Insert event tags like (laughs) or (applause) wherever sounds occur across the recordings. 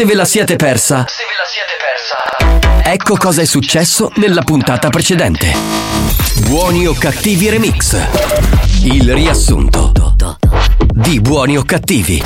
se ve la siete persa, ecco cosa è successo nella puntata precedente. Buoni o cattivi remix. Il riassunto di buoni o cattivi.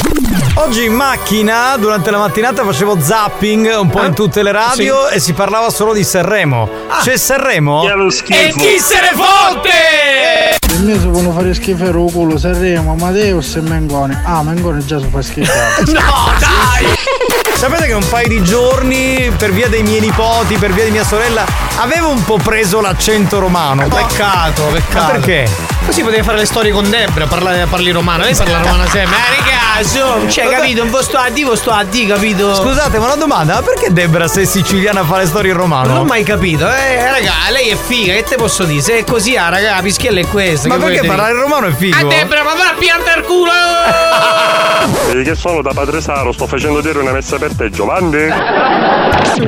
Oggi in macchina, durante la mattinata, facevo zapping un po' in tutte le radio e si parlava solo di Sanremo. C'è Sanremo? E chi se ne fotte? Per me se vogliono fare schifo il culo Sanremo, Amadeus e Mengone. Ah, Mengone già si fa schifo. (laughs) No, dai! (laughs) Sapete che un paio di giorni, per via dei miei nipoti, per via di mia sorella, avevo un po' preso l'accento romano. Peccato, peccato. Ma perché? Così potevi fare le storie con Debra, parlare, parli romano. Lei parla romano sempre. Eh, ragazzi, cioè, capito? Un po' sto a D, sto a D, capito? Scusate, ma una domanda, ma perché Debra, se è siciliana, fa le storie in romano? Non ho mai capito, eh, raga, lei è figa, che te posso dire? Se è così, ah, raga, la pischella è questa. Ma che perché parlare in romano è figo? Ah, Debra, ma va a piantare il culo! (laughs) Vedi che sono da Padre Saro, sto facendo dire una messa per te, Giovanni.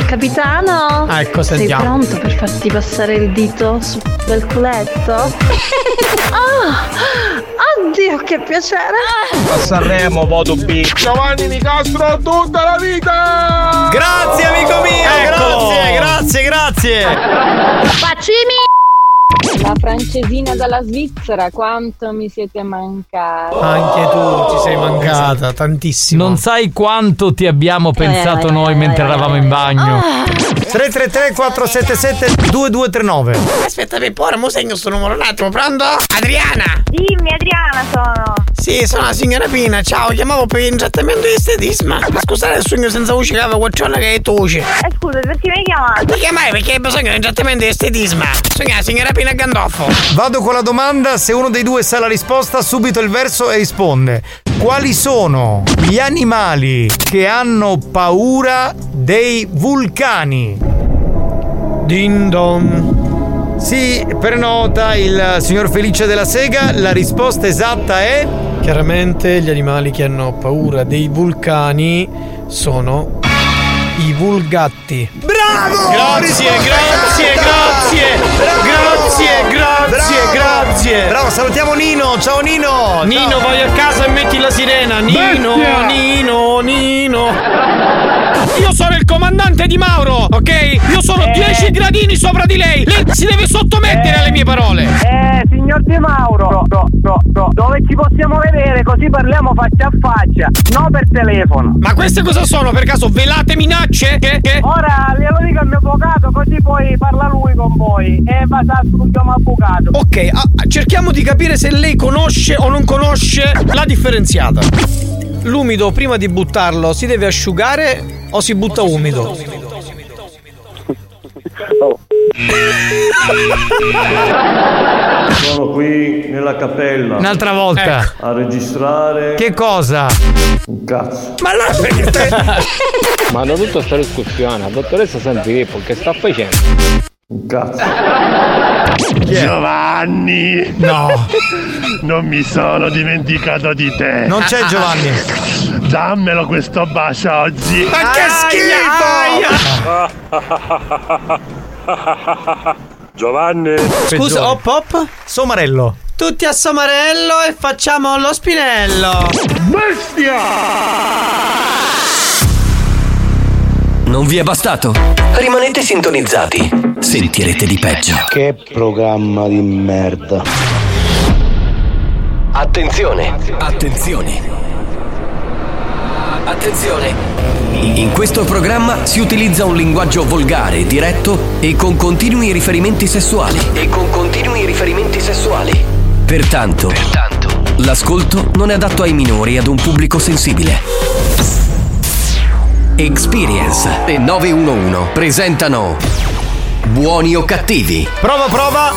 Capitano? Ah, ecco, Sei sentiamo. pronto per farti passare il dito su quel culetto? (laughs) Ah! Oddio, che piacere! A Sanremo voto B. Giovanni Nicastro tutta la vita! Grazie amico mio, Eccolo. grazie, grazie, grazie. Bacini! La francesina dalla Svizzera, quanto mi siete mancati. Anche tu ci sei mancata, tantissimo. Non sai quanto ti abbiamo pensato eh, noi eh, mentre eh, eravamo in bagno. 333 477 2239. Aspetta, Pippo, ora mo segno sto numero un attimo. Pronto? Adriana! Dimmi, Adriana sono! Sì, sono la signora Pina. Ciao, chiamavo per il trattamento di estetismo. Ma scusate il sogno senza voce che aveva qualcosa che è tuce. Eh scusa, perché mi hai chiamato? Mi chiamai perché hai bisogno di un trattamento di estetismo. Sogna la signora Pina Gandolfo. Vado con la domanda, se uno dei due sa la risposta, subito il verso e risponde. Quali sono gli animali che hanno paura dei vulcani? Din don. Si prenota il signor Felice della Sega, la risposta esatta è Chiaramente gli animali che hanno paura dei vulcani sono i vulgatti. Bravo! Grazie, grazie, grazie, grazie, grazie, grazie. Bravo, salutiamo Nino, ciao Nino! Nino, vai a casa e metti la sirena. Nino, Bestia! Nino, Nino. Io sono comandante di Mauro, ok? Io sono 10 gradini sopra di lei. Lei si deve sottomettere alle mie parole. Eh, signor De Mauro, do- do- do- dove ci possiamo vedere così parliamo faccia a faccia, no per telefono. Ma queste cosa sono? Per caso velate minacce? Che? che? Ora glielo dico al mio avvocato così poi parla lui con voi e va a un avvocato. Ok, ah, cerchiamo di capire se lei conosce o non conosce la differenziata. L'umido prima di buttarlo si deve asciugare o si butta umido? Sono qui nella cappella. Un'altra volta. A registrare. Che cosa? Un cazzo. Ma allora perché te... (laughs) Ma da tutta sta discussione, la dottoressa Sanfilippo che sta facendo? Un cazzo. Giovanni! No! Non mi sono dimenticato di te! Non c'è Giovanni! Dammelo questo bacio oggi! Ma che schifo! (laughs) Giovanni! Scusa, hop hop? Somarello. Tutti a Somarello e facciamo lo spinello. Bestia! Non vi è bastato? Rimanete sintonizzati. Sentirete di peggio. Che programma di merda. Attenzione! Attenzione! Attenzione! In questo programma si utilizza un linguaggio volgare, diretto e con continui riferimenti sessuali. E con continui riferimenti sessuali. Pertanto, l'ascolto non è adatto ai minori e ad un pubblico sensibile. Experience e 911 presentano Buoni o cattivi? Prova, prova!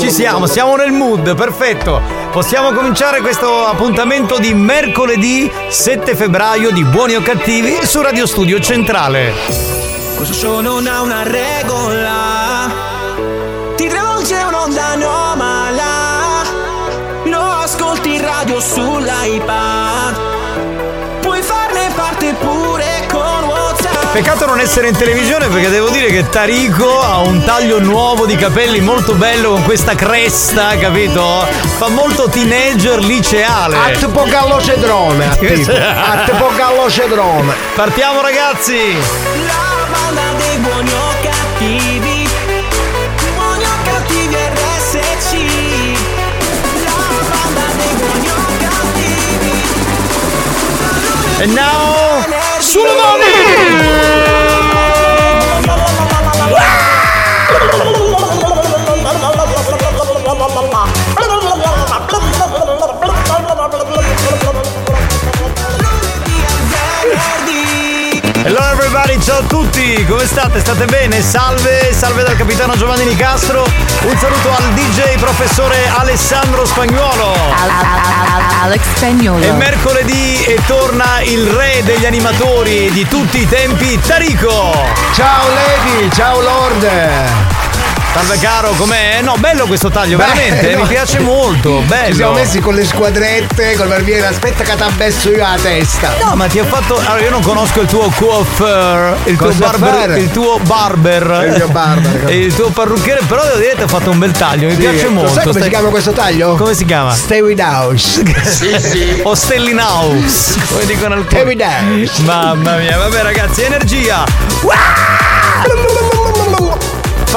Ci siamo, siamo nel mood, perfetto. Possiamo cominciare questo appuntamento di mercoledì 7 febbraio di Buoni o Cattivi su Radio Studio Centrale. Questo show non ha una regola. Ti travolge un'onda anomala. Lo ascolti radio sull'iPad. Puoi farne parte pure. Peccato non essere in televisione perché devo dire che Tarico ha un taglio nuovo di capelli molto bello con questa cresta, capito? Fa molto teenager liceale. A tipo gallocedrone, a (laughs) tipo. A tipo gallocedrone. Partiamo ragazzi! La banda dei buoni o cattivi Buoni o cattivi RSC La banda dei buoni o cattivi E now sulle tutti, come state? State bene? Salve, salve dal capitano Giovanni Nicastro. Un saluto al DJ professore Alessandro Spagnuolo. Alex Spagnolo. È mercoledì e torna il re degli animatori di tutti i tempi, Tarico. Ciao Lady, ciao Lord. Salve caro, com'è? No, bello questo taglio, veramente, no. mi piace molto, bello. Ci siamo messi con le squadrette, col barbiere, aspetta che ti abbesso io la testa. No, ma ti ha fatto. Allora, io non conosco il tuo coiffeur, il tuo Cosa barber, fare? il tuo barber. Il mio barber, E (laughs) il tuo parrucchiere, però devo dire che ti ha fatto un bel taglio, mi Sì, piace lo molto. sai come Stai- si chiama questo taglio? Come si chiama? Stay with house. (laughs) Sì, sì. O Stellin House, come dicono alcuni. Stay with house. Mamma mia, vabbè ragazzi, energia.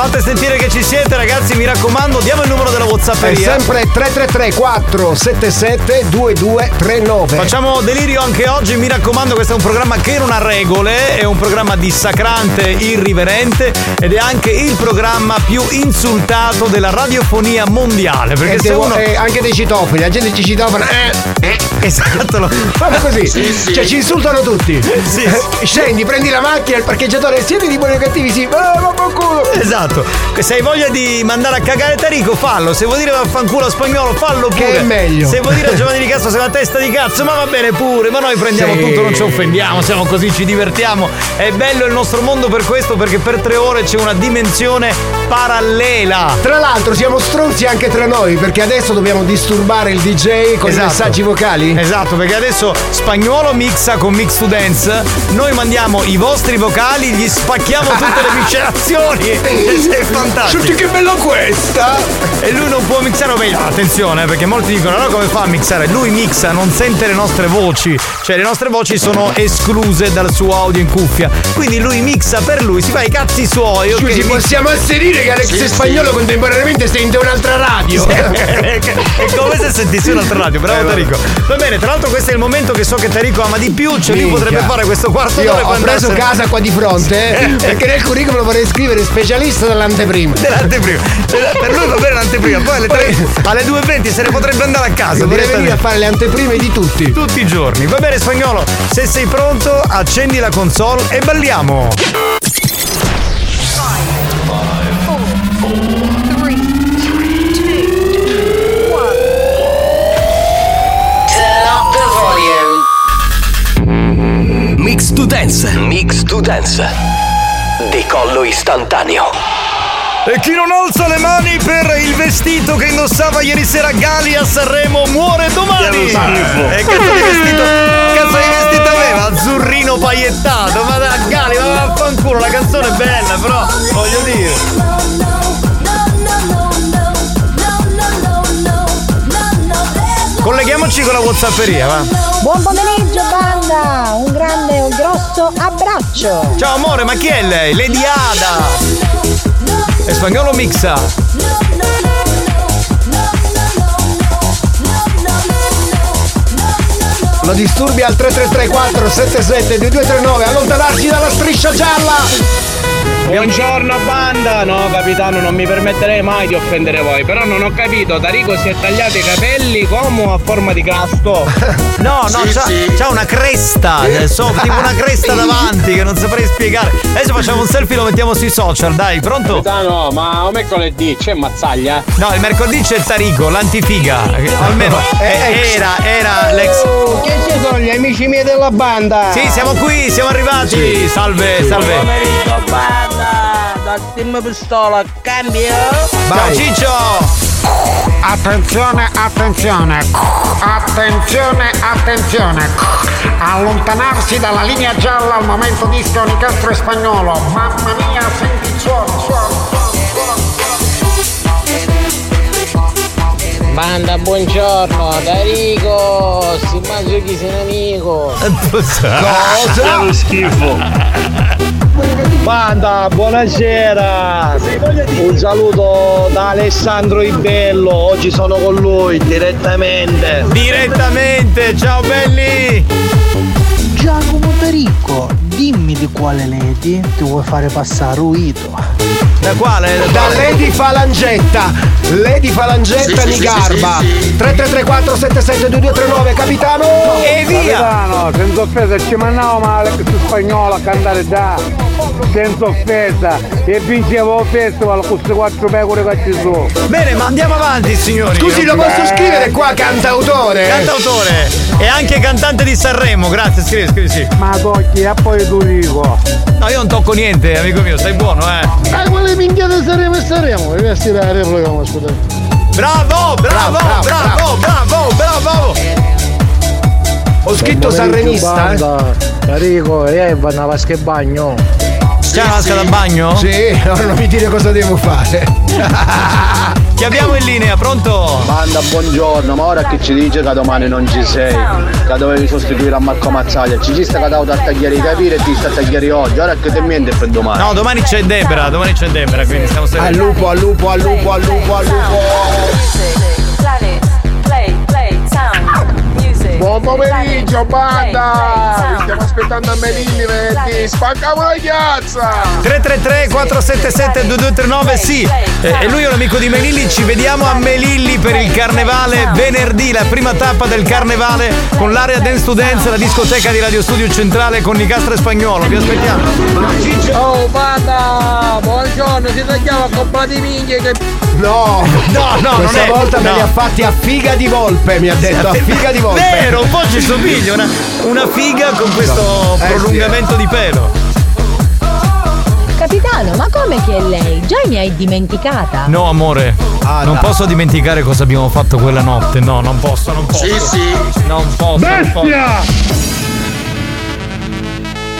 Fate sentire che ci siete ragazzi, mi raccomando, diamo il numero della È Whatsapperia. sempre 333 477 2239. Facciamo delirio anche oggi, mi raccomando, questo è un programma che non ha regole, è un programma dissacrante, irriverente ed è anche il programma più insultato della radiofonia mondiale. Perché E se devo- uno. e anche dei citofoni, la gente ci citofona. Eh, (laughs) Esatto, lo- Proprio così. Cioè ci insultano tutti. Eh, Scendi, prendi la macchina, il parcheggiatore, siete di buoni o cattivi, sì. Eh, ma culo. Esatto, se hai voglia di mandare a cagare Tarico, fallo. Se vuoi dire vaffanculo a spagnolo, fallo Che pure. è meglio. Se vuoi dire a (laughs) Giovanni Di Castro sei una testa di cazzo, ma va bene pure. Ma noi prendiamo Sì. tutto, non ci offendiamo, siamo così, ci divertiamo. È bello il nostro mondo per questo, perché per tre ore c'è una dimensione parallela. Tra l'altro siamo stronzi anche tra noi perché adesso dobbiamo disturbare il DJ con Esatto. i messaggi vocali. Esatto, perché adesso spagnolo mixa con Mix to Dance, noi mandiamo i vostri vocali, gli spacchiamo tutte le (laughs) miscelazioni. Sei fantastico. Senti che bella questa! E lui non può mixare meglio. Attenzione, eh, perché molti dicono: allora come fa a mixare? Lui mixa, non sente le nostre voci. Cioè, le nostre voci sono escluse dal suo audio in cuffia. Quindi lui mixa per lui, si fa i cazzi suoi. Scusi, possiamo asserire che Alex Sì, è sì. spagnolo contemporaneamente sente un'altra radio. (laughs) è come se sentissi un'altra radio, bravo Eh. Tarico. Va bene, tra l'altro questo è il momento che so che Tarico ama di più, cioè lui Minchia. potrebbe fare questo quarto Io d'ora ho preso andarsene- casa qua di fronte eh, (laughs) perché nel curriculum vorrei scrivere specialista dell'anteprima. Dell'anteprima. Per lui va bene l'anteprima, poi alle, tre- alle 2.20 se ne potrebbe andare a casa. Vorrei venire a fare le anteprime di tutti. Tutti i giorni. Va bene spagnolo, se sei pronto accendi la console e balliamo. Mix to Dance. Mix to Dance. Decollo istantaneo. E chi non alza le mani per il vestito che indossava ieri sera Gali a Sanremo muore domani! Che. E cazzo di vestito? Cazzo di vestito aveva? Azzurrino paiettato, ma da Gali, ma vaffanculo, la canzone è bella, però voglio dire. Colleghiamoci con la Whatsapperia, va. Buon pomeriggio banda, un grande e un grosso abbraccio. Ciao amore, ma chi è lei? Lady Ada! E spagnolo mixa. Lo disturbi al 3334 77 2239 allontanarsi dalla striscia gialla. Buongiorno banda! No capitano non mi permetterei mai di offendere voi, però non ho capito, Tarico si è tagliato i capelli come a forma di casto. (laughs) No, no, c'ha, c'ha una cresta, eh, so, tipo una cresta (laughs) davanti che non saprei spiegare. Adesso facciamo un selfie e lo mettiamo sui social, dai, pronto? Capitano, ma o mercoledì c'è mazzaglia? No, il mercoledì c'è Tarico, l'antifiga. Almeno eh, era, era l'ex. Oh, che ci sono gli amici miei della banda? Sì, siamo qui, siamo arrivati. Salve, salve. Pomeriggio banda, la team pistola, cambio! Ciao Ciccio! Attenzione, attenzione, attenzione, attenzione. Allontanarsi dalla linea gialla al momento disco Nicastro e Spagnolo. Mamma mia, senti il suono, suono. Banda, buongiorno, Darico, si mangia chi sei un amico. Cosa? Lo schifo. (laughs) Banda, buonasera! Un saluto da Alessandro Ibello, oggi sono con lui direttamente. Direttamente, ciao belli! Giacomo Tarico, dimmi di quale lady ti vuoi fare passare ruito. Da quale? Da Lady Falangetta, Lady Falangetta Sì, sì, di sì, Garba. sì, sì. 3334 772239 capitano! E Capitano, senza offesa, ci mandavo male su spagnolo a cantare già. Senza offesa. E vincevo il festival con queste quattro pecore che ci sono. Bene, ma andiamo avanti, signori. Scusi, lo posso scrivere qua, cantautore? Cantautore e anche cantante di Sanremo, grazie, scrivi, scrivi sì. Ma tocchi e poi tu dico. No, io non tocco niente, amico mio, stai buono, eh. Ah, quelle minchiate saremo e saremo. Devi essere la replica, scusa. Bravo, bravo, bravo, bravo, bravo, Ho scritto sanrenista, eh. Tarico, e vanno a vasca e bagno. C'è la vasca da bagno? Sì, allora non mi dire cosa devo fare. (laughs) Chi abbiamo in linea, pronto? Banda, buongiorno, ma ora che ci dice che domani non ci sei? Che dovevi sostituire a Marco Mazzaglia? Ci sta che dato a tagliare i capire e ti sta a tagliare oggi, ora che te miente per domani. No, domani c'è Debra, domani c'è Debra, quindi stiamo Al sereni. lupo, al lupo, al lupo, al lupo, al lupo. Buon pomeriggio, banda! Vi stiamo aspettando a Melilli venerdì. Spaccamo la chiazza! 333 477 2239 sì Eh, e lui è un amico di Melilli ci vediamo a Melilli per il carnevale venerdì la prima tappa del carnevale con l'area Dance to Dance la discoteca di Radio Studio Centrale con Nicastro e Spagnolo. Vi aspettiamo. Oh, banda, buongiorno, si tagliava a comprare minchie che... No, no, no, Questa non è- volta me no. li ha fatti a figa di volpe, mi ha detto, a figa di volpe. Vero un po' ci somiglia una, una figa con questo Eh, sì. prolungamento di pelo Capitano, ma come che è lei? Già mi hai dimenticata? no amore Ah, non posso dimenticare cosa abbiamo fatto quella notte no non posso non posso Sì, sì. non posso non posso.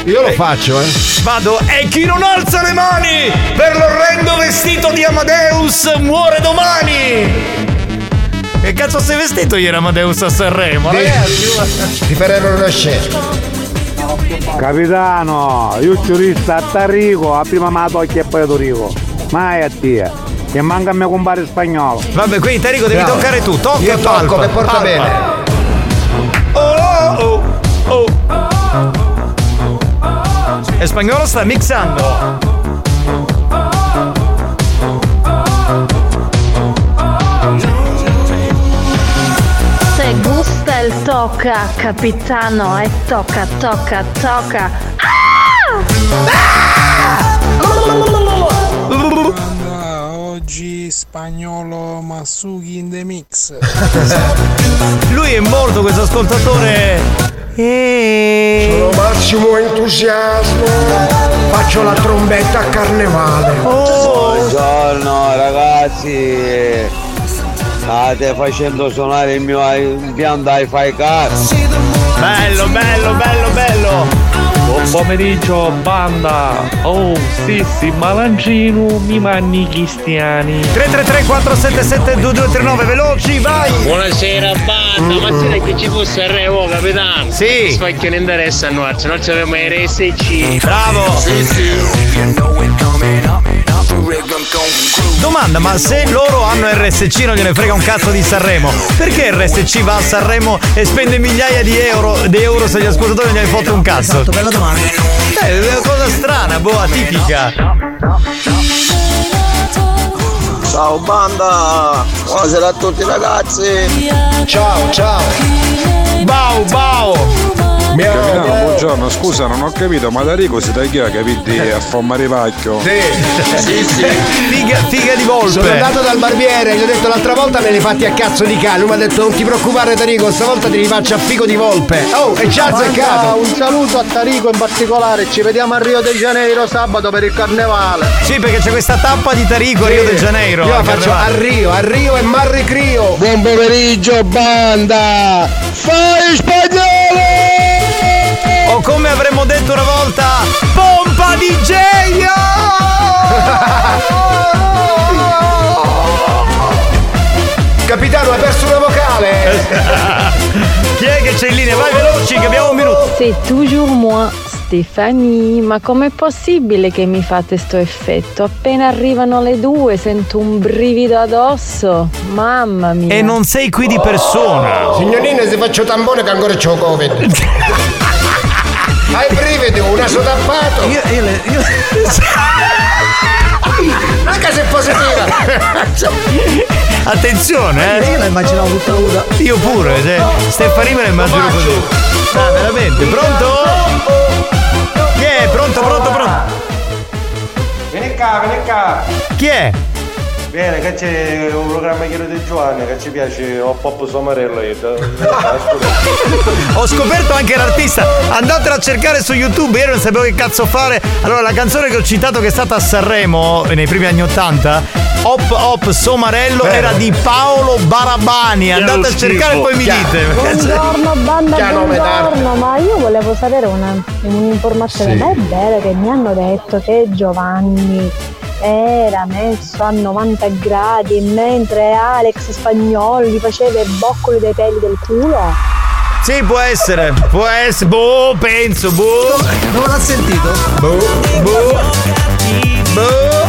Io lo faccio, eh. Vado e chi non alza le mani per l'orrendo vestito di Amadeus muore domani! Che cazzo sei vestito ieri Amadeus a Sanremo, ragazzi? Di Ferrero Rocher. Capitano, io giurista a Tarico, a prima me la tocchi e poi Torico. Mai a te. E manca a me compare spagnolo. Vabbè, quindi Tarico devi Bravo. toccare tu, tocca Io e tocco, palpa. che porta palpa. bene. Oh, oh, oh. E spagnolo sta mixando. Il tocca, capitano, e tocca, tocca, tocca. Oggi spagnolo Masugi in the mix. (laughs) Lui è morto questo ascoltatore. Sono massimo entusiasmo. Faccio la trombetta a carnevale. Buongiorno ragazzi, state facendo suonare il mio impianto hi-fi car. Bello, bello, bello, bello. Buon pomeriggio banda! Oh sì sì, Malangino mi manni cristiani! 333 477 2239 veloci, vai! Buonasera, banda, ma se che ci fosse il Revo, capitano? Sì. Spacchio non interessa a noi, noi abbiamo RSC. Bravo! Sì, sì. Domanda, ma se loro hanno RSC non gliene frega un cazzo di Sanremo, perché RSC va a Sanremo e spende migliaia di euro, di euro se gli ascoltatori non gliene fotte un cazzo? bella domanda. Eh, è una cosa strana, boh, atipica. Ciao banda! Buonasera a tutti ragazzi! Ciao, ciao. Bau, bau! Miau, miau. Buongiorno, scusa, non ho capito, ma Tarico si tagliava capiti a formare pacchio? Sì, sì, Figa, figa di volpe. Sono andato dal barbiere, gli ho detto l'altra volta me li fatti a cazzo di cane. Lui mi ha detto non ti preoccupare Tarico, stavolta ti rifaccio a figo di volpe. Oh, e già Banda, azzeccato. Un saluto a Tarico in particolare, ci vediamo a Rio de Janeiro sabato per il carnevale. Sì, perché c'è questa tappa di Tarico a Rio de Janeiro. Io la al faccio a. Rio, a Rio e Marri Crio. Buon pomeriggio banda! Fai spagnolo! O come avremmo detto una volta, pompa di Capitano, hai perso una vocale. (laughs) Chi è che c'è in linea? Vai veloci che abbiamo un minuto. C'est toujours moi, Stefanie. Ma com'è possibile che mi fate sto effetto? Appena arrivano le due sento un brivido addosso. Mamma mia. E non sei qui di persona. Signorina, se faccio tampone che ancora c'ho Covid. (laughs) Hai brividi, un naso tappato. Io, io le- io- Anche se è positiva. (laughs) Attenzione, eh. Io la immaginavo tutta nuda. Io pure, cioè, Stefani me la immagino così. Ah, veramente. Pronto? Chi è? Pronto, pronto, pronto? Vieni qua, vieni qua. Chi è? Vieni, che c'è un programma chiaro di Giovanni che ci piace o pop somarello io. Ho scoperto anche l'artista. Andatela a cercare su YouTube. Io non sapevo che cazzo fare. Allora, la canzone che ho citato che è stata a Sanremo nei primi anni Ottanta, Hop Hop Somarello, era di Paolo Barabani. Andate a cercare e poi mi dite. Buongiorno banda, Che nome buongiorno, ma io volevo sapere una- un'informazione. Sì. Ma è vero che mi hanno detto che Giovanni era messo a 90 gradi mentre Alex Spagnolo gli faceva i boccoli dei peli del culo? Sì, può essere, può essere. Boh, penso, boh. Non l'ha sentito? Boh, boh. Boh.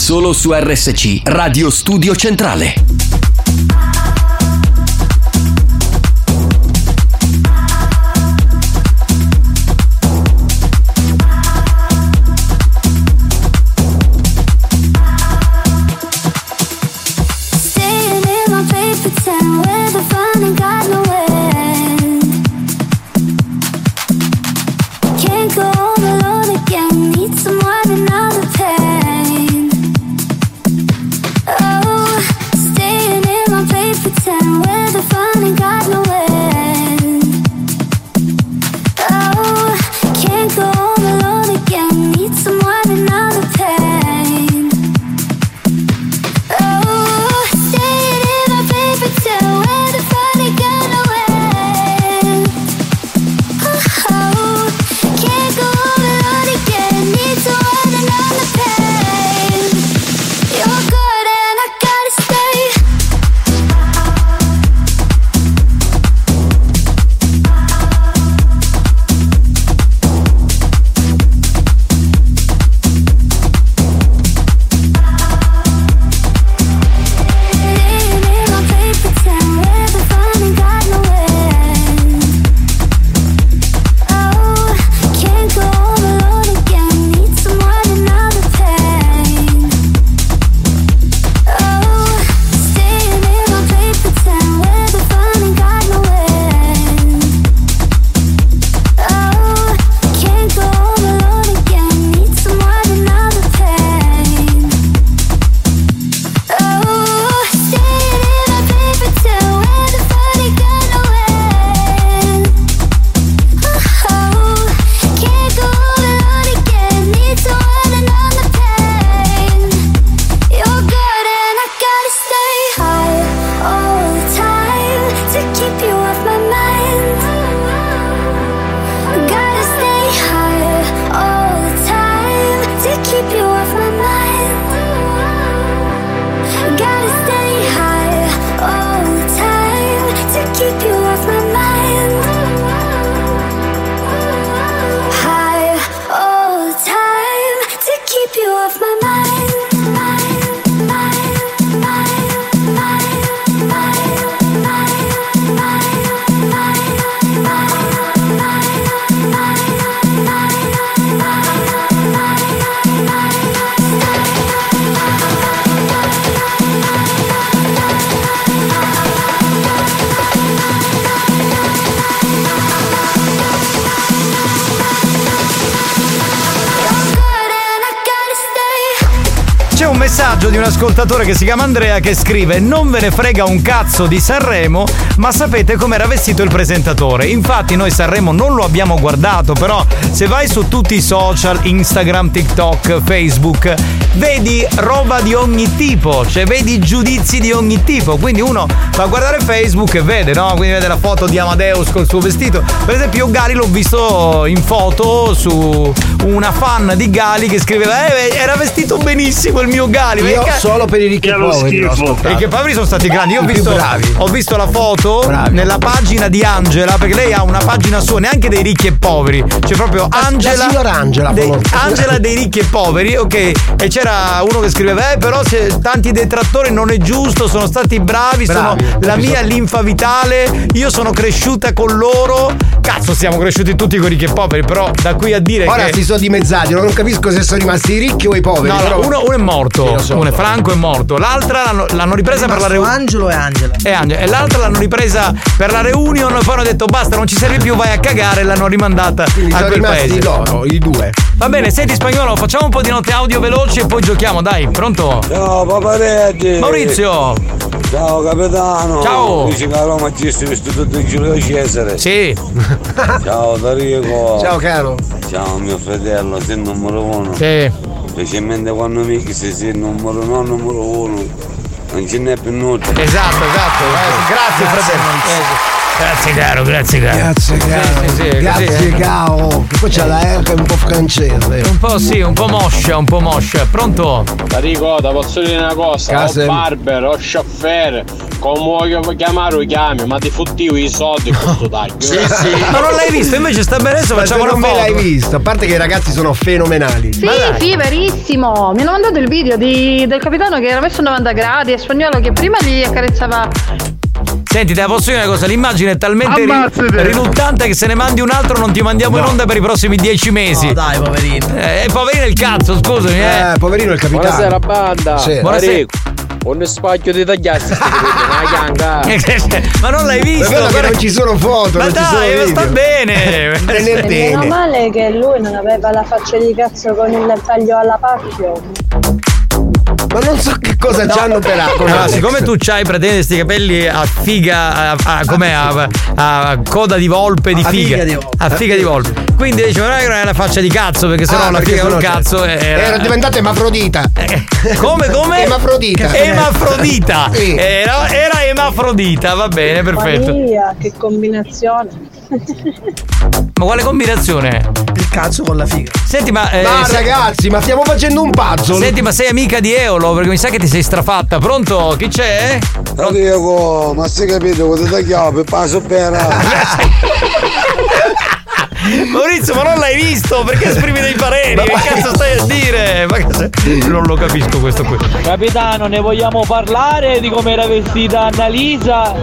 Solo su RSC Radio Studio Centrale. Che si chiama Andrea che scrive: Non ve ne frega un cazzo di Sanremo, ma sapete com'era vestito il presentatore. Infatti, noi Sanremo non lo abbiamo guardato, però se vai su tutti i social, Instagram, TikTok, Facebook, vedi roba di ogni tipo, cioè vedi giudizi di ogni tipo. Quindi uno va a guardare Facebook e vede, no? Quindi vede la foto di Amadeus col suo vestito. Per esempio, io Gali l'ho visto in foto su una fan di Gali che scriveva: Eh, era vestito benissimo il mio Gali. Io Perché- solo per i ricchi e poveri. i poveri sono stati grandi. Io ho visto, bravi. ho visto la foto nella pagina di Angela, perché lei ha una pagina sua, neanche dei ricchi e poveri. C'è proprio Angela. la signora Angela, dei-. Angela dei ricchi e poveri, ok. E c'era uno che scriveva: Eh, però se tanti detrattori non è giusto, sono stati bravi, Bravi, sono la mia linfa vitale, io sono cresciuta con loro. Cazzo, siamo cresciuti tutti con i ricchi e poveri, però da qui a dire Ora che. si sono dimezzati, non capisco se sono rimasti i ricchi o i poveri. No, no, però- uno, uno è morto, Sì, so. uno è Franco è morto, l'altra l'hanno, l'hanno ripresa per la reunion. Angelo e Angela. E, Angela. e l'altra l'hanno ripresa per la reunion, poi hanno detto basta, non ci serve più, vai a cagare, e l'hanno rimandata Quindi a sono quel paese. loro, i due. Va bene, senti spagnolo, facciamo un po' di notte audio veloci e poi giochiamo, dai, pronto? Ciao paparetti Maurizio! Ciao capitano. Ciao. Roma ci sei vestito di Giulio Cesare. Sì. (laughs) Ciao Darico Ciao caro. Ciao mio fratello, sei il numero uno. Sì. Specialmente quando mi chiedi sei il numero uno, numero uno. Non ce n'è più nulla. Esatto, esatto. Eh, grazie, fratello. Grazie caro, grazie caro. Grazie caro. Sì, sì, sì, Grazie così, caro. Che poi c'ha la R un po' francese. Un po' sì, un po' moscia, un po' moscia. Pronto? Tarico, ti posso dire una cosa? Case- O barber, o chauffeur, come voglio chiamare lo chiami, ma ti fottivo i soldi questo taglio. Sì, sì. Ma non l'hai visto? Invece sta bene adesso Ma facciamo una non me foto. l'hai visto, a parte che i ragazzi sono fenomenali. Sì, sì, verissimo. Mi hanno mandato il video di- del capitano che era messo a 90 gradi e spagnolo che prima gli accarezzava. Senti, te la posso dire una cosa, l'immagine è talmente ri- Ammazzate. riluttante che se ne mandi un altro non ti mandiamo in onda per i prossimi dieci mesi. No, dai, poverino. Eh, poverino il cazzo, scusami, eh. Eh, poverino il capitano. Buonasera banda. Sì. Buonasera. Tarico, un spacchio di tagliarsi una chianga. (laughs) Ma non l'hai visto? Che Guarda- non ci sono foto, Ma non ci dai, sono ma sta bene. (laughs) Tenere E meno bene. male che lui non aveva la faccia di cazzo con il taglio alla pacchio. Ma non so che cosa ci hanno pelato. Allora, siccome tu c'hai praticamente sti capelli a figa, a, a- com'è? A, a coda di volpe di A figa. figa di volpe. A figa di volpe. Quindi dice, ma non è la faccia di cazzo, perché sennò Ah, la figa sennò c'è- cazzo era. Era diventata emafrodita. Come, come? (laughs) Emafrodita. (laughs) Emafrodita. Sì. Era, era emafrodita, va bene, perfetto. Maria, che combinazione. (laughs) Ma quale combinazione? Il cazzo con la figa. Senti, ma. eh, Ma se- ragazzi, ma stiamo facendo un puzzle. Senti, ma sei amica di Eolo? Perché mi sa che ti sei strafatta. Pronto? Chi c'è? Darico, ma sei capito cosa tagliavo per passo per (laughs) (laughs) (laughs) Maurizio, ma non l'hai visto? Perché esprimi dei pareri? Che cazzo stai a dire? Ma che- Non lo capisco questo qui. Capitano, ne vogliamo parlare di come era vestita Annalisa?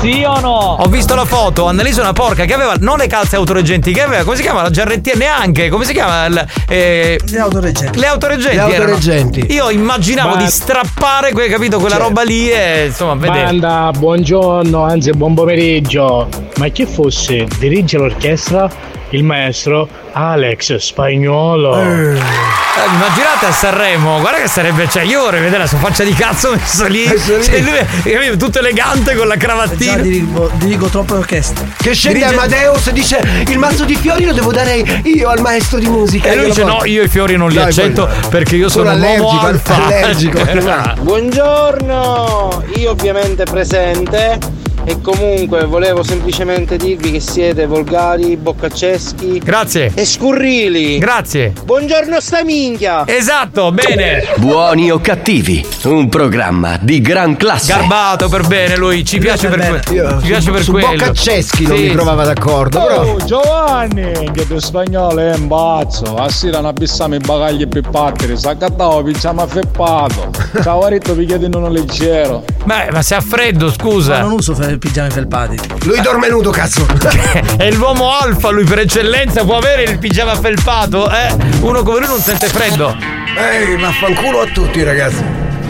Sì o no? Ho visto la foto, Annalisa è una porca che aveva non le calze autoreggenti, che aveva, come si chiama? La giarrettina neanche, come si chiama? Il- eh, Le autoreggenti. le autoreggenti. Le autoreggenti. Io immaginavo Ma- di strappare, que- capito, quella Certo. roba lì e insomma, vedere. Banda, buongiorno, anzi buon pomeriggio. Ma chi fosse dirige l'orchestra? Il maestro Alex Spagnolo. Eh, immaginate a Sanremo, guarda che sarebbe, cioè io vorrei vedere la sua faccia di cazzo messo lì, (laughs) Messo lì. Cioè, lui è tutto elegante con la Già cravattina. dirigo, dirigo troppe orchestre. Che scende Dirige- Amadeus e dice il mazzo di fiori lo devo dare io al maestro di musica. E lui Io dice no, porto." io i fiori non li Dai, accetto poi perché io sono, Sono uomo allergico, alfa. allergico. (laughs) Buongiorno, io ovviamente presente e comunque volevo semplicemente dirvi che siete volgari, boccacceschi Grazie. e scurrili. Grazie. Buongiorno sta minchia. Esatto, bene. Buoni o cattivi, un programma di gran classe. Garbato per bene lui, ci piace per, bene. que- Io ci piace su, per su quello. Boccacceschi non Sì. mi trovava d'accordo, però. Oh Giovanni, che tu spagnolo è un bazzo, a sera non abbissiamo i bagagli per battere, sa cattavo pigiama feppato, (laughs) ciao aretto vi chiedono un leggero. Beh, ma se ha freddo, Ma scusa. non uso fe- pigiami felpati. Lui dorme nudo, cazzo. (laughs) È l'uomo alfa, lui per eccellenza può avere il pigiama felpato, eh? Uno come lui non sente freddo. Ehi, vaffanculo a tutti, ragazzi.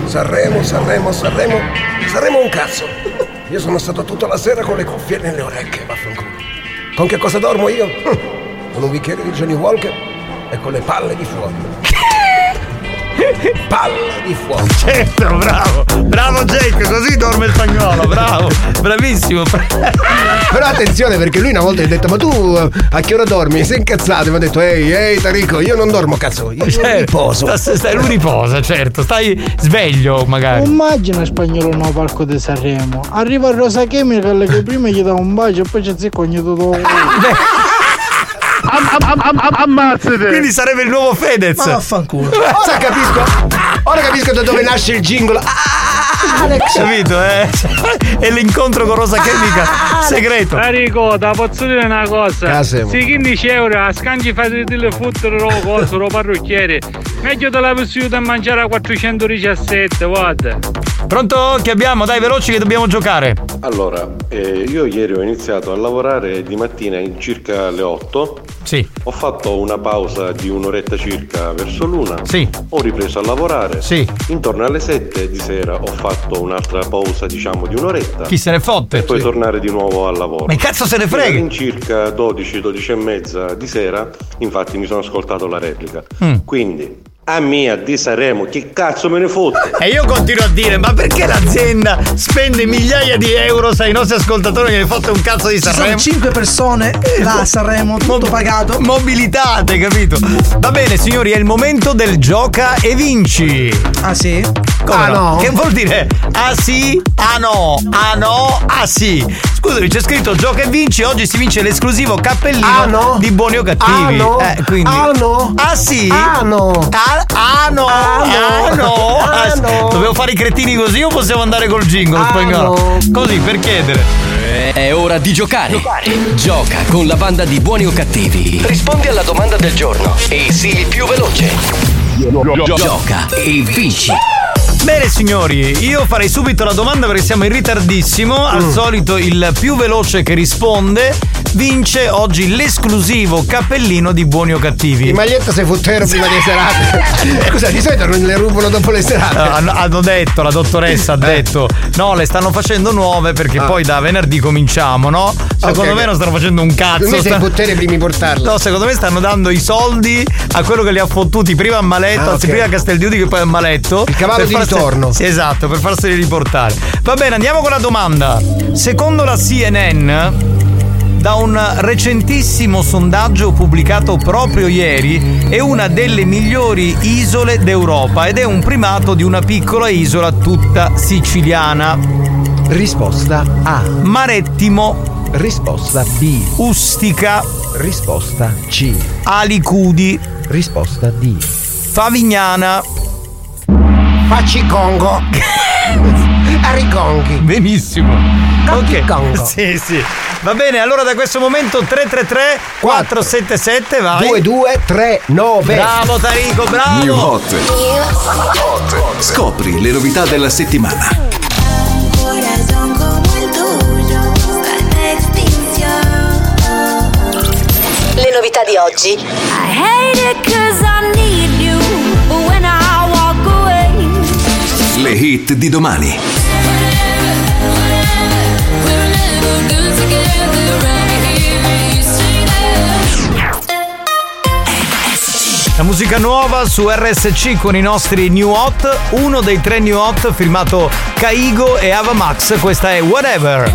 Sanremo, Sanremo, Sanremo. Sanremo un cazzo. Io sono stato tutta la sera con le cuffie nelle orecchie, vaffanculo. Con che cosa dormo io? Con un bicchiere di Johnny Walker e con le palle di fuori. (laughs) Palla di fuoco. Certo, bravo. Bravo Jake, così dorme il spagnolo, bravo. Bravissimo. Però attenzione perché lui una volta gli ha detto ma tu eh, a che ora dormi? Sei incazzato e mi ha detto ehi ehi Tarico io non dormo cazzo, io Certo. riposo. Sta- Stai, lui riposa, certo. Stai sveglio magari. Immagina spagnolo no palco di Sanremo. Arriva il Rosa Chemical che prima gli dà un bacio e poi c'è zicogno tutto. Ammazzate! Quindi sarebbe il nuovo Fedez. Ma vaffanculo. Ora capisco. Ora capisco da dove nasce il jingle. Ah, Alex. Capito, eh? È l'incontro con Rosa Chemica segreto. Enrico, da posso dire una cosa. Casemo. Se 15 euro a scangi fate delle fottere lo coso, lo parrucchiere. Meglio te la a mangiare a 417, guarda. Pronto? Che abbiamo? Dai, veloci che dobbiamo giocare. Allora, eh, io ieri ho iniziato a lavorare di mattina in circa le 8. Sì. Ho fatto una pausa di un'oretta circa verso l'una. Sì. Ho ripreso a lavorare. Sì. Intorno alle 7 di sera ho fatto un'altra pausa, diciamo, di un'oretta. Chi se ne fotte? E poi Sì. tornare di nuovo al lavoro. Ma cazzo se ne frega? In circa 12, 12 e mezza di sera, infatti mi sono ascoltato la replica. Mm. Quindi, a mia di Sanremo, che cazzo me ne fotte? E io continuo a dire, ma perché l'azienda spende migliaia di euro se ai nostri ascoltatori gliene fotte un cazzo di Ci sono Sanremo? 5 persone là a Sanremo, tutto pagato. Mobilitate, capito? Va bene, signori, è il momento del gioca e vinci. Ah sì? Come Ah, no? Che vuol dire? Ah sì? Ah no? Ah no? Ah sì? Scusami, c'è scritto gioca e vinci, oggi si vince l'esclusivo cappellino Ah, no? di buoni o cattivi. Ah, no? Eh, quindi. Ah, no? Ah sì? Ah, no? Ah, ah, no? Ah, no? Ah no? Ah, Ah, sì. no? Dovevo fare i cretini così o possiamo andare col jingle Ah, spagnolo? no? Così per chiedere. È ora di giocare. Gioca con la banda di buoni o cattivi. Rispondi alla domanda del giorno e sii il più veloce. Gioca e vinci. Bene signori, io farei subito la domanda perché siamo in ritardissimo. Al Mm. solito il più veloce che risponde vince oggi l'esclusivo cappellino di buoni o cattivi. In maglietta sei fottero prima delle serate. (laughs) Scusa, di solito non le rubano dopo le serate. Ah, hanno, hanno detto, la dottoressa ha detto, no, le stanno facendo nuove perché Eh. Ah. poi da venerdì cominciamo, no? Secondo Ok, me non stanno facendo un cazzo. Quindi sei stanno- fottore primi portarle. No, secondo me stanno dando i soldi a quello che li ha fottuti prima a Maletto, Ah, anzi prima a Casteldiudi che poi a Maletto. Il cavallo di farsi- ritorno. Sì, esatto, per farseli riportare. Va bene, andiamo con la domanda. Secondo la CNN, da un recentissimo sondaggio pubblicato proprio ieri, è una delle migliori isole d'Europa ed è un primato di una piccola isola tutta siciliana. Risposta A. Marettimo. Risposta B. Ustica. Risposta C. Alicudi. Risposta D. Favignana. Facci Congo. (laughs) Arigonghi. Benissimo. Ok. Congo. (laughs) Sì, sì. Va bene, allora da questo momento 333 477 vai. 2239. Bravo Tarico, bravo. New Hot. Scopri le novità della settimana. Le novità di oggi. I hate it cause I need you, when I walk away, Le hit di domani. La musica nuova su RSC con i nostri new hot, uno dei tre new hot firmato Kaigo e Ava Max, questa è Whatever.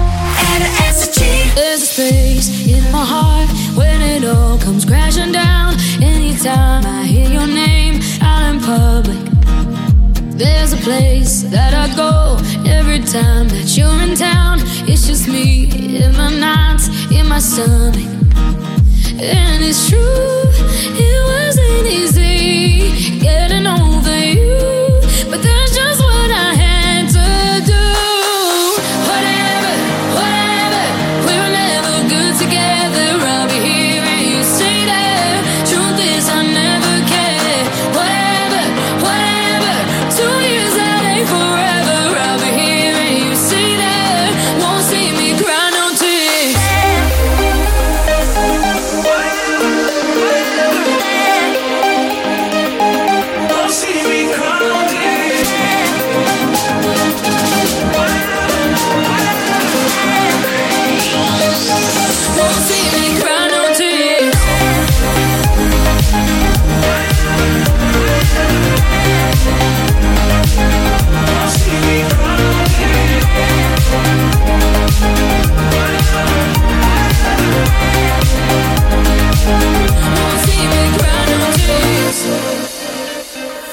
There's a space in my heart when it all comes crashing down. Anytime I hear your name out in public, there's a place that I go every time that you're in town. It's just me in my nights, in my stomach. And it's true, it easy. Getting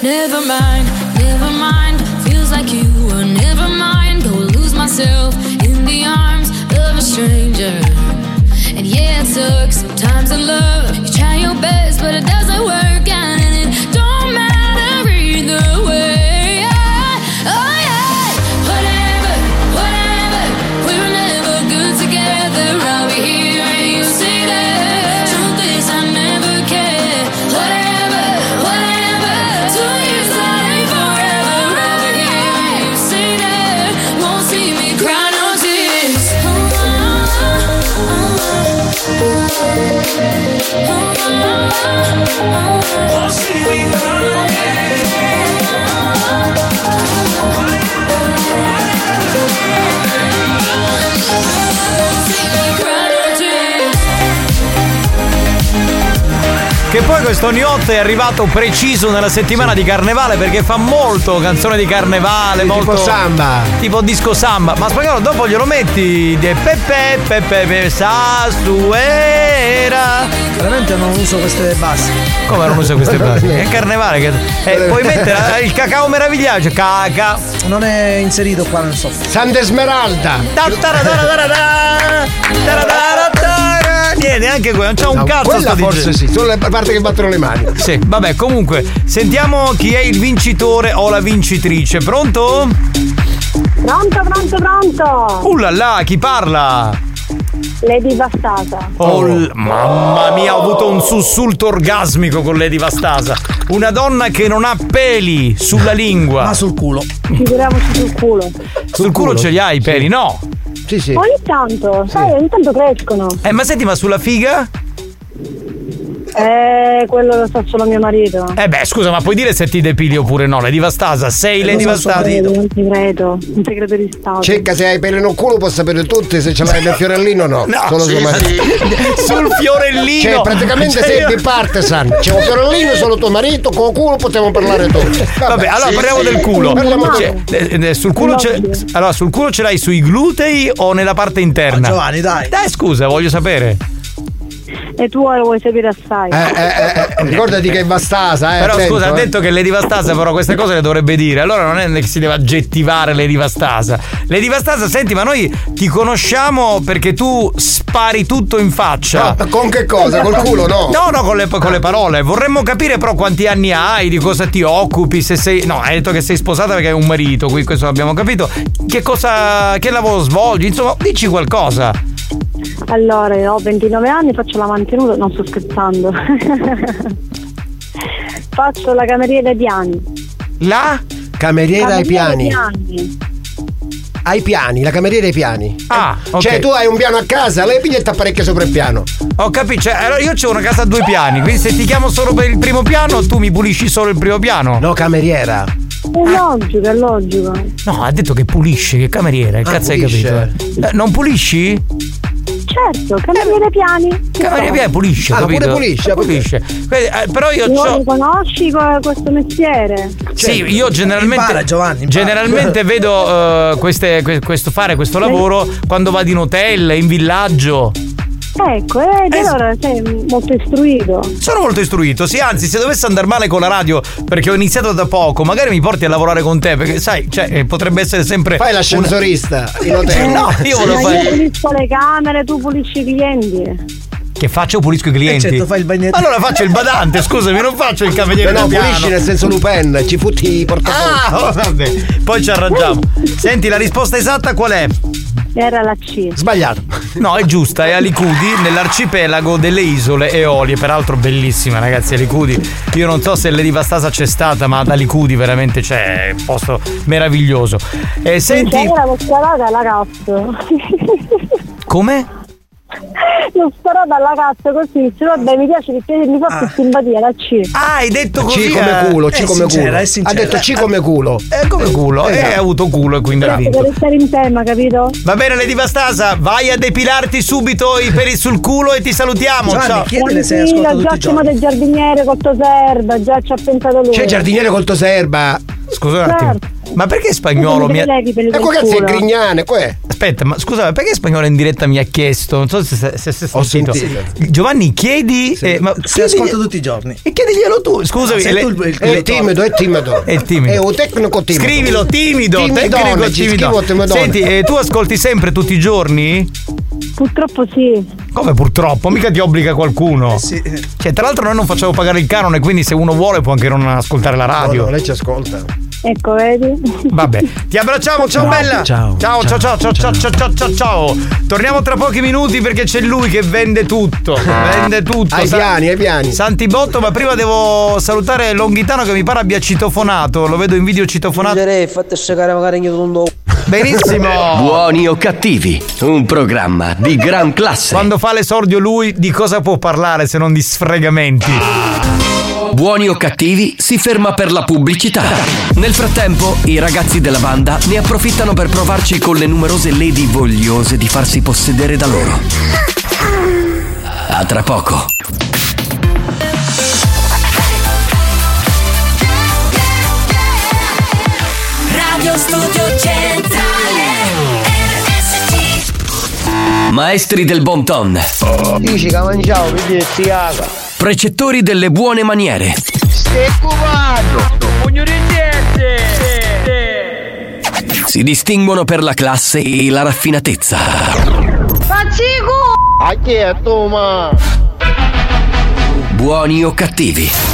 Never mind. Possibilidades poi questo gnotto è arrivato preciso nella settimana di carnevale perché fa molto canzone di carnevale, Sì, molto tipo samba. Tipo disco samba. Ma spagnolo dopo glielo metti de pepe pepe pepe sasuera. Veramente non uso queste basi. Come non usa queste basi? È carnevale che. eh, puoi mettere il cacao meraviglioso. Caca. Non è inserito qua nel software. Santa Esmeralda. Niente, neanche quello, non c'ha un No, cazzo quella sto forse sì, solo la parte che battono le mani. Sì, vabbè, comunque, sentiamo chi è il vincitore o la vincitrice. Pronto? Pronto, pronto, pronto! Uh là là, chi parla? Lady Vastasa. Oh, mamma mia, ho avuto un sussulto orgasmico con Lady Vastasa. Una donna che non ha peli sulla lingua. Ma sul culo. Figuriamoci sul culo. Sul culo ce li hai i peli? No. Sì, sì. Ogni tanto, sai, ogni tanto crescono. Eh, ma senti, ma sulla figa? Eh, quello lo sa solo mio marito. Eh beh, scusa, ma puoi dire se ti depili oppure no? Lady Vastasa, sei Eh, Lady lo so, Vastasa? credo, Non ti credo, un segreto di Stato. Cecca, se hai peli nel culo può sapere tutti se ce l'hai nel (laughs) fiorellino o no. No, solo sì, tuo marito. sì. Sul fiorellino. Cioè, praticamente Cioè, sei io- di partisan. C'è un fiorellino solo tuo marito, con il culo possiamo parlare tutti. Vabbè, allora sì, parliamo sì. del culo. Parliamo Cioè, eh, eh, sul, culo ce, allora, sul culo ce l'hai sui glutei o nella parte interna? Giovanni, dai. Dai, scusa, voglio sapere. E tu lo vuoi sapere assai. Eh, eh, eh, ricordati che è Vastasa, eh. però attento, scusa, ha eh. detto che Lady Vastasa però queste cose le dovrebbe dire. Allora non è che si deve aggettivare Lady Vastasa. Lady Vastasa, senti, ma noi ti conosciamo perché tu spari tutto in faccia. No, con che cosa? Col culo, no? No, no, con le, con le parole. Vorremmo capire però quanti anni hai, di cosa ti occupi, se sei. No, hai detto che sei sposata perché hai un marito, qui questo l'abbiamo capito. Che cosa. che lavoro svolgi? Insomma, dici qualcosa. Allora, ho 29 anni, faccio la mantenuta, non sto scherzando. (laughs) faccio la cameriera ai piani. La? Cameriera ai piani. piani. Ai piani, la cameriera ai piani. Ah, ok. Cioè, tu hai un piano a casa, lei piglia e t'apparecchia sopra il piano. Ho capito, cioè, allora io ho una casa a due piani, quindi se ti chiamo solo per il primo piano, tu mi pulisci solo il primo piano. No, cameriera. È logico, è logico. No, ha detto che pulisce, che cameriera, che Ah, cazzo hai pulisce. capito? Eh, non pulisci? Certo, cameriera ai piani. Cameriera piani pulisce, Ah, capito? pure pulisce, pulisce. Quindi, eh, però io lo conosci co- questo mestiere? Sì, io generalmente, Impara, Giovanni, impara. generalmente (laughs) vedo eh, queste- que- questo, fare questo lavoro quando vado in hotel, in villaggio. Ecco, ed allora sei molto istruito. Sono molto istruito, sì, anzi, se dovesse andare male con la radio, perché ho iniziato da poco, magari mi porti a lavorare con te, perché sai, cioè, eh, potrebbe essere sempre. Fai l'ascensorista in hotel. (laughs) No, io volevo Ma io fare. pulisco le camere, tu pulisci i clienti. Che faccio? Pulisco i clienti. Eh, certo, fai il bagnetto. Allora faccio il badante, scusami, non faccio il cameriere No, no, pulisci nel senso Lupin, ci futti i portafogli. Ah, oh, (laughs) vabbè, poi ci arrangiamo. (laughs) Senti, la risposta esatta qual è? Era la C. Sbagliato. No, è giusta, è a Licudi, nell'arcipelago delle isole Eolie, peraltro bellissima ragazzi, a Licudi. Io non so se Lady Vastasa c'è stata, ma da Licudi veramente c'è un posto meraviglioso. E senti, Era lo sparato alla cazzo. come? (laughs) L'ho sparato alla cazzo così, dice, vabbè mi piace perché mi fa più simpatia la C. Ah, hai detto così. C come culo, C È come sincera, culo. è sincera. Ha detto C come culo. Eh, come culo, e Esatto. hai avuto culo e quindi ha vinto. per restare in tema, capito? Va bene Lady Vastasa, vai a depilarti subito i peli sul culo e ti salutiamo. Giovanni, Ciao. chiedile se ascolta Tranquilla, tutti già giorni. del giardiniere col Toserba, già ci ha pensato lui. C'è il giardiniere col toserba. Scusa un attimo. Ma perché spagnolo mi ha... E qua cazzo è grignane, qua. Aspetta, ma scusa, perché spagnolo in diretta mi ha chiesto? Non so se se, se, se Ho sentito. sentito. Giovanni, chiedi. eh, ma Si ascolta tutti i giorni. E chiediglielo tu. Scusami, Sei le- tu il- il- È timido, è timido. (laughs) È timido. È un tecnico timido. Scrivilo timido, Timidone, tecnico timido. scrivo. Senti, eh, tu ascolti sempre tutti i giorni? Purtroppo sì. Come purtroppo? Mica ti obbliga qualcuno. Eh sì. Cioè, tra l'altro noi non facciamo pagare il canone, quindi se uno vuole può anche non ascoltare la No, radio. no, lei ci ascolta. Ecco, vedi? (laughs) Vabbè, ti abbracciamo, ciao bella. Ciao, ciao, ciao, ciao, ciao, ciao, ciao, ciao, ciao, ciao. Torniamo tra pochi minuti perché c'è lui che vende tutto. Vende tutto. Ai Sa- piani, ai piani. Santibotto, ma prima devo salutare Longhitano che mi pare abbia citofonato. Lo vedo in video citofonato. fate segare magari in un Benissimo. (laughs) Buoni o cattivi, un programma di gran classe. Quando fa l'esordio lui, di cosa può parlare se non di sfregamenti? Buoni o cattivi si ferma per la pubblicità. Nel frattempo, i ragazzi della banda ne approfittano per provarci con le numerose lady vogliose di farsi possedere da loro. A tra poco. Radio Studio Centrale Maestri del bon ton. Dici che mangiavo, vedi, si aga. Precettori delle buone maniere. Pugno di Si distinguono per la classe e la raffinatezza. Pazzico! A chi è tu, ma? Buoni o cattivi.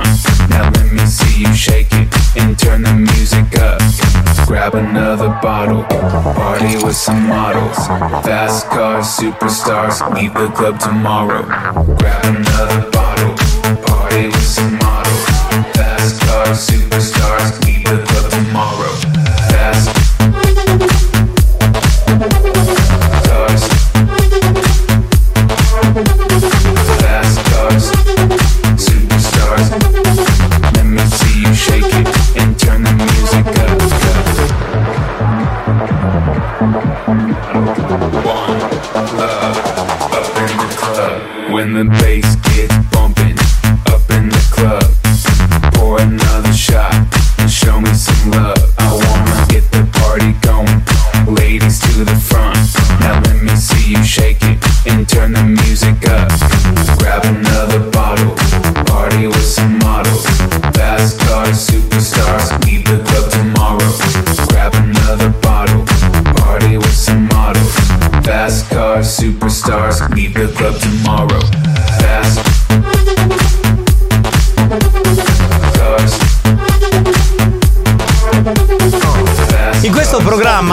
Shake it and turn the music up. Grab another bottle, party with some models. Fast cars, superstars, leave the club tomorrow. Grab another bottle, party with some models. Fast cars, superstars, leave the club tomorrow.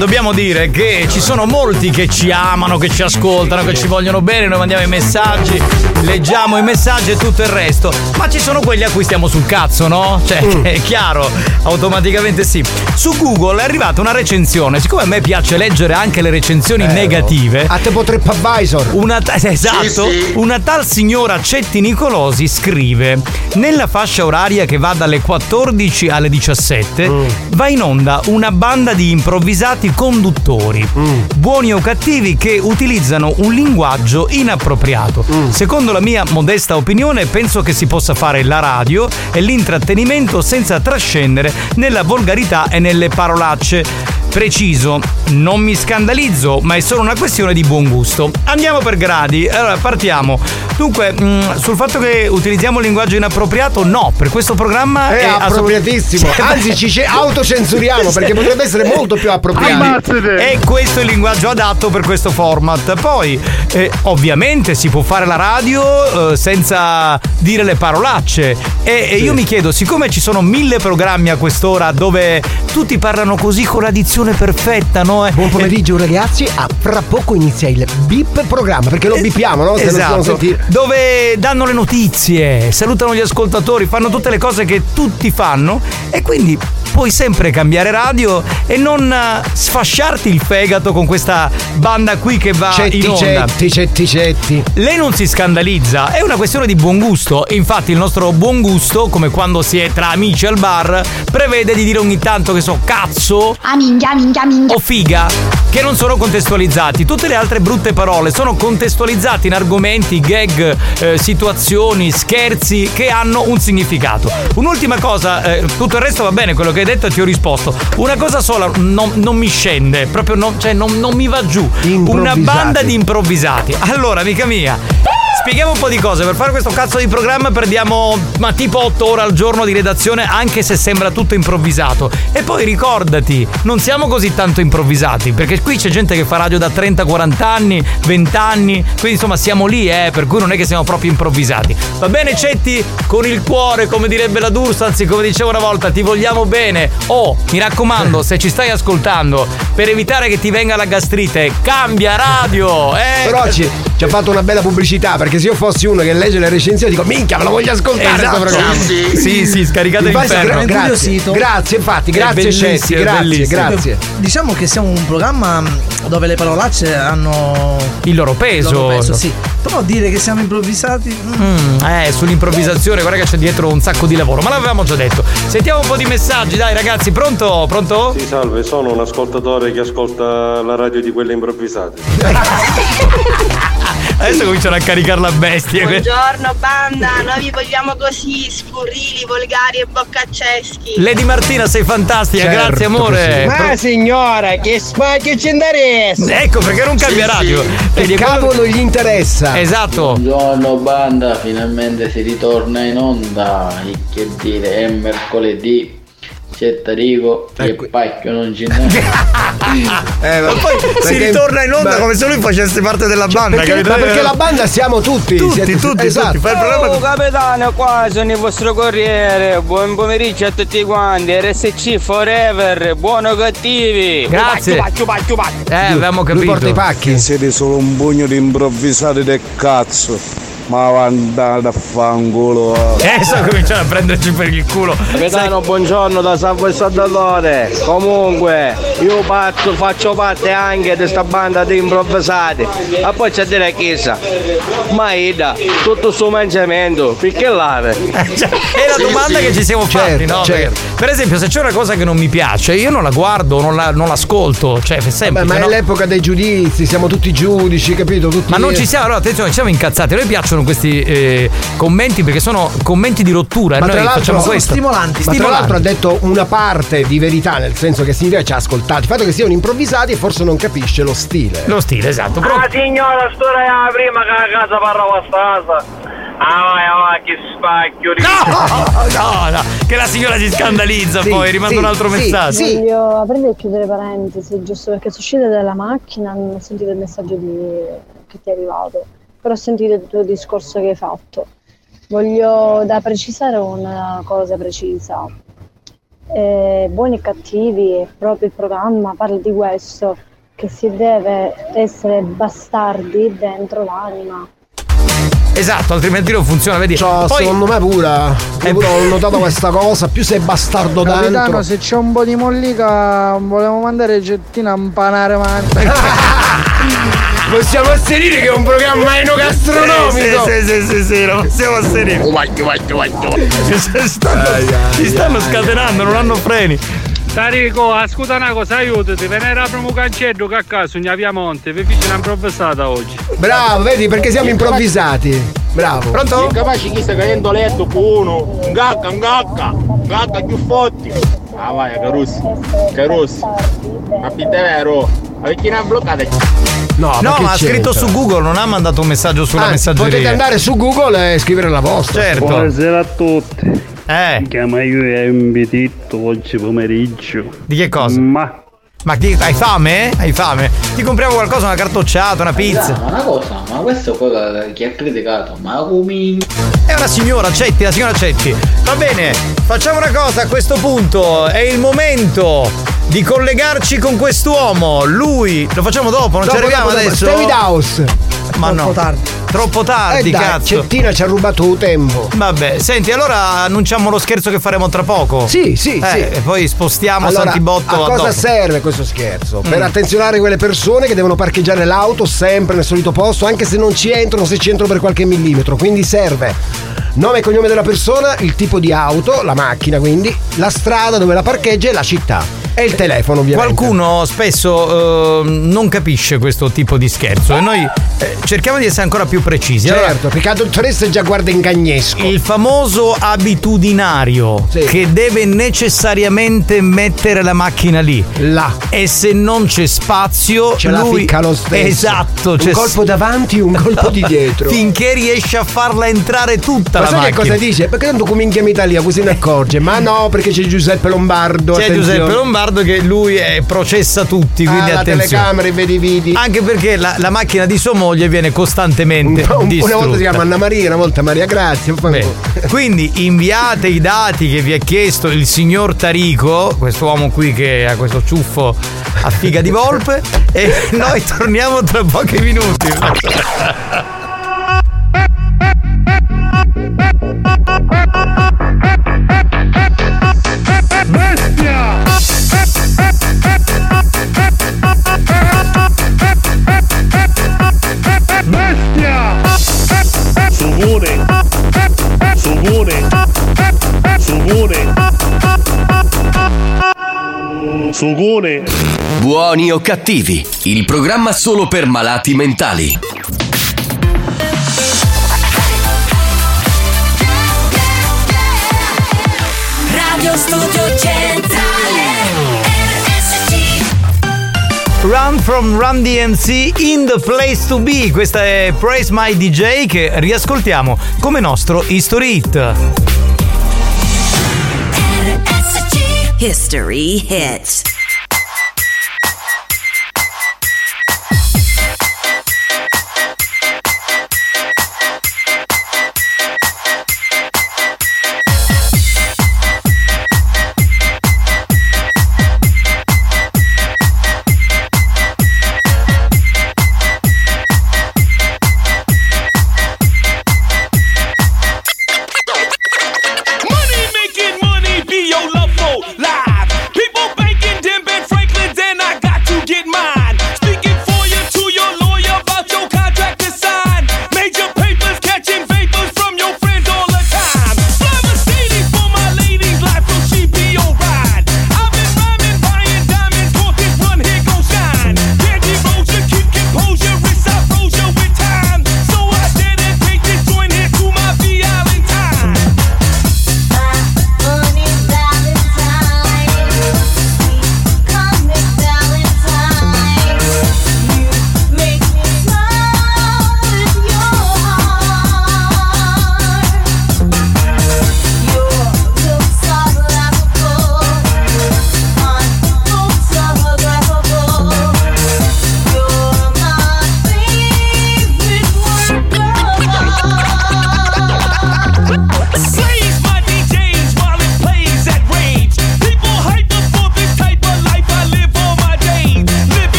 Dobbiamo dire che ci sono molti che ci amano, che ci ascoltano, che ci vogliono bene, noi mandiamo i messaggi, leggiamo i messaggi e tutto il resto, ma ci sono quelli a cui stiamo sul cazzo, no? Cioè, (laughs) è chiaro, automaticamente sì. Su Google è arrivata una recensione, siccome a me piace leggere anche le recensioni negative. A te potrei advisor. Una ta- (laughs) esatto, Sì, sì. una tal signora Cetti Nicolosi scrive: Nella fascia oraria che va dalle 14 alle 17 Mm. va in onda una banda di improvvisati conduttori, Mm. buoni o cattivi, che utilizzano un linguaggio inappropriato. Mm. Secondo la mia modesta opinione, penso che si possa fare la radio e l'intrattenimento senza trascendere nella volgarità e nelle parolacce. Preciso, non mi scandalizzo, ma è solo una questione di buon gusto. Andiamo per gradi. Allora, partiamo. Dunque, mh, sul fatto che utilizziamo un linguaggio inappropriato, no, per questo programma È assolut- appropriatissimo. Sì, Anzi, ci ce- autocensuriamo (laughs) perché potrebbe essere molto più appropriato. E questo è il linguaggio adatto per questo format. Poi, eh, ovviamente, si può fare la radio eh, senza dire le parolacce. E, e io mi chiedo, siccome ci sono mille programmi a quest'ora dove tutti parlano così con la dizione perfetta, no? Buon pomeriggio ragazzi, a fra poco inizia il BIP programma perché lo bipiamo, no? Se Esatto, dove danno le notizie, salutano gli ascoltatori, fanno tutte le cose che tutti fanno e quindi puoi sempre cambiare radio e non eh, sfasciarti il fegato con questa banda qui che va Cetti, in onda. cetti, cetti, cetti. Lei non si scandalizza, è una questione di buon gusto. Infatti, il nostro buon gusto, come quando si è tra amici al bar, prevede di dire ogni tanto che so cazzo Ah minchia, minchia, minchia. o figa, che non sono contestualizzati. Tutte le altre brutte parole sono contestualizzate in argomenti, gag, eh, situazioni, scherzi che hanno un significato. Un'ultima cosa, eh, tutto il resto va bene, quello che hai detto e ti ho risposto. Una cosa sola non, non mi scende, proprio non, cioè non, non mi va giù. Una banda di improvvisati. Allora, amica mia. Spieghiamo un po' di cose. Per fare questo cazzo di programma perdiamo ma tipo 8 ore al giorno di redazione, anche se sembra tutto improvvisato. E poi ricordati, non siamo così tanto improvvisati, perché qui c'è gente che fa radio da 30-40 anni, 20 anni, quindi insomma siamo lì, eh, per cui non è che siamo proprio improvvisati. Va bene, Cetti? Con il cuore, come direbbe la D'Urso, anzi come dicevo una volta, ti vogliamo bene. Oh, mi raccomando, (laughs) se ci stai ascoltando, per evitare che ti venga la gastrite, cambia radio, eh! Però ci, ci ha fatto una bella pubblicità perché se io fossi uno che legge le recensioni dico minchia me lo voglio ascoltare Esatto. questo programma. Sì, sì, sì, scaricate l'inferno. gra- Grazie, grazie infatti, grazie Cessi, grazie, grazie. Diciamo che siamo un programma dove le parolacce hanno Il loro peso. il loro peso, sì. Però dire che siamo improvvisati. mm. Mm, eh, sull'improvvisazione, guarda che c'è dietro un sacco di lavoro, ma l'avevamo già detto. Sentiamo un po' di messaggi, dai ragazzi, pronto? Pronto? Sì, salve, sono un ascoltatore che ascolta la radio di quelle improvvisate. (laughs) Adesso cominciano a caricare la bestia. Buongiorno banda, noi vi vogliamo così, scurrili, volgari e boccacceschi. Lady Martina, sei fantastica, Certo grazie amore. Ma signora, che spacchio ci interessa? Ecco perché non cambia radio. Che Vedi, è quello- cavolo gli interessa? Esatto. Buongiorno banda, finalmente si ritorna in onda. E che dire, è mercoledì. C'è Tarico e Pacchio non ci (laughs) Eh, Ma poi si ritorna in onda Beh, come se lui facesse parte della banda, perché, ma perché la banda siamo tutti. Tutti, siete- tutti, esatto. tutti. Oh capitano, qua sono il vostro corriere. Buon pomeriggio a tutti quanti. RSC Forever, buono cattivi. Grazie. Pacchio, pacchio, pacchio. Eh, avevamo capito. Siete solo un pugno di improvvisati del cazzo. Ma andate a fanculo. Eh, sto cominciando a prenderci per il culo. Capitano, buongiorno da Salvo e Saldatore. Comunque, io faccio, faccio parte anche di questa banda di improvvisati. E poi c'è dire chissà. Ma Ida, tutto sul mangiamento, perché lave? (laughs) Cioè, È la domanda che ci siamo fatti, certo, no? certo. Per esempio, se c'è una cosa che non mi piace, io non la guardo, non, la- non l'ascolto. Cioè, è semplice. Beh, ma no? è l'epoca dei giudizi, siamo tutti giudici, capito? Tutti Ma non ci siamo, allora attenzione, ci siamo incazzati. A noi piacciono questi eh, commenti perché sono commenti di rottura. e Ma noi tra l'altro facciamo questo. Ma tra l'altro ha detto una parte di verità, nel senso che significa che ci ha ascoltato. Il fatto che siano improvvisati e forse non capisce lo stile. Lo stile, esatto. Ah signora, storia è la prima che a casa parlava. Ah vai, ah vai, che spacchio di... No, (laughs) no, che la signora si scandalizza poi, rimanda un altro messaggio. Voglio aprire e chiudere parentesi, giusto perché sono uscita dalla macchina, non ho sentito il messaggio di- che ti è arrivato, però ho sentito il tuo discorso che hai fatto. Voglio da precisare una cosa precisa. Eh, buoni e cattivi, proprio il programma parla di questo, che si deve essere bastardi dentro l'anima. Esatto, altrimenti non funziona, vedi? Cioè, Poi- secondo me pure. Io pure ho notato (laughs) questa cosa, più sei bastardo Capitano, dentro. se c'è un po' di mollica, volevo mandare Gettina a impanare mano. (laughs) (laughs) Possiamo asserire che è un programma enogastronomico. Sì, sì, sì, sì, sì, lo possiamo asserire. Si stanno, si stanno scatenando, non hanno freni. Tarico, ascolta una cosa, aiutati, venere a primo cancello che a caso in Piamonte, vi fece una improvvisata oggi. Bravo, vedi perché siamo improvvisati. Bravo. Pronto? Capace chi sta cadendo letto con uno, un gacca, un gacca, un gacca più forti. Ah vai, Carussi, Carussi. Ma pinte vero, ma perché ne ha bloccata? No, No, ma ha scritto su Google, non ha mandato un messaggio sulla Anzi, messaggeria. potete andare su Google e scrivere la vostra. Certo. Buonasera a tutti. Eh. Mi chiamo io e invitito oggi pomeriggio. Di che cosa? Ma. Ma che- hai fame? Hai fame? Ti compriamo qualcosa, una cartocciata, una pizza. Ma una cosa, ma questo qua chi ha criticato? Ma come È una signora, accetti, la signora accetti. Va bene, facciamo una cosa a questo punto. È il momento di collegarci con quest'uomo. Lui, lo facciamo dopo, non Dopo, ci arriviamo dopo, dopo. adesso. David House. Ma no. Troppo tardi, Eh dai, cazzo. Cettina ci ha rubato tempo. Vabbè, senti, allora annunciamo lo scherzo che faremo tra poco. Sì, sì, Eh, sì. E poi spostiamo Allora, Santibotto a a cosa dopo. serve questo scherzo? Per Mm. attenzionare quelle persone che devono parcheggiare l'auto sempre nel solito posto, anche se non ci entrano, se ci entrano per qualche millimetro. Quindi serve nome e cognome della persona, il tipo di auto, la macchina quindi, la strada dove la parcheggia e la città. E il telefono ovviamente. Qualcuno spesso eh, non capisce questo tipo di scherzo e noi eh, cerchiamo di essere ancora più precisi. Certo, allora, perché la dottoressa già guarda in cagnesco. Il famoso abitudinario sì. che deve necessariamente mettere la macchina lì. Là. E se non c'è spazio, ce lui... la ficca lo stesso. Esatto. Un cioè... colpo davanti, un (laughs) colpo di dietro. Finché riesce a farla entrare tutta Ma la macchina. Ma sai cosa dice? Perché tanto come in Italia così ne accorge? Ma no, perché c'è Giuseppe Lombardo. C'è attenzione. Giuseppe Lombardo che lui è, processa tutti, quindi ah, attenzione. telecamere, vedi, vedi. Anche perché la, la macchina di sua moglie viene viene costantemente un, un, Una volta si chiama Anna Maria, una volta Maria Grazia. Poi... (laughs) Quindi inviate i dati che vi ha chiesto il signor Tarico, questo uomo qui che ha questo ciuffo a figa di volpe, e (laughs) noi torniamo tra pochi minuti. Sugone. Buoni o cattivi, il programma solo per malati mentali. Radio Studio Run from Run DMC in the place to be. Questa è Praise My DJ che riascoltiamo come nostro History Hit. History hits.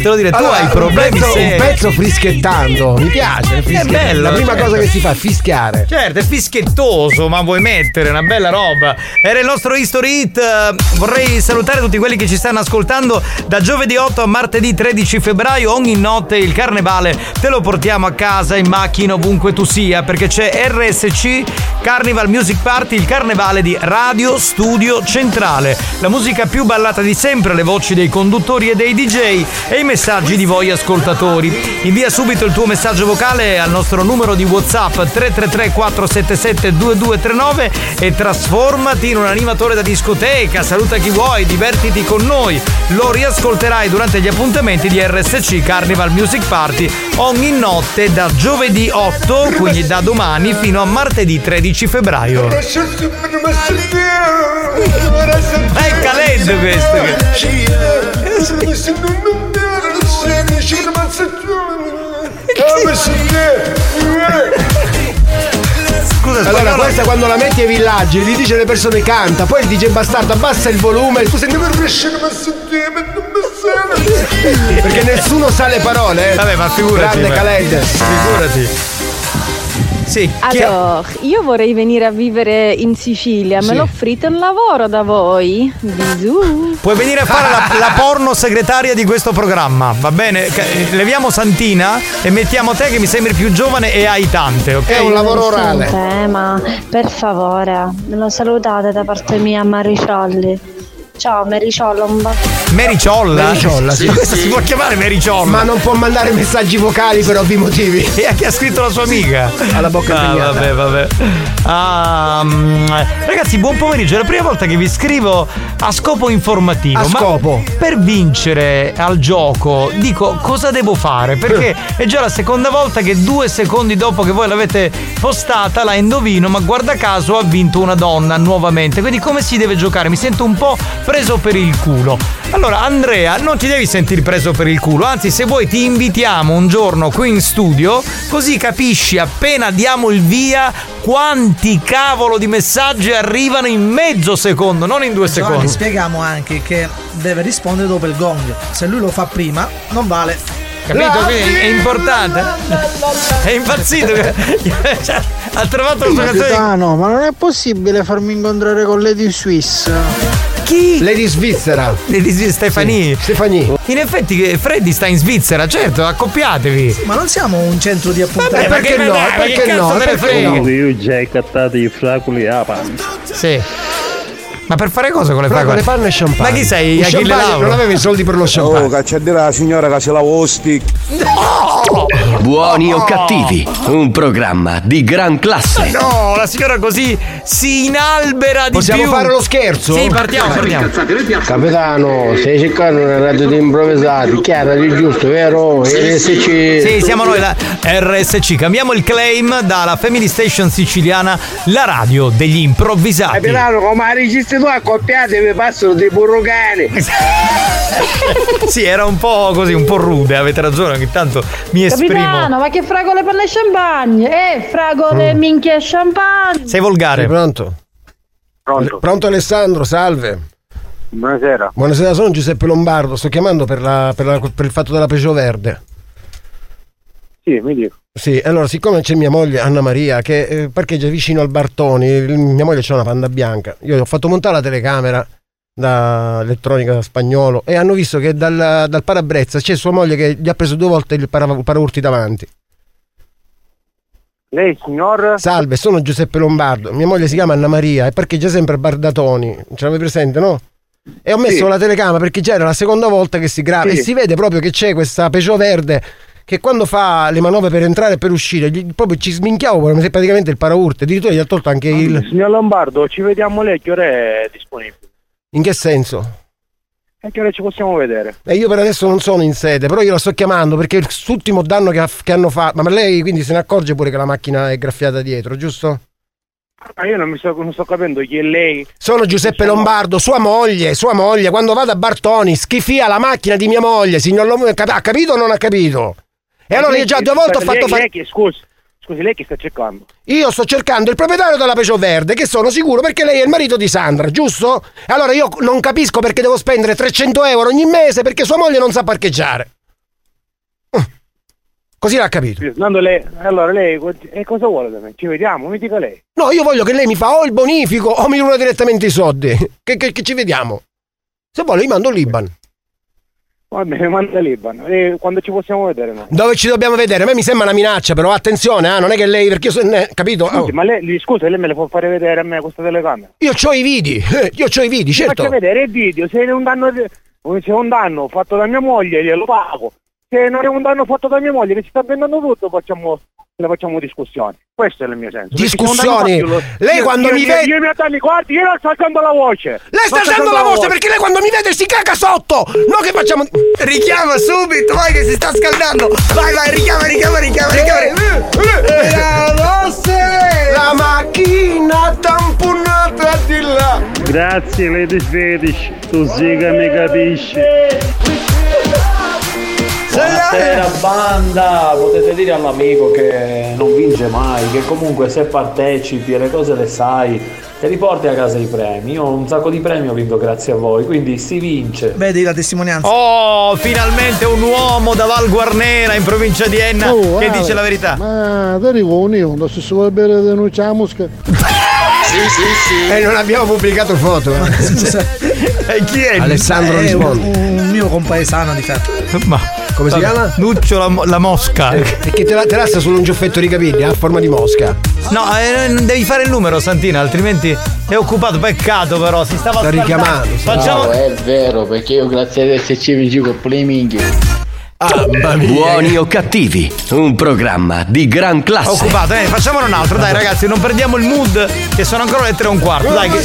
Fatelo dire, tu Allora, hai un problemi pezzo, seri. un pezzo fischiettando, mi piace. fischie- bello, La prima cioè. cosa che si fa è fischiare. Certo, è fischiettoso, ma vuoi mettere una bella roba. Era il nostro History Hit. eh, Vorrei salutare tutti quelli che ci stanno ascoltando da giovedì 8 a martedì 13 febbraio. Ogni notte il carnevale te lo portiamo a casa, in macchina, ovunque tu sia, perché c'è RSC Carnival Music Party, il carnevale di Radio Studio Centrale. La musica più ballata di sempre, le voci dei conduttori e dei DJ e i messaggi di voi ascoltatori. Invia subito il tuo messaggio vocale al nostro numero di WhatsApp 333 477 2239 e trasformati in un animatore da discoteca. Saluta chi vuoi, divertiti con noi. Lo riascolterai durante gli appuntamenti di RSC Carnival Music Party ogni notte da giovedì 8, quindi da domani fino a martedì 13 febbraio. È Khaled questo. Scusa, Allora, spagnolo. questa quando la metti ai villaggi, gli dice alle persone canta, poi DJ bastardo abbassa il volume, tu senti perché nessuno sa le parole. eh. Vabbè, ma figurati. Grande ma- Khaled. Figurati. Sì, Allora, io vorrei venire a vivere in Sicilia, Sì. me lo offrite un lavoro da voi? Bisù. Puoi venire a fare la, la porno segretaria di questo programma, va bene? Ca- Leviamo Santina e mettiamo te che mi sembri più giovane e hai tante, ok? Sente, ma per favore, me lo salutate da parte mia Mariciolli. Ciao Mariciollo, un bacio. Mericiolla? Mericiolla, sì. (laughs) Questa si può chiamare Mericiolla. Ma non può mandare messaggi vocali per ovvi motivi. (laughs) E a chi ha scritto la sua amica? Alla bocca ah, impegnata. vabbè, vabbè. Mm, ragazzi, buon pomeriggio. È la prima volta che vi scrivo a scopo informativo. A ma scopo? per vincere al gioco, dico cosa devo fare? Perché (laughs) è già la seconda volta che due secondi dopo che voi l'avete postata la indovino, ma guarda caso ha vinto una donna nuovamente. Quindi come si deve giocare? Mi sento un po' preso per il culo. Allora, Andrea, non ti devi sentire preso per il culo, anzi, se vuoi ti invitiamo un giorno qui in studio, così capisci appena diamo il via quanti cavolo di messaggi arrivano in mezzo secondo, non in due Giovanni, secondi. spieghiamo anche che deve rispondere dopo il gong. Se lui lo fa prima, non vale. Capito? Quindi è importante. (laughs) È impazzito. (laughs) Ha trovato la sua canzone. Capitano, ma non è possibile farmi incontrare con Lady Swiss? Chi? Lady Svizzera. Lady Svizzera, Stefani. Stefani. In effetti che Freddy sta in Svizzera, certo, accoppiatevi. Ma non siamo un centro di appuntamento. Vabbè, perché no? Perché cazzo te ne frega? Io già hai cattato i fracoli a panza. Sì. Ma per fare cosa con le Però con fragole? le panne e champagne. Ma chi sei? Il Achille champagne Lauro? non aveva i soldi per lo champagne. Oh, caccia a dire la signora che se la vosti. (laughs) Buoni o cattivi, un programma di gran classe. No, la signora così si inalbera di Possiamo più. fare lo scherzo? Sì, partiamo, partiamo. Capitano, stai cercando una radio di improvvisati, chiara di giusto, vero? RSC. Sì, siamo noi la RSC. Cambiamo il claim dalla Family Station siciliana, la radio degli improvvisati. Capitano, come la registri tu accoppiate mi passano dei burrocani. (laughs) sì, era un po' così, un po' rude, avete ragione, ogni tanto mi esprimo. Capitano, ma che fragole per le champagne? Eh, fragole minchia e champagne. Sei volgare. Sei pronto? Pronto. Pronto Alessandro, salve. Buonasera. Buonasera, sono Giuseppe Lombardo, sto chiamando per, la- per la- per il fatto della Peugeot verde. Sì, mi dico. Sì, allora siccome c'è mia moglie Anna Maria che eh, parcheggia vicino al Bartoni, il- mia moglie c'ha una panda bianca, io ho fatto montare la telecamera da elettronica spagnolo e hanno visto che dal, dal parabrezza c'è sua moglie che gli ha preso due volte il para- paraurti davanti. Lei, signor? Salve, sono Giuseppe Lombardo, mia moglie si chiama Anna Maria e parcheggia sempre al Bardatoni, ce l'avete presente, no? E ho messo Sì. la telecamera perché già era la seconda volta che si grava Sì. e si vede proprio che c'è questa Peugeot verde che quando fa le manovre per entrare e per uscire gli- proprio ci sminchiavo come se praticamente il paraurti addirittura gli ha tolto anche il Signor Lombardo, ci vediamo lei, che ora è disponibile? In che senso? E che ora ci possiamo vedere? E io per adesso non sono in sede però io la sto chiamando perché l'ultimo danno che, che hanno fatto ma lei quindi se ne accorge pure che la macchina è graffiata dietro giusto? Ma io non mi sto, non sto capendo chi è lei. Sono Giuseppe Lombardo, sua moglie, sua moglie, quando vado a Bartoni schifia la macchina di mia moglie, signor Lombardo, ha capito o non ha capito? E allora io già due volte ho fatto fare... che, scusi, lei chi sta cercando? Io sto cercando il proprietario della Peugeot Verde, che sono sicuro perché lei è il marito di Sandra, giusto? Allora io non capisco perché devo spendere 300 euro ogni mese perché sua moglie non sa parcheggiare. Mm. Così l'ha capito. Lei, allora lei, e cosa vuole da me? Ci vediamo, mi dica lei. No, io voglio che lei mi fa o il bonifico o mi runa direttamente i soldi. Che, che- che ci vediamo. Se vuole, gli mando l'Iban. Va bene, manda l'Iban. E quando ci possiamo vedere noi? Dove ci dobbiamo vedere? A me mi sembra una minaccia, però attenzione, eh, non è che lei, perché io so- ne- capito? Oh, Scusi, ma lei, scusa, lei me le può fare vedere a me questa telecamera? io ho i vidi, eh, io ho i vidi, Mi certo. Faccia vedere il video, se è un danno, se è un danno fatto da mia moglie glielo pago. Se non è un danno fatto da mia moglie che ci sta vendendo tutto, facciamo, ne facciamo discussioni. Questo è il mio senso. Discussioni? io lo- Lei io- quando io- mi io- vede- Io mi attacco, guardi, io non sto alzando la voce. Lei sta alzando la voce perché lei quando mi vede si caga sotto! No che facciamo. Richiama subito, vai che si sta scaldando. Vai, vai, richiama, richiama, richiama, richiama. La macchina tamponata di là! Grazie Lady Swedish, tu sì che mi capisci. Buonasera banda, potete dire all'amico che non vince mai, che comunque se partecipi e le cose le sai, te li porti a casa i premi. Io un sacco di premi ho vinto grazie a voi, quindi si vince. Vedi la testimonianza. Oh, finalmente un uomo da Val Guarnera in provincia di Enna Oh, che Ale, dice la verità. Ma ti arrivo io, non si vuole bere denuncia mosca. Sì, sì, sì. E non abbiamo pubblicato foto. (laughs) E chi è? Alessandro Eh, risponde. un, un mio compaesano di fatto. Ma Come si chiama? Nuccio la, la mosca. Perché te la, te la sta solo un giuffetto di capelli a forma di mosca. No, eh, devi fare il numero, Santina, altrimenti è occupato. Peccato, però. Si stava Sta scaldando. richiamando, Facciamo. Bravo, è vero, perché io grazie ad SC vinci con play minchia. Buoni o cattivi, un programma di gran classe. Occupato, eh, facciamone un altro, dai ragazzi, non perdiamo il mood, che sono ancora le tre e un quarto. Dai, che...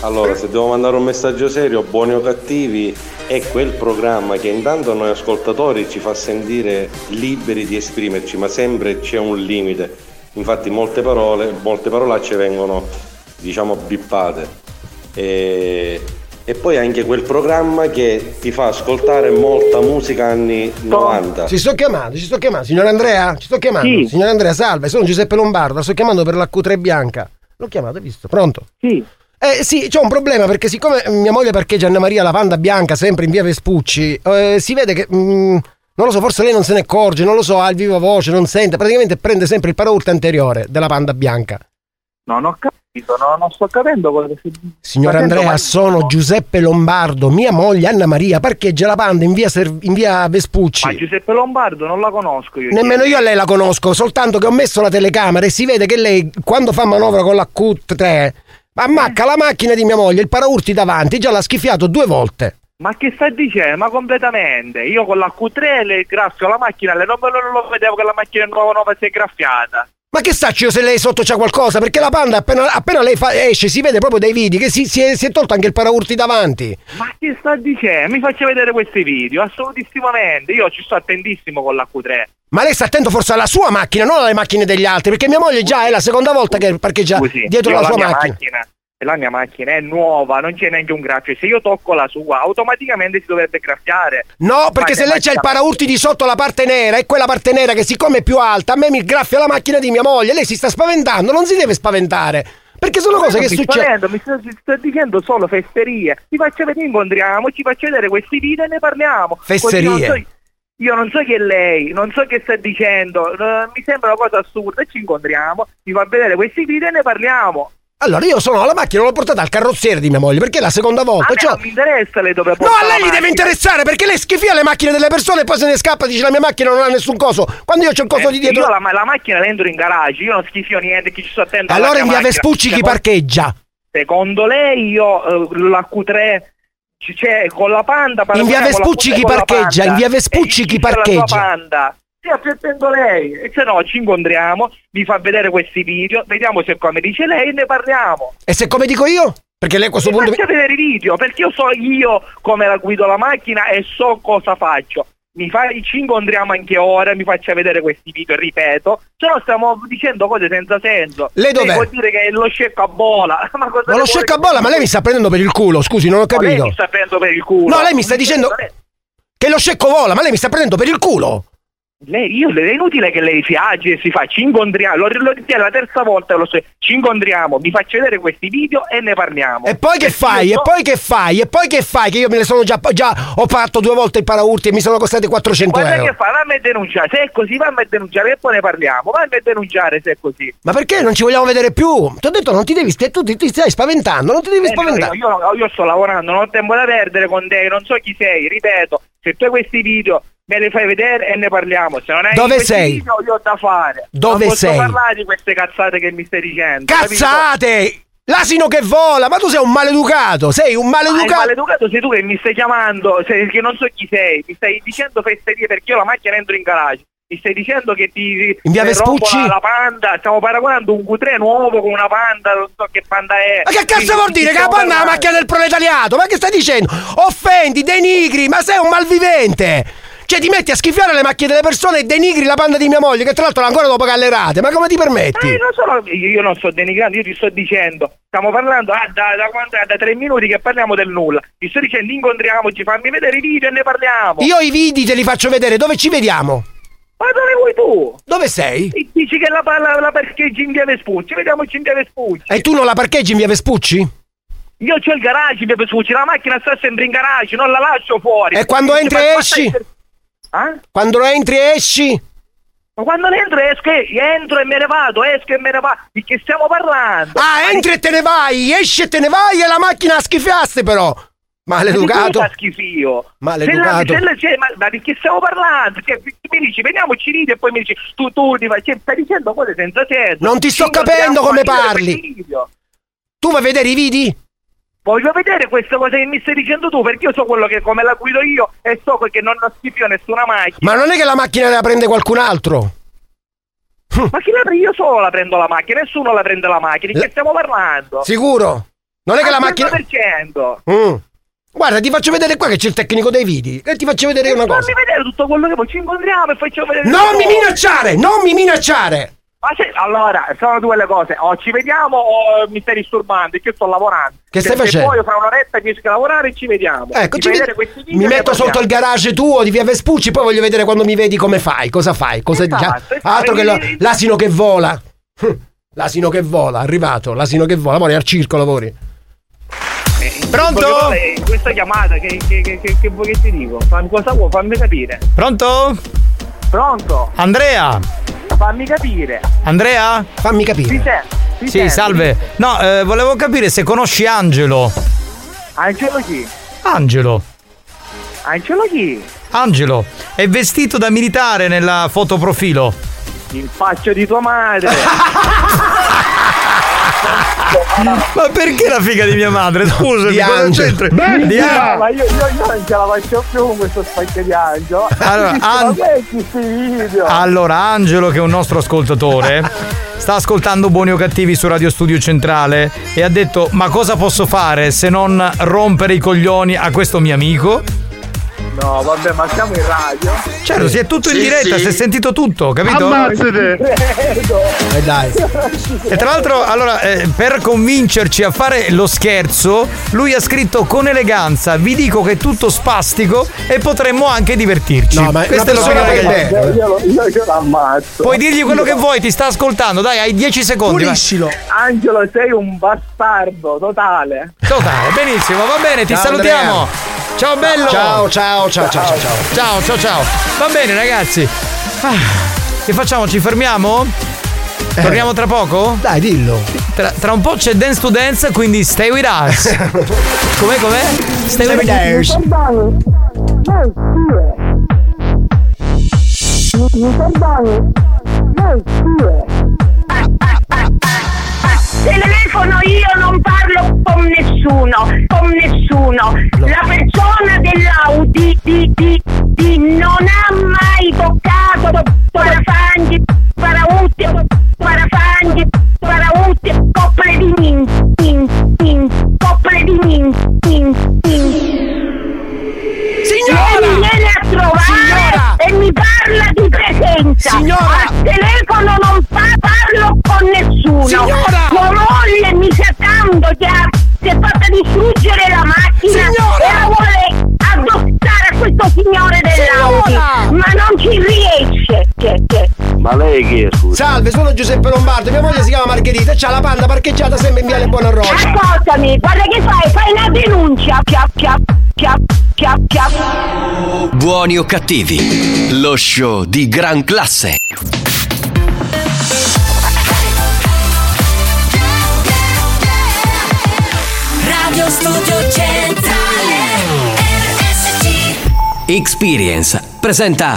Allora, se devo mandare un messaggio serio, buoni o cattivi, è quel programma che intanto noi ascoltatori ci fa sentire liberi di esprimerci, ma sempre c'è un limite. Infatti molte parole, molte parolacce vengono, diciamo, bippate. E, e poi anche quel programma che ti fa ascoltare molta musica anni 90. Ci sto chiamando, ci sto chiamando. Signor Andrea? Ci sto chiamando. Sì. Signor Andrea, salve, sono Giuseppe Lombardo, la sto chiamando per la Q3 bianca. L'ho chiamato, hai visto? Pronto? Sì. Eh sì, c'è un problema perché siccome mia moglie parcheggia Anna Maria la Panda Bianca sempre in via Vespucci, eh, si vede che mm, non lo so, forse lei non se ne accorge, non lo so, ha il viva voce, non sente, praticamente prende sempre il paraurti anteriore della Panda Bianca. No, non ho capito, no, non sto capendo cosa si Signor Andrea, ma- sono Giuseppe Lombardo, mia moglie Anna Maria parcheggia la Panda in via, Ser- in via Vespucci. Ma Giuseppe Lombardo non la conosco io. Nemmeno io a lei la conosco, soltanto che ho messo la telecamera e si vede che lei, quando fa manovra con la Q3, ammacca la macchina di mia moglie, il paraurti davanti, già l'ha schiffiato due volte. Ma che sta dicendo? Ma completamente. Io con la Q3 le graffio la macchina, le non, non lo vedevo che la macchina nuova nuova si è graffiata. Ma che saccio io se lei sotto c'ha qualcosa? Perché la Panda appena, appena lei fa- esce si vede proprio dai video che si, si è, si è tolto anche il paraurti davanti. Ma che sta dicendo? Mi faccia vedere questi video, assolutissimamente. Io ci sto attentissimo con la Q3. Ma lei sta attento forse alla sua macchina, non alle macchine degli altri, perché mia moglie già è la seconda volta che parcheggia Scusi, dietro la sua mia macchina. La mia macchina è nuova, non c'è neanche un graffio. Se io tocco la sua, automaticamente si dovrebbe graffiare. No, perché se lei c'ha il paraurti di sotto la parte nera e quella parte nera che siccome è più alta, a me mi graffia la macchina di mia moglie, lei si sta spaventando, non si deve spaventare. Perché sono cose che succedono. Mi sto, sto dicendo solo fesserie. Ti faccio vedere, incontriamo, ci faccio vedere questi video e ne parliamo. Fesserie. io non so chi è lei, non so che sta dicendo, mi sembra una cosa assurda, ci incontriamo, mi fa vedere questi video e ne parliamo. Allora io sono alla macchina, l'ho portata al carrozziere di mia moglie, perché è la seconda volta. A me cioè- non mi interessa lei dove No, a lei gli deve interessare perché lei schifia le macchine delle persone e poi se ne scappa e dice la mia macchina non ha nessun coso. Quando io c'ho il coso Eh, di dietro. Io la, la macchina la entro in garage, io non schifio niente, chi ci sto attento Allora in via. Vespucci chi Secondo- parcheggia? Secondo lei io eh, la Q3 c- c'è con la Panda In via Vespucci Q3 chi parcheggia? In via Vespucci chi c'è la sua parcheggia? Sì, attento lei, e se no ci incontriamo, mi fa vedere questi video, vediamo se come dice lei e ne parliamo. E se come dico io? Perché lei a questo Mi punto. faccia vedere i video, perché io so io come la guido la macchina e so cosa faccio. Mi fa, ci incontriamo anche ora, mi faccia vedere questi video, ripeto. Se no stiamo dicendo cose senza senso. Lei dov'è? vuol dire che è lo scecco a bola. (laughs) Ma cosa Ma lo scecco a bolla, ma lei mi sta prendendo per il culo, scusi, non ho No, lei capito. mi sta prendendo per il culo. No, lei mi sta dicendo che lo scecco vola, ma lei mi sta prendendo per il culo. Lei, io, è inutile che lei si agi e si fa, ci incontriamo, lo, lo ritiene la terza volta, lo so, ci incontriamo, mi faccia vedere questi video e ne parliamo. E poi che fai? E poi che fai? E poi che fai? Che io me ne sono già, già ho fatto due volte il paraurti e mi sono costati 400 Guarda euro. che fa, vammi a denunciare, se è così vammi a denunciare e poi ne parliamo, vammi a denunciare se è così. Ma perché non ci vogliamo vedere più? Ti ho detto non ti devi, st- tu ti, ti stai spaventando, non ti devi Eh, spaventare. Io, io- io sto lavorando, non ho tempo da perdere con te, non so chi sei, ripeto, se tu hai questi video me li fai vedere e ne parliamo, se non hai Dove sei? io ho da fare. Dove non posso sei? parlare di queste cazzate che mi stai dicendo. capito? Cazzate! L'asino che vola, ma tu sei un maleducato, sei un Ma il maleducato. maleducato sei tu che mi stai chiamando, sei- che non so chi sei, mi stai dicendo fesserie perché io la macchina entro in garage. Mi stai dicendo che ti In via Vespucci? La, la panda, stiamo paragonando un Q3 nuovo con una panda, non so che panda è. Ma che cazzo vuol dire? Che la panna è la macchina del proletariato? Ma che stai dicendo? Offendi, denigri, ma sei un malvivente! Cioè ti metti a schifiare le macchine delle persone e denigri la panda di mia moglie, che tra l'altro ancora dopo gallerate, ma come ti permetti? Eh, non sono, io, non sto denigrando, io ti sto dicendo, stiamo parlando ah, da, da, quando- da tre minuti che parliamo del nulla. Ti sto dicendo incontriamoci, fammi vedere i video e ne parliamo. Io i video te li faccio vedere, dove ci vediamo? Ma dove vuoi tu? Dove sei? E dici che la, la, la parcheggi in via Vespucci, vediamoci in via Vespucci. E tu non la parcheggi in via Vespucci? Io c'ho il garage in via Vespucci, la macchina sta sempre in garage, non la lascio fuori. E quando entri e esci? essere- Ah? Quando entri e esci? Ma quando entro esco, entro e me ne vado, esco e me ne vado. Di che stiamo parlando? Ah, entri e te ne vai, esci e te ne vai e la macchina schifiaste però! Maleducato! Ma schifio. Maleducato. Se la- se la- ma, ma di che stiamo parlando? Cioè, mi dici, veniamoci lì e poi mi dici, tu, tu, ti fai, cioè, stai dicendo cose senza senso. Non ti sto capendo come parli. Tu vuoi vedere i video? Voglio vedere queste cose che mi stai dicendo tu, perché io so quello che come la guido io e so che non ho schifio nessuna macchina. Ma non è che la macchina la prende qualcun altro? Ma chi la prende? Io solo la prendo la macchina, nessuno la prende la macchina. Di che stiamo parlando? Sicuro? Non è che la macchina... 100%. Mm. Guarda, ti faccio vedere qua che c'è il tecnico dei video. E ti faccio vedere una cosa. Fammi vedere tutto quello che poi ci incontriamo e facciamo vedere. Non mi minacciare! Non mi minacciare! Ma se, allora, sono due le cose, o ci vediamo o mi stai disturbando, io sto lavorando. Che stai Se- facendo? Se poi fra un'oretta riesco a lavorare ci vediamo. Ecco, ci video mi e metto sotto il garage tuo di via Vespucci, poi voglio vedere quando mi vedi come fai, cosa fai, cosa Esatto, già- esatto. altro che lo- l'asino che vola. Hm, L'asino che vola, arrivato, l'asino che vola, ora al circo lavori. Pronto? Eh, Questa chiamata, che, che, che, che, che vuoi che ti dico? Cosa vuoi? Fammi capire. Pronto? Pronto? Andrea? Fammi capire. Andrea? Fammi capire. Ti sento? Ti Sì, sento? salve. No, eh, volevo capire se conosci Angelo. Angelo chi? Angelo. Angelo chi? Angelo. È vestito da militare nella fotoprofilo. Il faccio di tua madre. (laughs) Ma perché la figa di mia madre? Scusa, Di cosa c'entra? Di Angelo. ma io, io, io non ce la faccio più con questo specchio di Angelo. Allora, An-? Allora, Angelo, che è un nostro ascoltatore, sta ascoltando Buoni o Cattivi su Radio Studio Centrale e ha detto: Ma cosa posso fare se non rompere i coglioni a questo mio amico? No, vabbè, ma siamo in radio. Certo, si è tutto in diretta, si è sentito tutto, capito? Credo. E dai. E tra l'altro, allora, eh, per convincerci a fare lo scherzo, lui ha scritto con eleganza: Vi dico che è tutto spastico e potremmo anche divertirci. No, ma Questa è l'opinione che per Io, lo- io, io l'ammazzo. Puoi dirgli quello che vuoi, ti sta ascoltando, dai, hai 10 secondi. vai. Angelo, sei un bastardo totale. Totale, benissimo, va bene, ti Ciao, salutiamo. Andrea. Ciao bello. Ciao, ciao, ciao, ciao, ciao, ciao. Ciao, ciao, ciao. Va bene, ragazzi. Ah, che facciamo? Ci fermiamo? Torniamo tra poco? Dai, dillo. Tra, tra un po' c'è Dance to Dance, quindi stay with us. (laughs) com'è, com'è? Stay, with us. Telefono io non parlo con nessuno, con nessuno. La persona dell'Audi di, di, di non ha mai toccato parafanghi, parautti, parafanghi, parautti, coppole di min, min, min, coppole di min, min, min. Parla di presenza. Signora! Al telefono non pa- parlo con nessuno. Signora! Tua moglie mi tanto che ha- si è fatta distruggere la macchina Signora! e la vuole addossare a questo signore dell'Audi. Signora! Ma non ci riesce. Ma lei chi è, scusa? Salve, sono Giuseppe Lombardo, mia moglie si chiama Margherita e c'ha la panda parcheggiata sempre in viale Buona Rosa. Ascoltami, guarda che fai? Fai una denuncia. Chiap, chiap, chiap, chiap, chiap. Buoni o cattivi, lo show di gran classe. Radio Studio Centrale RSC Experience presenta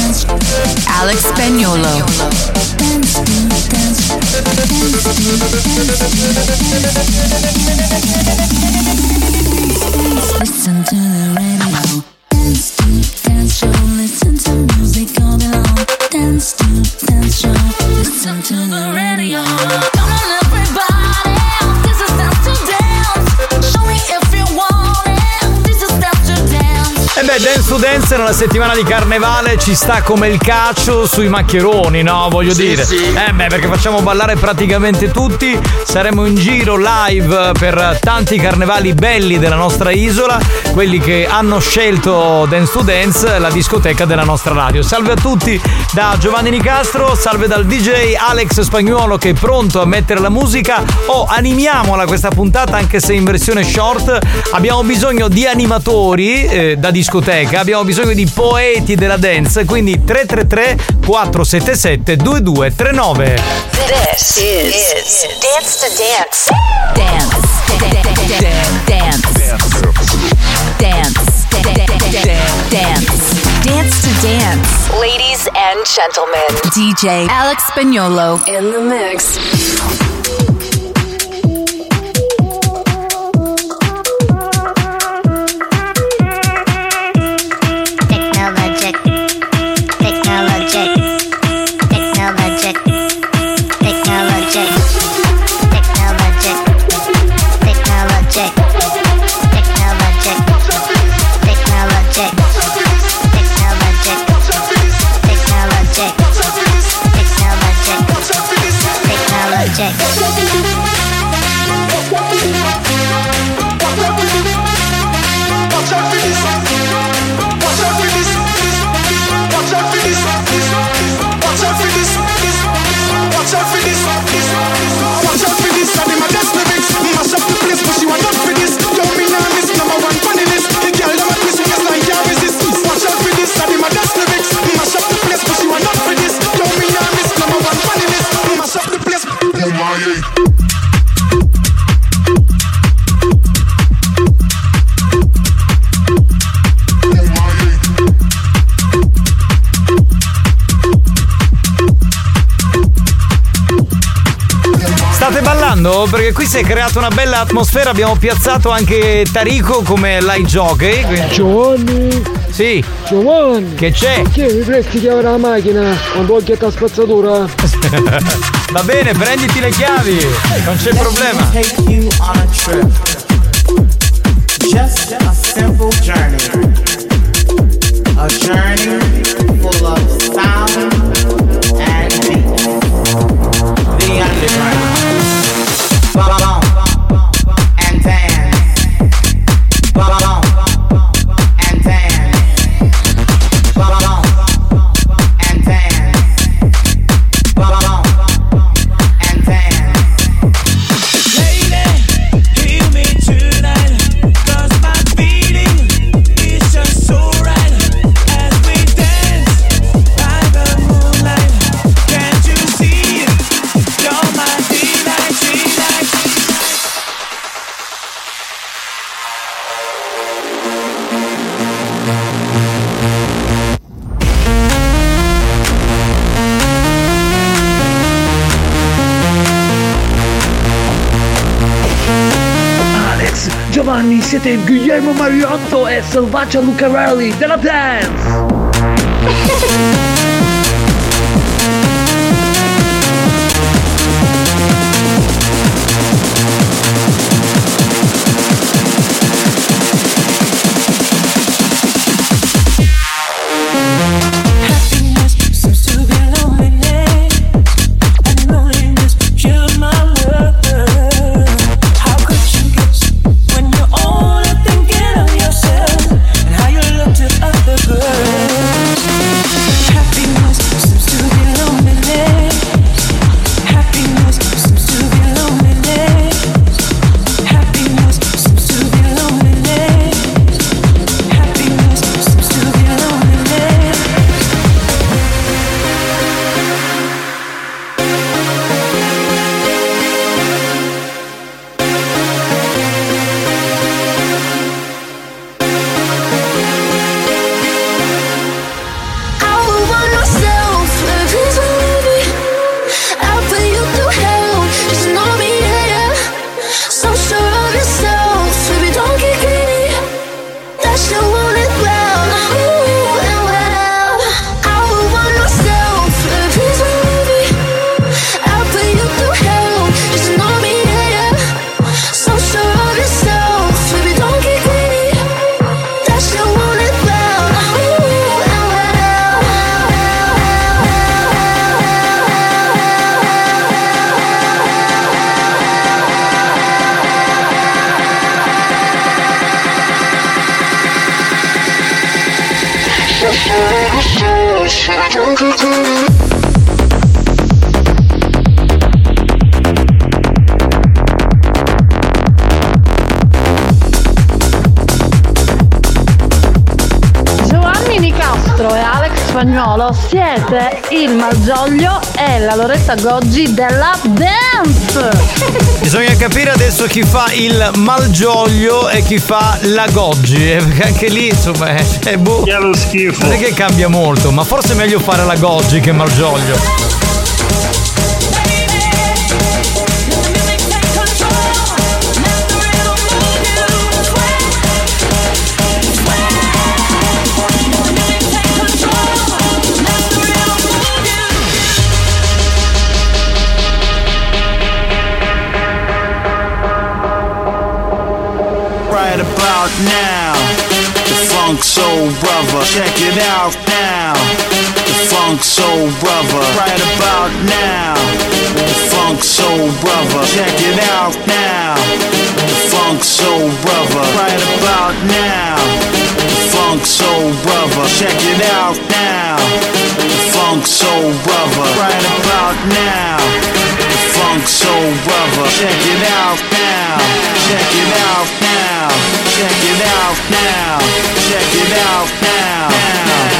Alex Spagnolo Dance nella settimana di carnevale ci sta come il calcio sui maccheroni, no? Voglio Sì, dire. sì. Eh beh, perché facciamo ballare praticamente tutti. Saremo in giro live per tanti carnevali belli della nostra isola, quelli che hanno scelto Dance to Dance, la discoteca della nostra radio. Salve a tutti da Giovanni Nicastro, salve dal DJ Alex Spagnuolo che è pronto a mettere la musica. Oh, animiamola questa puntata anche se in versione short. Abbiamo bisogno di animatori eh, da discoteca, abbiamo bisogno di poeti della dance, quindi 333 477 2239. This is, Dance to Dance. Dance. Dance. Dance. Dance. Dance to Dance. Ladies and gentlemen, DJ Alex Spagnolo in the mix. Perché qui si è creata una bella atmosfera, abbiamo piazzato anche Tarico come light jockey. quindi- Giovanni! Sì! Giovanni! Che c'è? Che mi presti chiave la macchina? Quando vuoi che spazzatura? (laughs) Va bene, prenditi le chiavi, non c'è problema. take you on a trip. Just a simple journey. A journey Guillermo Mariotto e Selvaggia Lucarelli della Dance! Goggi della Dance! (laughs) Bisogna capire adesso chi fa il malgioglio e chi fa la goggi, eh, perché anche lì insomma è, è boh. lo schifo. Non è che cambia molto, ma forse è meglio fare la goggi che malgioglio. Soul brother, check it out now. The funk soul brother, right about now. The funk soul brother, check it out now. The funk soul brother, right about now. The funk soul brother, check it out now. The funk soul brother, right about now. The funk soul brother, check it out now. Check it out now. Check it out now. Check it out now. Now,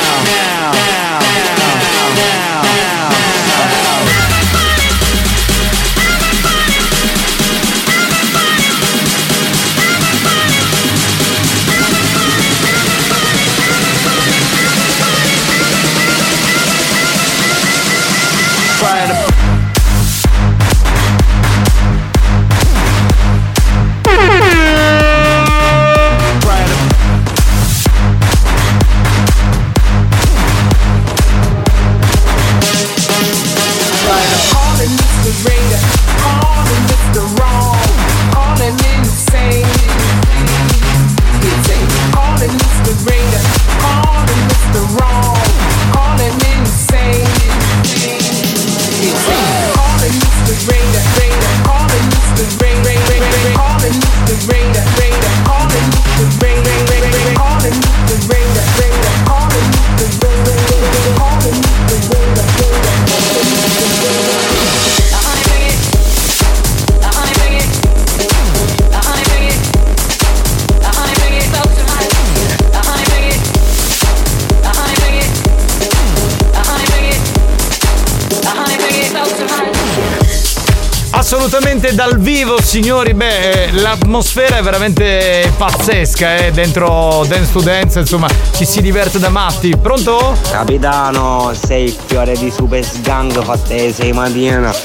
Dal vivo, signori. Beh, eh, l'atmosfera è veramente pazzesca, eh. Dentro Dance to Dance, insomma, ci si diverte da matti. Pronto? Capitano, sei il fiore di Super Sgang fatte sei mattina. (laughs)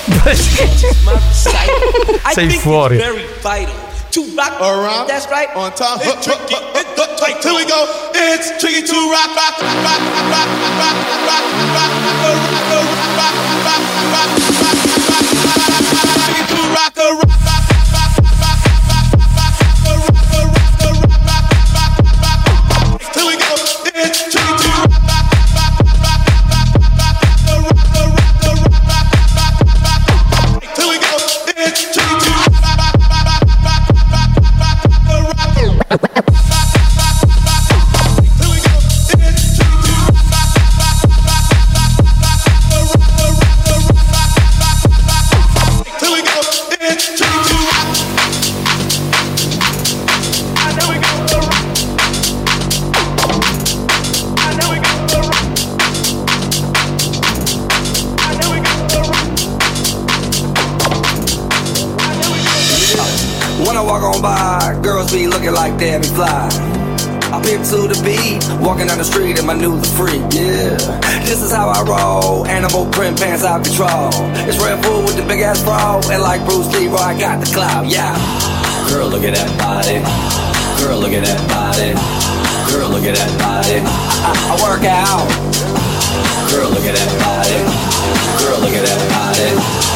Sei fuori. very vital to rock around. That's right. On time. It's tricky. It's tight. Here we go. It's tricky to rock, rock, rock, rock, rock, rock, Fly. I pimp to the beat, walking down the street in my new freak, yeah. This is how I roll, animal print pants out control. It's Red Bull with the big ass bra, and like Bruce Lee, I got the clout, yeah. Girl, look at that body. Girl, look at that body. Girl, look at that body. I, I work out. Girl, look at that body. Girl, look at that body.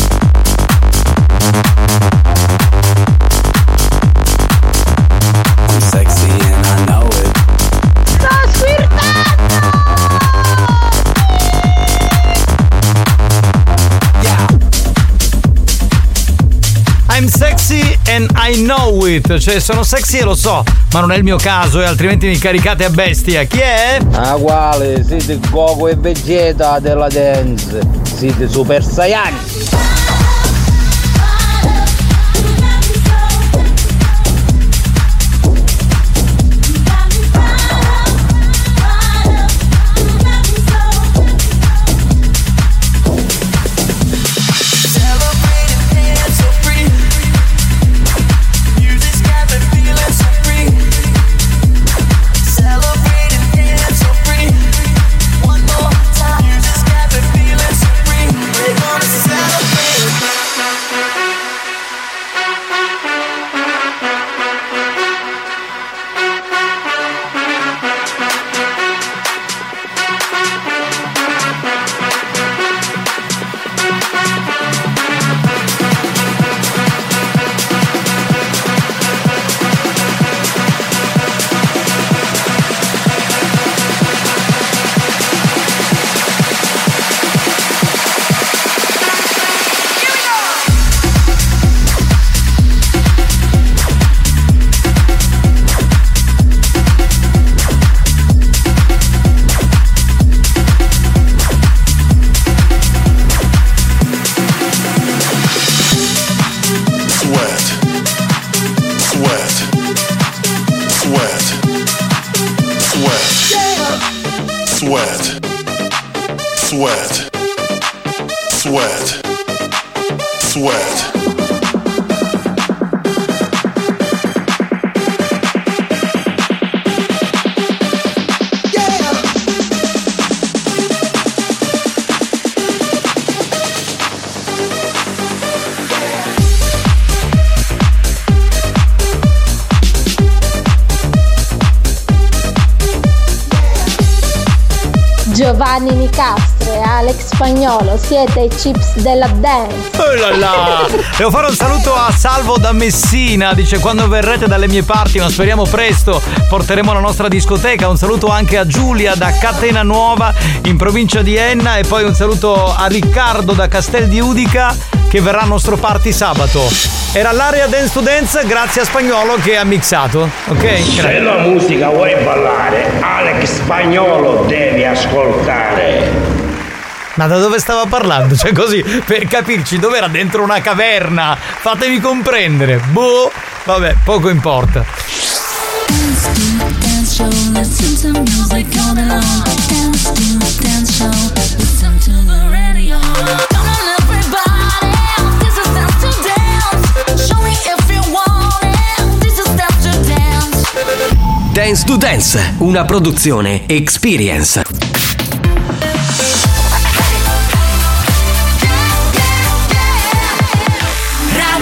I know it. Cioè, sono sexy e lo so, ma non è il mio caso e altrimenti mi caricate a bestia. Chi è? Ah quale? Siete Goku e Vegeta della dance. Siete Super Saiyan. Siete i chips della dance. Oh là là! Devo fare un saluto a Salvo da Messina. Dice quando verrete dalle mie parti, ma speriamo presto, porteremo la nostra discoteca. Un saluto anche a Giulia da Catena Nuova in provincia di Enna. E poi un saluto a Riccardo da Castel di Udica che verrà al nostro party sabato. Era l'area Dance to Dance grazie a Spagnolo che ha mixato. Ok? Se la musica vuoi ballare, Alex Spagnolo devi ascoltare. Ma da dove stava parlando? Cioè così, per capirci dove era dentro una caverna. Fatemi comprendere. Boh, vabbè, poco importa. Dance to. Dance to dance show,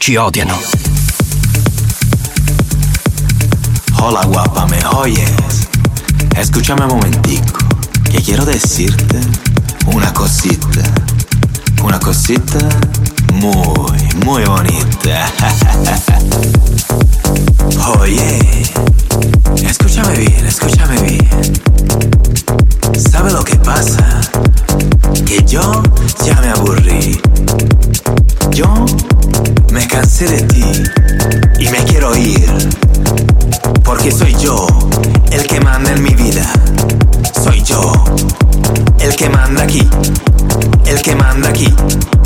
ci odiano. Hola guapa, me oyes. Escúchame un momentico, que quiero decirte una cosita. Una cosita muy, muy bonita. (laughs) Oye, escúchame bien, escúchame bien. ¿Sabe lo que pasa? Que yo ya me aburrí. Yo me cansé de ti y me quiero ir. Porque soy yo el que manda en mi vida. Soy yo el que manda aquí. El que manda aquí.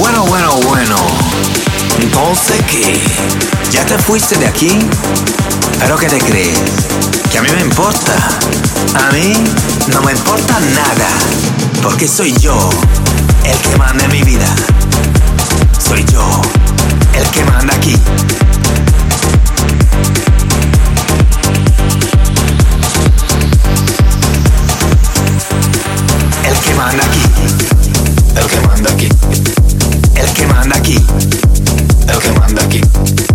Bueno, bueno, bueno. Entonces, ¿qué? ¿Ya te fuiste de aquí? ¿Pero qué te crees? ¿Que a mí me importa? A mí no me importa nada. Porque soy yo el que manda en mi vida. Soy yo el que manda aquí. El que manda aquí. Que manda aquí. El que manda aquí.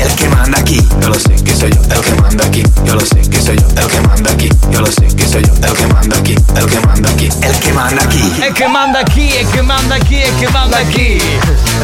El que manda aquí. Yo lo sé que soy yo el que manda aquí. Yo lo sé que soy yo el que manda aquí. Yo lo sé que soy yo el que manda aquí. El que manda aquí. El que manda aquí. E che manda chi, e che manda chi, e che manda chi.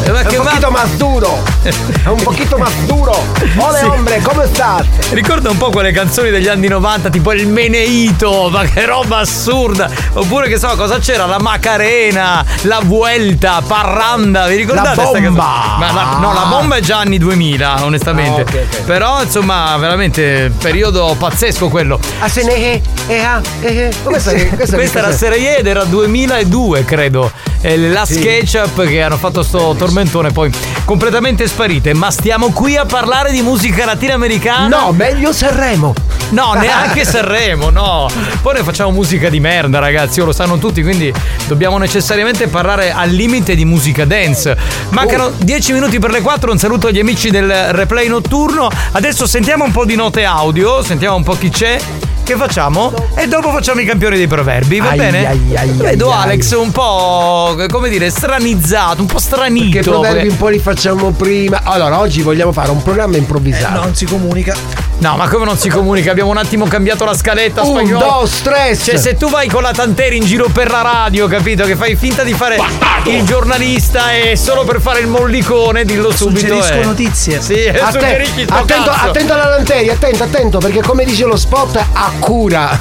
È un poquito más duro. È un poquito más duro. Ole Sì. hombre, come state? Ricorda un po' quelle canzoni degli anni 90, tipo il Meneito, ma che roba assurda! Oppure che so, cosa c'era? La Macarena, la Vuelta, Parranda, vi ricordate? La sta bomba! canzone? Ma la- no, la bomba è già anni 2000, onestamente. Ah, ok, ok. Però, insomma, veramente periodo pazzesco quello. Ah, se ne è, ah. (laughs) Questa, questa, Questa era Serie ed era 2002, credo. La Sì. SketchUp che hanno fatto sto tormentone, poi completamente sparite. Ma stiamo qui a parlare di musica latinoamericana? No, meglio Sanremo. No, (laughs) neanche Sanremo, no. Poi noi facciamo musica di merda, ragazzi, lo sanno tutti, quindi dobbiamo necessariamente parlare al limite di musica dance. Mancano 10 minuti per le 4, un saluto agli amici del replay notturno. Adesso sentiamo un po' di note audio, sentiamo un po' chi c'è. Che facciamo? E dopo facciamo i campioni dei proverbi, va Ai, bene? ai, ai, Vedo ai, Alex un po', come dire, stranizzato, un po' stranito. Che proverbi un po' li facciamo prima. Allora, oggi vogliamo fare un programma improvvisato. non si comunica. No, ma come non si comunica? Abbiamo un attimo cambiato la scaletta Un, spagnolo. dos, tres. Cioè, se tu vai con la tantera in giro per la radio, capito? Che fai finta di fare il giornalista e solo per fare il mollicone, dillo subito. Suggerisco eh. notizie. Sì, eh, Atten- attento, cazzo. attento alla lanterna, attento, attento, perché come dice lo spot, a cura. (laughs)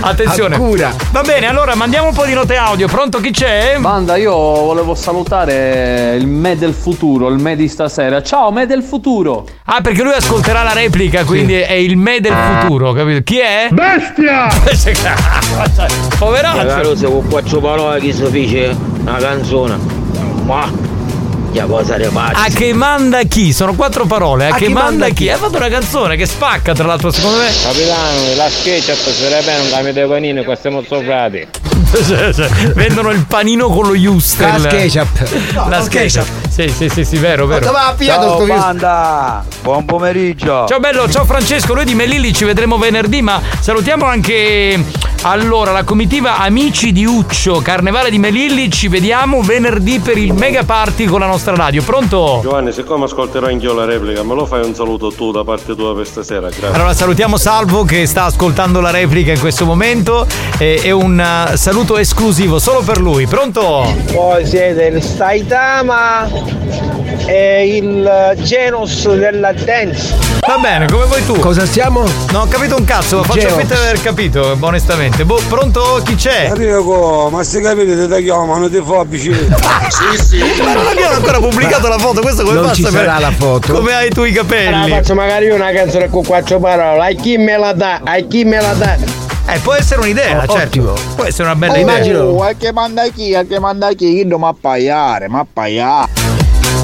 Attenzione. A cura. Va bene, allora mandiamo un po' di note audio. Pronto chi c'è? Banda, io volevo salutare il me del futuro, il me di stasera. Ciao, me del futuro. Ah, perché lui ascolterà la replica, quindi è il me del futuro, capito? Chi è? Bestia! (laughs) Poveraccio. Magari se con quattro parole che si fece una canzone. Ma che cosa ne faccio? A che manda chi? Sono quattro parole. A, A che chi manda manda chi? chi? Hai fatto una canzone che spacca, tra l'altro, secondo me. Capitano, la SketchUp sarebbe un cambio dei panini, qua stiamo soffrati. (laughs) Vendono il panino con lo Justel. La SketchUp. La SketchUp. Sì, sì, sì, sì, vero, vero. dove ha pigliato Ciao sto vis- banda, buon pomeriggio. Ciao bello, ciao Francesco, noi di Melilli ci vedremo venerdì, ma salutiamo anche allora la comitiva Amici di Uccio, Carnevale di Melilli, ci vediamo venerdì per il mega party con la nostra radio. Pronto? Giovanni, siccome ascolterò anch'io la replica, me lo fai un saluto tu da parte tua per stasera, grazie. Allora salutiamo Salvo che sta ascoltando la replica in questo momento e, e un uh, saluto esclusivo solo per lui. Pronto? Voi siete il Saitama e il Genus della dance. Va bene, come vuoi tu. Cosa siamo? Non ho capito un cazzo, ma faccio Geox. finta di aver capito, onestamente. Boh, pronto? Chi c'è? Enrico, ma se capite ti chiamano ti fobici. (laughs) sì, sì. Ma non abbiamo ancora pubblicato la foto, questo come Non fa a ci sarà la foto. Come hai tu i Allora, capelli? faccio magari io una canzone con quattro parole. A chi me la dà? A chi me la dà? Eh, può essere un'idea, Oh, certo. ottimo. Può essere una bella Oh, idea. immagino. a che manda chi? A che manda chi? Io ma paiare, ma paiare.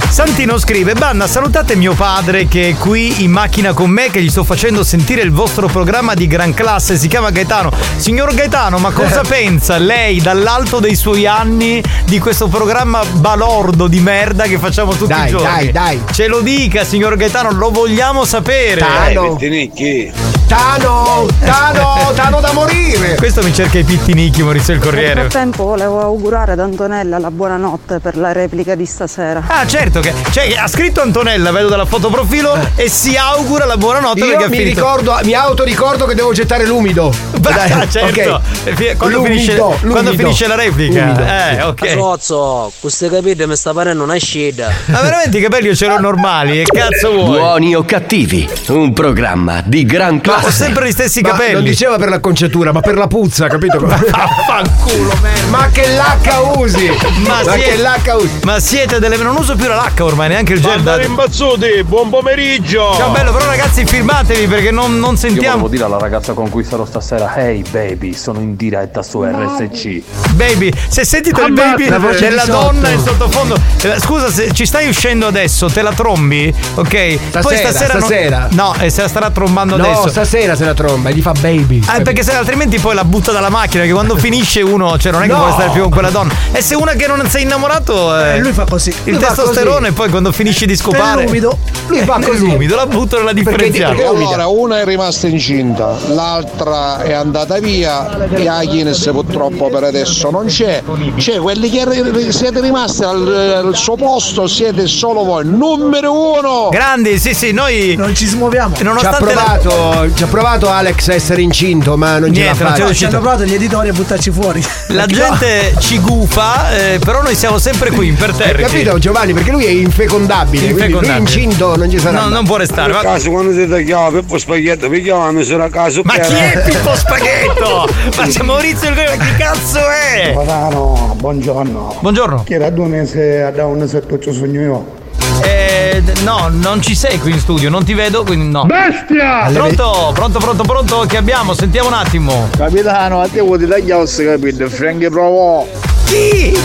Santino scrive: Banda, salutate mio padre che è qui in macchina con me, che gli sto facendo sentire il vostro programma di gran classe. Si chiama Gaetano. Signor Gaetano, ma cosa pensa lei dall'alto dei suoi anni di questo programma balordo di merda che facciamo tutti Dai, i giorni? dai, dai. Ce lo dica, signor Gaetano, lo vogliamo sapere. Dai, Pettinicchi. Tano, Tano, (laughs) Tano da morire. Questo mi cerca i pittinichi, Maurizio il Nel Corriere. frattempo volevo augurare ad Antonella la buonanotte per la replica di stasera. Ah, certo che. Cioè, ha scritto Antonella, vedo dalla foto profilo, e si augura la buonanotte Io perché ha mi finito. ricordo, mi autoricordo che devo gettare l'umido. (laughs) Ah, certo. Fi- Quando, L'umido, finisce, quando l'umido. finisce la replica. L'umido. Eh, ok. Sozzo, queste capite mi sta parendo una sceda. Ma veramente i capelli c'erano normali, e cazzo vuoi? Buoni o cattivi, un programma di gran Ma ho classe. sempre gli stessi Ma capelli. non diceva per l'acconciatura, ma per la puzza, capito? (laughs) Vaffanculo, Ma che l'H usi! Ma, Ma siete, che l'H usi! ma siete delle. Non uso più la H ormai, neanche il gel. Bandare imbazzuti, buon pomeriggio! Ciao bello, però ragazzi filmatevi perché non, non Io sentiamo. volevo dire alla ragazza con cui sarò stasera, hey baby, sono in diretta su RSC. Baby, se sentite il baby la voce della donna in sottofondo. eh, Scusa, se ci stai uscendo adesso, te la trombi? Ok? Poi Stasera, stasera. non- stasera. No, e se la starà trombando No, adesso. stasera se la tromba e gli fa baby. Ah, perché se altrimenti poi la butta dalla macchina, che quando (laughs) finisce uno, cioè non è che No. puoi stare più con quella donna. E se una che non sei innamorato. Eh, lui fa così. Il Lui fa testosterone, poi quando finisci di scopare. Nell'umido, lui fa così. Nell'umido, la butto nella differenziale. Allora, una è rimasta incinta, l'altra è andata via e la Guinness purtroppo per adesso non c'è. C'è quelli che siete rimasti al, al suo posto, siete solo voi. Numero uno! Grandi, sì, sì, noi. Non ci smuoviamo. Ci ha, Nonostante la- provato, ci ha provato Alex a essere incinto, ma non ce Niente, l'ha ce fatta. l'è Ci hanno provato gli editori a buttarci fuori. La (laughs) gente ci gufa, eh, però noi siamo sempre qui Hai imperterriti. capito Giovanni? Perché lui è infecondabile. quindi lui Infecondabile. incinto non ci sarà. No, mai. non può restare. Va- caso quando ti tagliava Pippo Spaghetto, mi chiamano se era caso Ma chi è Pippo (laughs) Spaghetto? Ma c'è Maurizio il chi cazzo è? Patano, buongiorno. Buongiorno. Che era due mesi a da un settuccio sogno io. Eh, no, non ci sei qui in studio, non ti vedo, quindi no. Bestia! Pronto, pronto, pronto, pronto, che abbiamo? Sentiamo un attimo. Capitano, a te vuoi tagliare se capito? Franchi provò. Chi?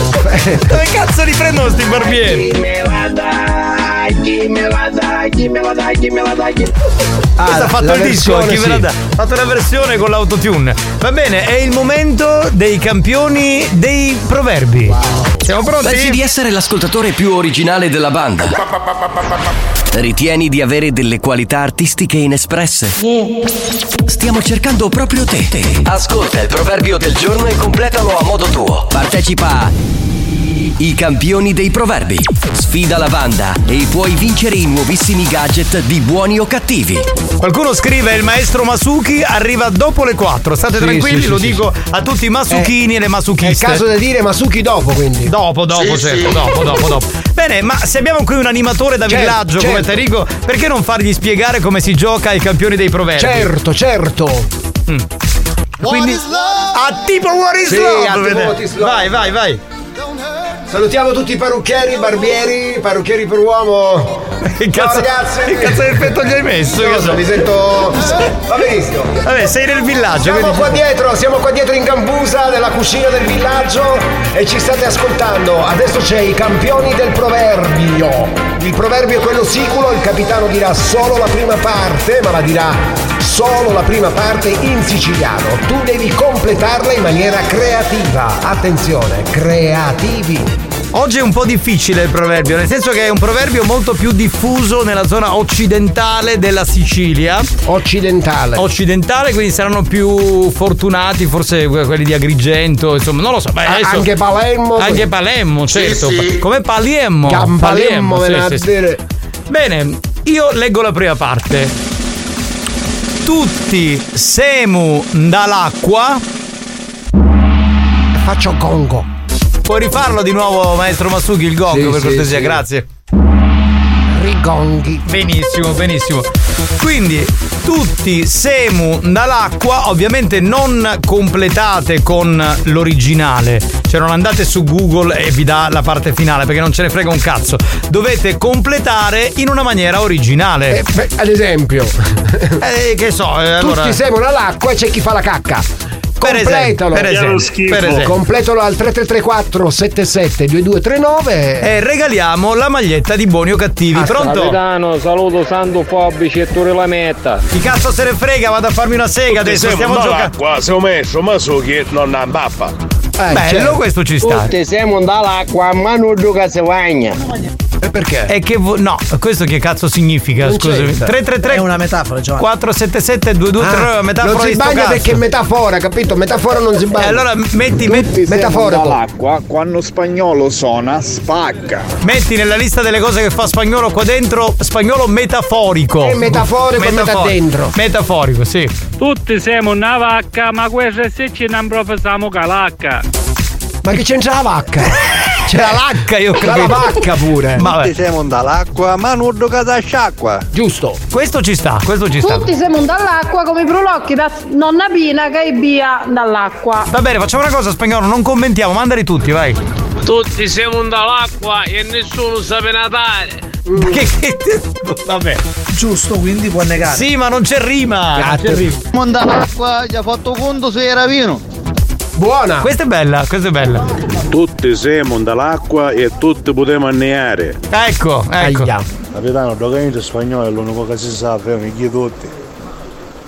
Dove cazzo li prendono sti barbieri? Questo ha fatto la il disco, versione, chi ve la sì. dà? Ha fatto la versione con l'autotune. Va bene, è il momento dei campioni dei proverbi. Siamo pronti? Pensi di essere l'ascoltatore più originale della banda? Ritieni di avere delle qualità artistiche inespresse? Stiamo cercando proprio te. Ascolta il proverbio del giorno e completalo a modo tuo. Partecipa a I campioni dei proverbi. Sfida la banda e puoi vincere i nuovissimi gadget di buoni o cattivi. Qualcuno scrive il maestro Masuki arriva dopo le 4. State Sì, tranquilli, sì, lo sì, dico a tutti i masuchini e le È il masukiste. caso da dire Masuki dopo, quindi. Dopo, dopo, Sì, certo, sì. dopo, dopo, dopo. Bene, ma se abbiamo qui un animatore da Certo, villaggio come certo. Tarico, perché non fargli spiegare come si gioca ai campioni dei proverbi? Certo, certo. Quindi a tipo What is Sì, love, a tipo vede. What is love. Vai, vai, vai. Salutiamo tutti i parrucchieri, barbieri, parrucchieri per uomo. Che cazzo, Ciao ragazzi. che cazzo di effetto gli hai messo? Che so, mi sento. Va benissimo. Vabbè, sei nel villaggio. Siamo quindi- qua dietro, siamo qua dietro in Gambusa, nella cucina del villaggio e ci state ascoltando. Adesso c'è i campioni del proverbio. Il proverbio è quello siculo, il capitano dirà solo la prima parte, ma la dirà solo la prima parte in siciliano. Tu devi completarla in maniera creativa. Attenzione, creativi. Oggi è un po' difficile il proverbio, nel senso che è un proverbio molto più diffuso nella zona occidentale della Sicilia. Occidentale. Occidentale, quindi saranno più fortunati, forse quelli di Agrigento, insomma, non lo so. Beh, adesso- anche Palermo. Anche Palermo, Sì, certo. sì. Come Palermo. Sì, viene a sì, sì. dire. Bene, io leggo la prima parte. Tutti semu dall'acqua. Faccio gongo. Puoi rifarlo di nuovo, maestro Masuki, il gongo, Sì, per sì, cortesia, sì. grazie. Rigonghi. Benissimo, benissimo. Quindi tutti semu dall'acqua, ovviamente non completate con l'originale. Cioè non andate su Google e vi dà la parte finale perché non ce ne frega un cazzo. Dovete completare in una maniera originale. Eh, beh, ad esempio. Eh, che so, eh, allora Tutti semono all'acqua e c'è chi fa la cacca. Per esempio, Completalo. per esempio, per esempio. Completalo al 3334 77 2239. E regaliamo la maglietta di buoni o cattivi. Pronto? Capitano, saluto Santo Fobici e tu la metta. Chi cazzo se ne frega? Vado a farmi una sega adesso. Stiamo giocando. Qua, se ho messo, ma so che non ha bappa. Eh, Bello, certo. questo ci sta. Tutti siamo dall'acqua, ma non duca se bagna. Perché? È che vo- no, questo che cazzo significa? Non Scusami. c'entra. 333 È una metafora, Giovanni. 477 2239 Ah, metafora non si bagna perché è metafora, capito? Metafora non si bagna. E allora metti, metti, metaforico. Dall'acqua, quando spagnolo suona, spacca. metti nella lista delle cose che fa spagnolo qua dentro spagnolo metaforico. È metaforico e metà dentro. Metaforico, sì. Tutti siamo una vacca, ma questa se ci non professiamo calacca. Ma che c'entra la vacca? (laughs) C'è la lacca, io C'è la credo. vacca pure. Vabbè. siamo dall'acqua, ma non da sciacqua. Giusto. Questo ci sta, questo ci sta. Tutti siamo dall'acqua come i prolocchi da nonna Pina che è via dall'acqua. Va bene, facciamo una cosa spagnolo, non commentiamo, mandali tutti, vai. Tutti siamo dall'acqua e nessuno sa natare. Che, che vabbè. Giusto, quindi può negare. Sì, ma non c'è rima. Non c'è rima. Monda l'acqua, gli ha fatto conto se era vino. Buona. Questa è bella, questa è bella. Tutti siamo dall'acqua e tutti potremo anneare. Ecco, ecco. Capitano, l'organizzo spagnolo è l'unico che si sa, fermi chi tutti.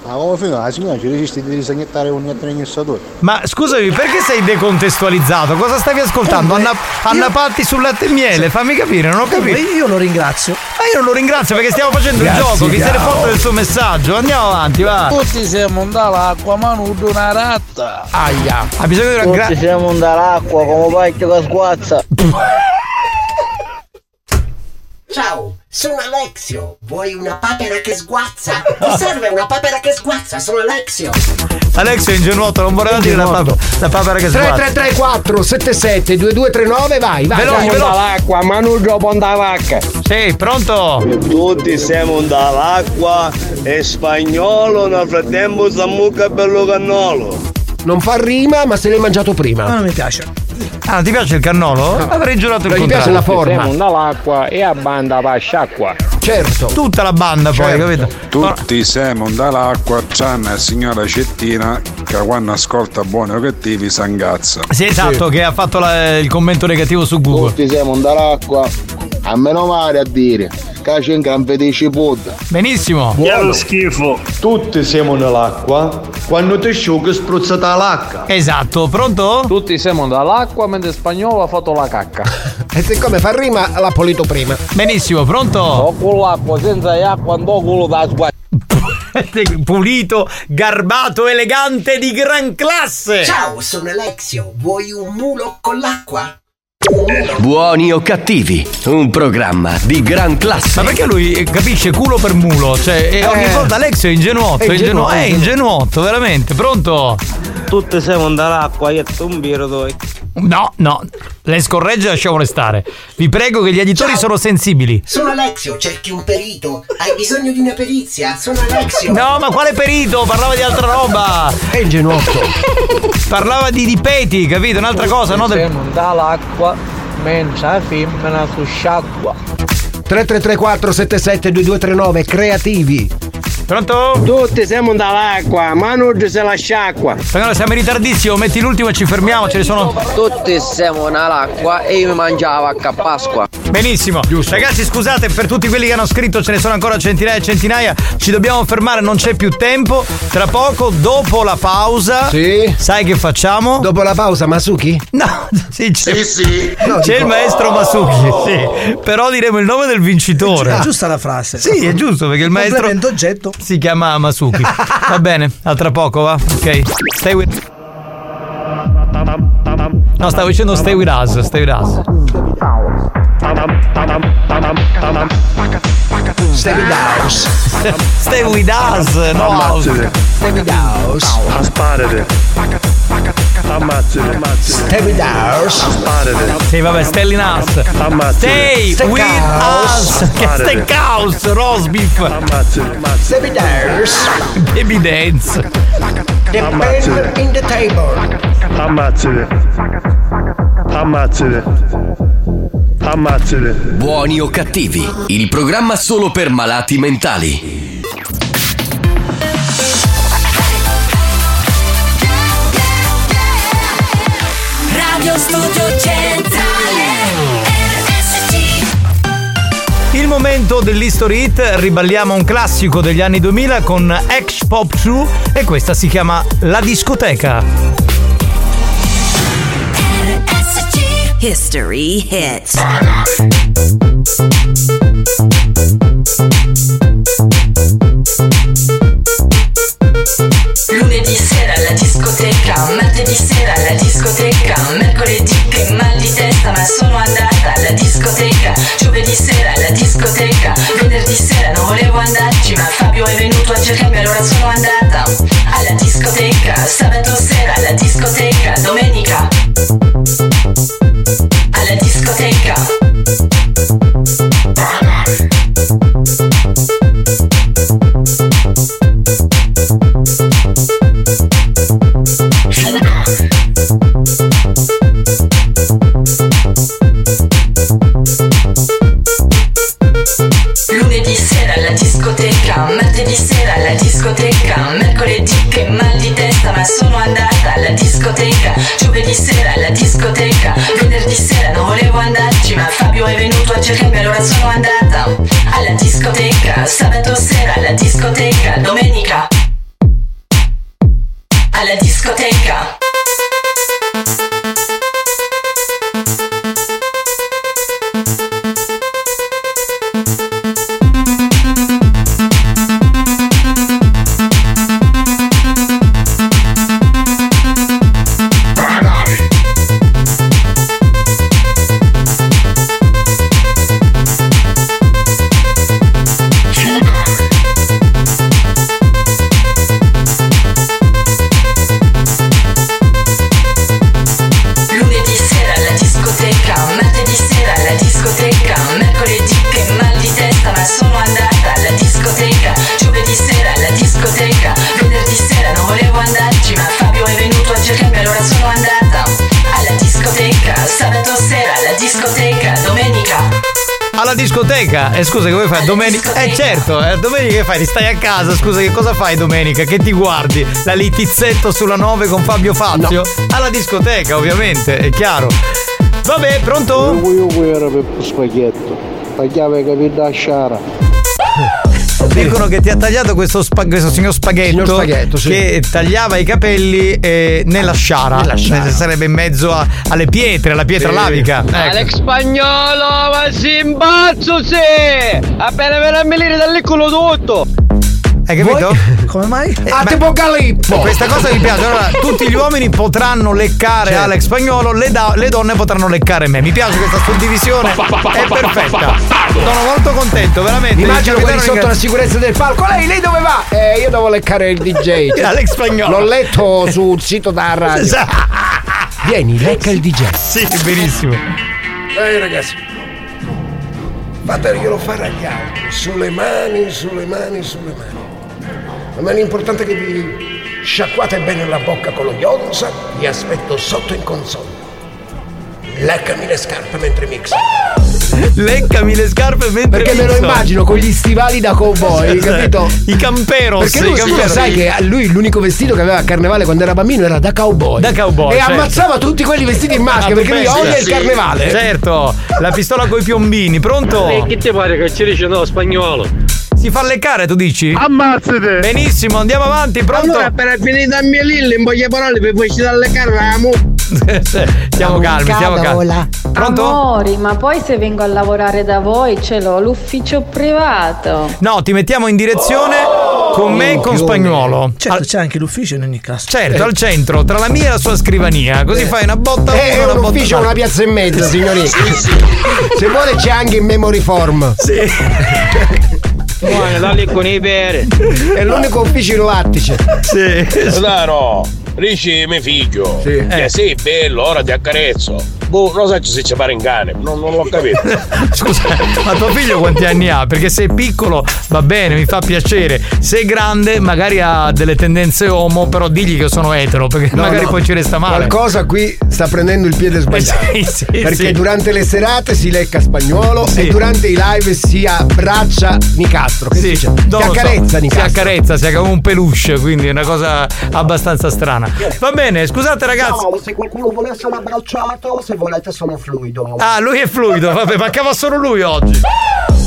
Ma come fino la signora ci resiste di disegnettare un nettrenissatore. Ma scusami, perché sei decontestualizzato? Cosa stavi ascoltando? Anna, Anna Patti sul latte e miele? Fammi capire, non ho capito. Io lo ringrazio. Ma io non lo ringrazio perché stiamo facendo Grazie, il gioco. Chi se ne fotte del suo messaggio? Andiamo avanti, va. Tutti siamo dall'acqua, ma non una ratta. Aia. Ha bisogno di una Tutti gra- siamo dall'acqua, come vecchio che sguazza. Ciao, sono Alexio. Vuoi una papera che sguazza? Ti serve una papera che sguazza? Sono Alexio. Alexio è ingenuotto, non voleva dire la, pap- la papera che sguazza. 3334 77 2239 vai, vai. Veloci, vai. veloci. Dall'acqua, ma non dopo da vacca. Sì, pronto? Tutti siamo dall'acqua e spagnolo nel frattempo sta mucca bello cannolo. Non fa rima, ma se l'hai mangiato prima. non mi piace. Ah, ti piace il cannolo? Avrei giurato il Ma contrario. piace la forma. Siamo dall'acqua e a banda va sciacqua. Certo. Tutta la banda poi, capito? Tutti siamo dall'acqua, tranne la signora Cettina che quando ascolta buoni o cattivi s'angazza. Sì, esatto, che ha fatto la- il commento negativo su Google. Tutti siamo dall'acqua, a meno male a dire, che c'è in gran felice podda. Benissimo. Buono. schifo. Tutti siamo nell'acqua, quando ti asciughi spruzzata l'acqua. Esatto, pronto? Tutti siamo dall'acqua mentre spagnolo ha fatto la cacca. (laughs) E siccome fa rima, l'ha pulito prima. Benissimo, pronto? con l'acqua senza acqua andò culo da sguazza. (laughs) Pulito, garbato, elegante, di gran classe. Ciao, sono Alexio. Vuoi un mulo con l'acqua? Buoni o cattivi, un programma di gran classe. Ma perché lui capisce culo per mulo? Cioè, e ogni Eh. volta Alexio è ingenuotto, È è ingenuo- ingenuo- è ingenuotto, veramente. Pronto? Tutti siamo dall'acqua, io un biro dove. No, no, le scorregge lasciamole stare. Vi prego che gli editori sono sensibili. Sono Alexio, cerchi un perito. Hai bisogno di una perizia? Sono Alexio. No, ma quale perito? Parlava di altra roba. È ingenuotto. Parlava di, di peti, capito? Un'altra cosa, no? Del- Siamo dall'acqua mentre la femmina su sciacqua. 3334 77 2239 creativi. Pronto? Tutti siamo dall'acqua, ma non se la sciacqua. Spagnolo, siamo in ritardissimo, metti l'ultimo e ci fermiamo, ce ne sono. Tutti siamo nell'acqua e io mi mangiavo a Pasqua. Benissimo. Ragazzi, scusate, per tutti quelli che hanno scritto ce ne sono ancora centinaia e centinaia. Ci dobbiamo fermare, non c'è più tempo. Tra poco, dopo la pausa. Sì. Sai che facciamo? Dopo la pausa, Masuki? No, (laughs) sì, c'è, sì. c'è il maestro Masuki. Sì. Però diremo il nome del vincitore. È giusta la frase. Sì, è giusto perché il maestro Complemento oggetto. Si chiama Masuki. Va bene, a tra poco va. Ok. Stay with. No, stavo dicendo stay with us, stay with us. Stay with us. Stay with us, no house. Stay with us. Sparate. Ammazzate. Stay with us. Sparate. Sì, vabbè, stay in us. Stay Steak with us. Che steakhouse, roast beef. Stay with us. Baby dance. The pen in the table. Ammazzate. Ammazzate. Ammazzate. Buoni o cattivi, il programma solo per malati mentali. Radio Studio Centrale RSC Il momento dell'History Hit, riballiamo un classico degli anni 2000 con X Pop 2 e questa si chiama La discoteca. History Hits. Lunedì sera alla discoteca, martedì sera alla discoteca, mercoledì che mal di testa ma sono andata alla discoteca, giovedì sera alla discoteca, venerdì sera non volevo andarci ma Fabio è venuto a cercarmi allora sono andata alla discoteca, sabato sera alla discoteca, domenica. Fai? Ti stai a casa, scusa che cosa fai domenica? Che ti guardi? La litizzetto sulla 9 con Fabio Fazio? Alla discoteca ovviamente, è chiaro. Vabbè, pronto? Io io era per spaghetto. Tagliava capito a sciara. Dicono che ti ha tagliato questo, spa- questo signor Spaghetto, Signor Spaghetto, sì. che tagliava i capelli eh, nella sciara, Nella sciara. Eh, sarebbe in mezzo a- alle pietre, alla pietra Sì. lavica. Ecco. Alex Spagnolo, ma si imbazzo sì! Appena ve la melire dal culo tutto! Hai capito? (laughs) Come mai? Ah, tipo Galippo! Questa cosa mi piace. Allora, tutti gli uomini potranno leccare Certo. Alex Spagnolo, le, da- le donne potranno leccare me. Mi piace questa suddivisione, è perfetta. Sono molto contento, veramente. Immagino quelli sotto la ringra- sicurezza del palco. Lei, lei dove va? Eh, io devo leccare il DJ. (laughs) Alex Spagnolo. L'ho letto sul sito da radio. Vieni, (laughs) lecca il DJ. Sì, benissimo. Ehi ragazzi. Fateglielo fare agli altri. Sulle mani, sulle mani, sulle mani. Ma è importante che vi sciacquate bene la bocca con lo Yonza. Vi aspetto sotto in console. Leccami le scarpe mentre mixi. Leccami le scarpe mentre Perché me lo immagino con gli stivali da cowboy, (laughs) capito? I camperos. Perché lui, i camperos. sai che a lui l'unico vestito che aveva a carnevale quando era bambino era da cowboy. Da cowboy, E certo. ammazzava tutti quelli vestiti in maschera Ah, perché lui odia il sì. carnevale. Certo, la pistola coi piombini, pronto? E chi ti pare che ci dice no spagnolo? Si fa leccare, tu dici? Ammazzate! Benissimo, andiamo avanti, pronto? Allora, appena finita mia lilla, in poche parole, per poi dalle carramo. stiamo (laughs) calmi, stiamo calmi. Pronto? Amori, ma poi se vengo a lavorare da voi ce l'ho l'ufficio privato. No, ti mettiamo in direzione con me e con spagnolo. Certo, c'è anche l'ufficio in ogni caso. Certo, al centro, tra la mia e la sua scrivania. Così fai una botta a Eh, una un botta ufficio, una piazza e mezza, signorina. Se vuole c'è anche in memory form. Sì. (laughs) Buone, dalle con i pere. È l'unico ufficio in lattice. Sì. Daro, dici mio figlio. Sì. Che sei bello, ora ti accarezzo. Boh, non so se ci pare in cane, non, non l'ho capito. (laughs) Scusa, ma tuo figlio quanti anni ha? Perché se è piccolo va bene, mi fa piacere. Se è grande, magari ha delle tendenze homo, però digli che sono etero, perché No, magari no. poi ci resta male. Qualcosa qui sta prendendo il piede sbagliato. Sì, sì, perché sì. durante le serate si lecca spagnolo Sì. e durante i live si abbraccia Nicastro. Che si dice? si lo so. accarezza Si Nicastro. accarezza, si è come un peluche, quindi è una cosa abbastanza strana. Va bene, scusate ragazzi. No, se qualcuno vuole essere abbracciato, se volete sono fluido. Ah, lui è fluido, vabbè, mancava solo lui oggi.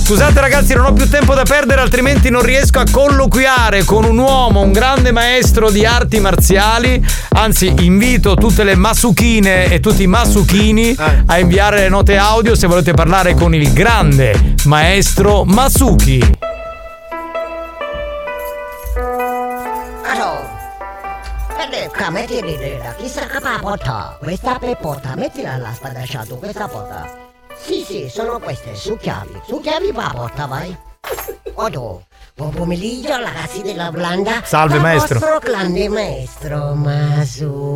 Scusate ragazzi, non ho più tempo da perdere, altrimenti non riesco a colloquiare con un uomo, un grande maestro di arti marziali. Anzi, invito tutte le masuchine e tutti i masuchini a inviare le note audio se volete parlare con il grande maestro Masuki. Pedecca, metti l'idea, chissà che porta. Questa per porta, mettila alla spadacciato, questa porta. Sì, sì, sono queste, su chiavi. Su chiavi va porta, vai. Odo, buon pomeriggio ragazzi della Blanda. Salve, Dal maestro. vostro grande maestro Masuki.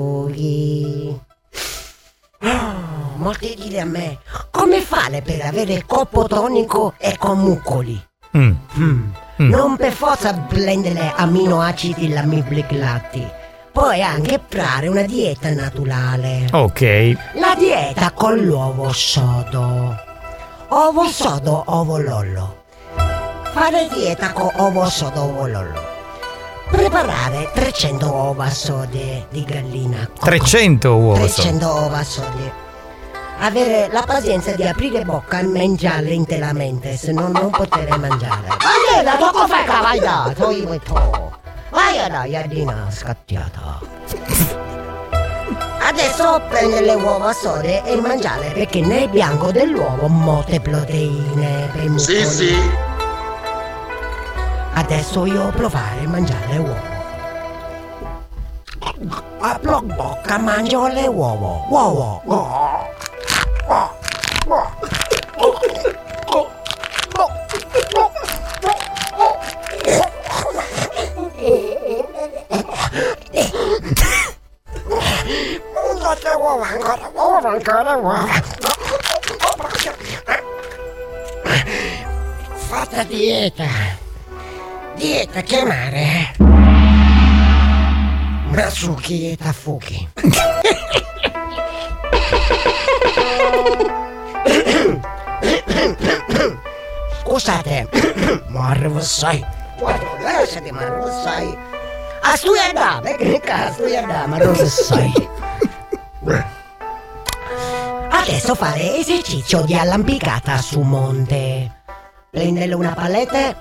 Oh, molti dire a me, come fare per avere corpo tonico e con mucoli? Mm. Mm. Non per forza prendere aminoacidi lamibliclati. Puoi anche fare una dieta naturale. Ok. La dieta con l'uovo sodo. Ovo sodo, ovo lollo. Fare dieta con ovo sodo, ovo lollo. Preparare 300 uova sode di gallina. 300 uova. 300 uova sode. avere la pazienza di aprire bocca e mangiarle interamente, se no non potrei mangiare. Ma la tocco fai vai da, toi Vai da, iardina scattiata. Adesso prende le uova sode e mangiare perché nel bianco dell'uovo molte proteine per i muscoli. Sì, sì. Adesso io provare a mangiare uovo. Apro bocca, mangio le uova. Uovo. Mangiate uova ancora, uova ancora, uova. Fate dieta. Dieta chiamare. Masuki e Tafuki. Scusate, ma assai. Guarda, lasciati, ma assai. A studiare, perché a studiare, ma arrivo assai. Adesso fare esercizio di arrampicata su monte. Prendere una palette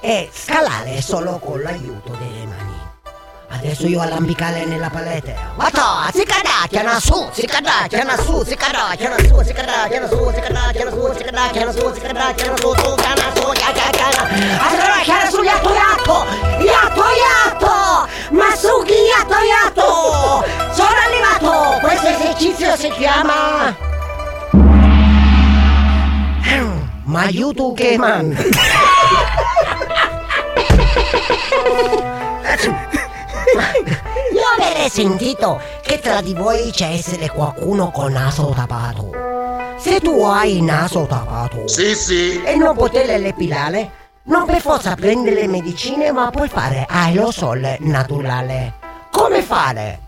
e scalare solo con l'aiuto delle mani. Adesso io arrampicare nella palette. Guarda, si su, si su, si su, si su, si su, si su, si su, su, cana su, ya, ya, cana. A cadacchiare su, Masuki, iatto. Sono arrivato, questo esercizio si chiama... Ma aiuto che man. Io avrei sentito che tra di voi c'è essere qualcuno con naso tapato. Se tu hai il naso tapato Sì, sì. e non poter lepilare, non per forza prendere le medicine, ma puoi fare aerosol naturale. Come fare?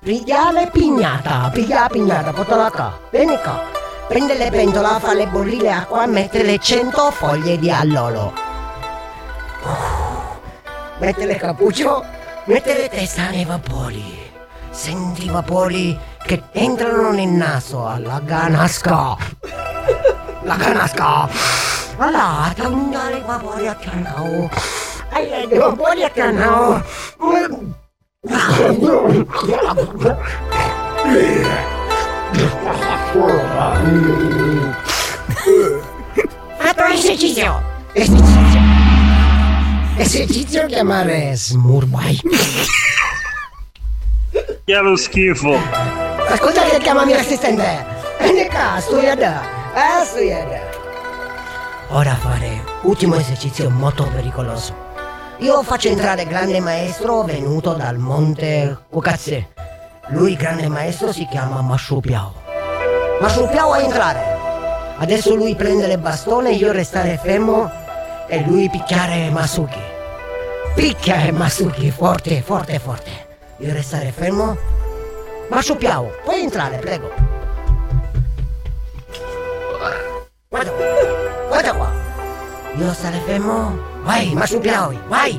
Pigliare pignata, pigliare pignata, portala qua, vieni qua. Prende le pentole, farle bollire acqua, mettere 100 foglie di alloro. Mettere cappuccio, mettere testa nei vapori. Senti i vapori che entrano nel naso alla ganasca. La ganasca. Allora, tagliare i vapori a canao. I vapori a canao. Fatto esercizio! Esercizio! Esercizio chiamare Smurbai. Che lo schifo. Ascolta che chiamami l'assistente. Vieni qua, studiata. Ah, studiata. Ora fare ultimo esercizio molto pericoloso. Io faccio entrare grande maestro venuto dal monte Kukatse. Lui grande maestro si chiama Mashupiao. Mashupiao a entrare. Adesso lui prende le bastone, io restare fermo e lui picchiare Masuki. Picchiare Masuki forte, forte, forte. Io restare fermo. Mashupiao, puoi entrare, prego. Guarda, guarda qua. Io stare fermo. Vai, Mashupiao, vai.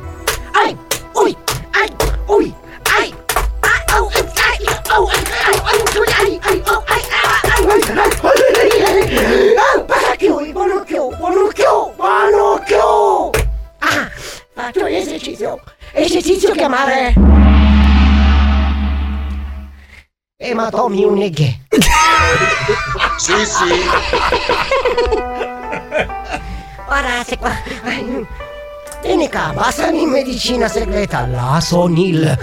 Chiamare. Ematomi uneghe. (laughs) Sì, sì. Ora se qua. Vieni qua, passami in medicina segreta, la Sonil.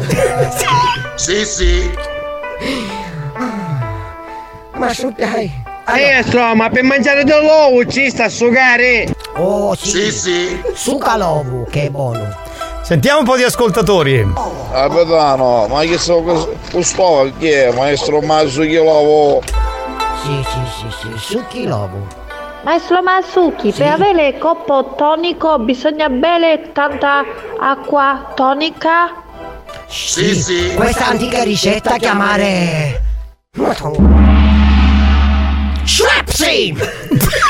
Sì, sì. Ma su dai. Maestro, ma per mangiare dell'uovo ci sta a sugare? Oh sì. Sì, sì. Sucalovu, che buono. Sentiamo un po' di ascoltatori. Capitano, ma che so questo che è? Maestro Masuki Lovo. Sì, sì, sì, sì, Sukilovu. Maestro Masuki, per avere il coppo tonico bisogna bere tanta acqua tonica? Sì, sì. Questa antica ricetta chiamare. (laughs)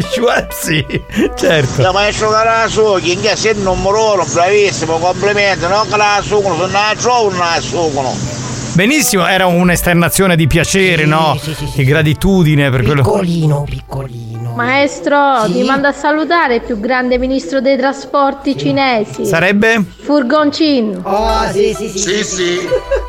Madonna. Schwepsi! Schwepsi, certo. Da maestro Carasuki, che sei il numero uno, bravissimo, complimenti, non che la sugono, se non la trovano, non la sugono. Benissimo, era un'esternazione di piacere, no? Di gratitudine per quello. Piccolino, piccolino. Maestro, ti manda a salutare il più grande ministro dei trasporti cinesi. Sarebbe? Furgoncin. Oh, sì, sì, sì. sì,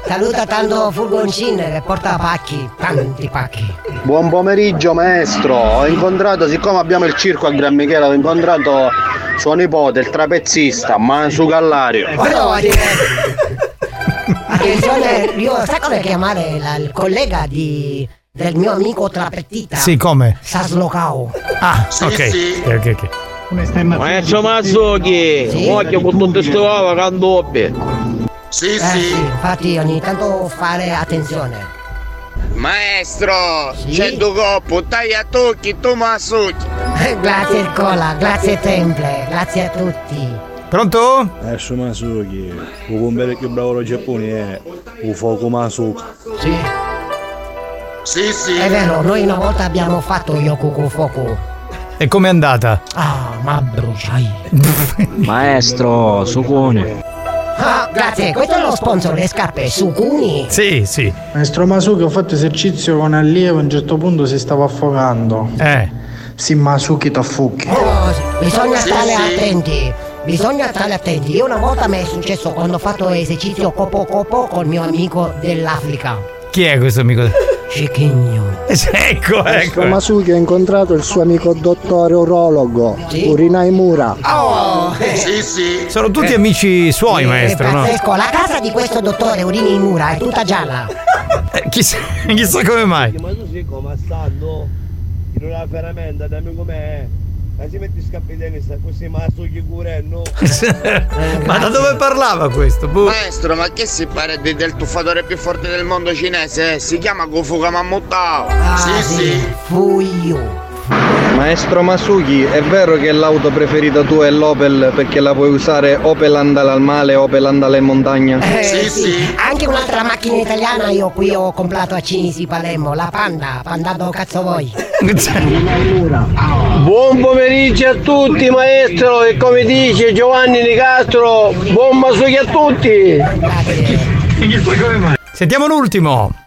Saluta tanto Furgoncin che porta pacchi, tanti pacchi. Buon pomeriggio maestro, ho incontrato, siccome abbiamo il circo a Gran Michele, ho incontrato suo nipote, il trapezzista, Mansu Gallario. Però, eh, attenzione, (laughs) io sai come chiamare la- il collega di, del mio amico trapezzista? Sì, come? Saslocao. Ah, ok. Ok, ok, ok. Maestro Mazzucchi, Sì? occhio con tutte queste uova che doppie. Sì, eh, sì. Infatti ogni tanto fare attenzione. Maestro, c'è due coppo, taglia a tocchi, tu Masucchi. (laughs) grazie Ercola, grazie Temple, grazie a tutti. Pronto? Adesso Masuki, il bombere più bravo del Giappone è il fuoco Masuki. Sì. Sì, sì. È vero, noi una volta abbiamo fatto Yokuku Foku. E com'è andata? Ah, ma bruciai. (laughs) Maestro, Sukune. Ah, grazie, questo è lo sponsor, le scarpe Sukuni. Sì, sì. Maestro Masuki, ho fatto esercizio con allievo, a un certo punto si stava affogando. Eh. Sì, Masuki Tafuki. Oh, sì, Bisogna Sì, stare sì. attenti. Bisogna stare attenti. Io una volta mi è successo quando ho fatto esercizio copo copo col mio amico dell'Africa. Chi è questo amico? Cicchigno. Ecco, Maestro ecco. Masuki ha incontrato il suo amico dottore urologo, Urinai Mura. Oh! Sì, sì. Sono tutti amici suoi, maestro, è no? pazzesco, la casa di questo dottore Urini Mura è tutta gialla. Eh, chissà, (laughs) chissà come mai. Ma tu sei come stanno? In una ferramenta, dammi com'è. Ma si metti scappitene, sta così Masucchi curendo. (laughs) Ma da dove parlava questo? Boh. Maestro, ma che si pare di- del tuffatore più forte del mondo cinese? Si chiama Gofuka Mammutao. sì, sì. Fuyu. Maestro Masuki, è vero che l'auto preferita tua è l'Opel perché la puoi usare Opel andale al male, Opel andale in montagna? Eh, sì, Anche un'altra macchina italiana io qui ho comprato a Cinisi Palermo, la Panda, Pandado cazzo voi. (laughs) Buon pomeriggio a tutti maestro e come dice Giovanni Nicastro, buon Masucchi a tutti! Sentiamo l'ultimo.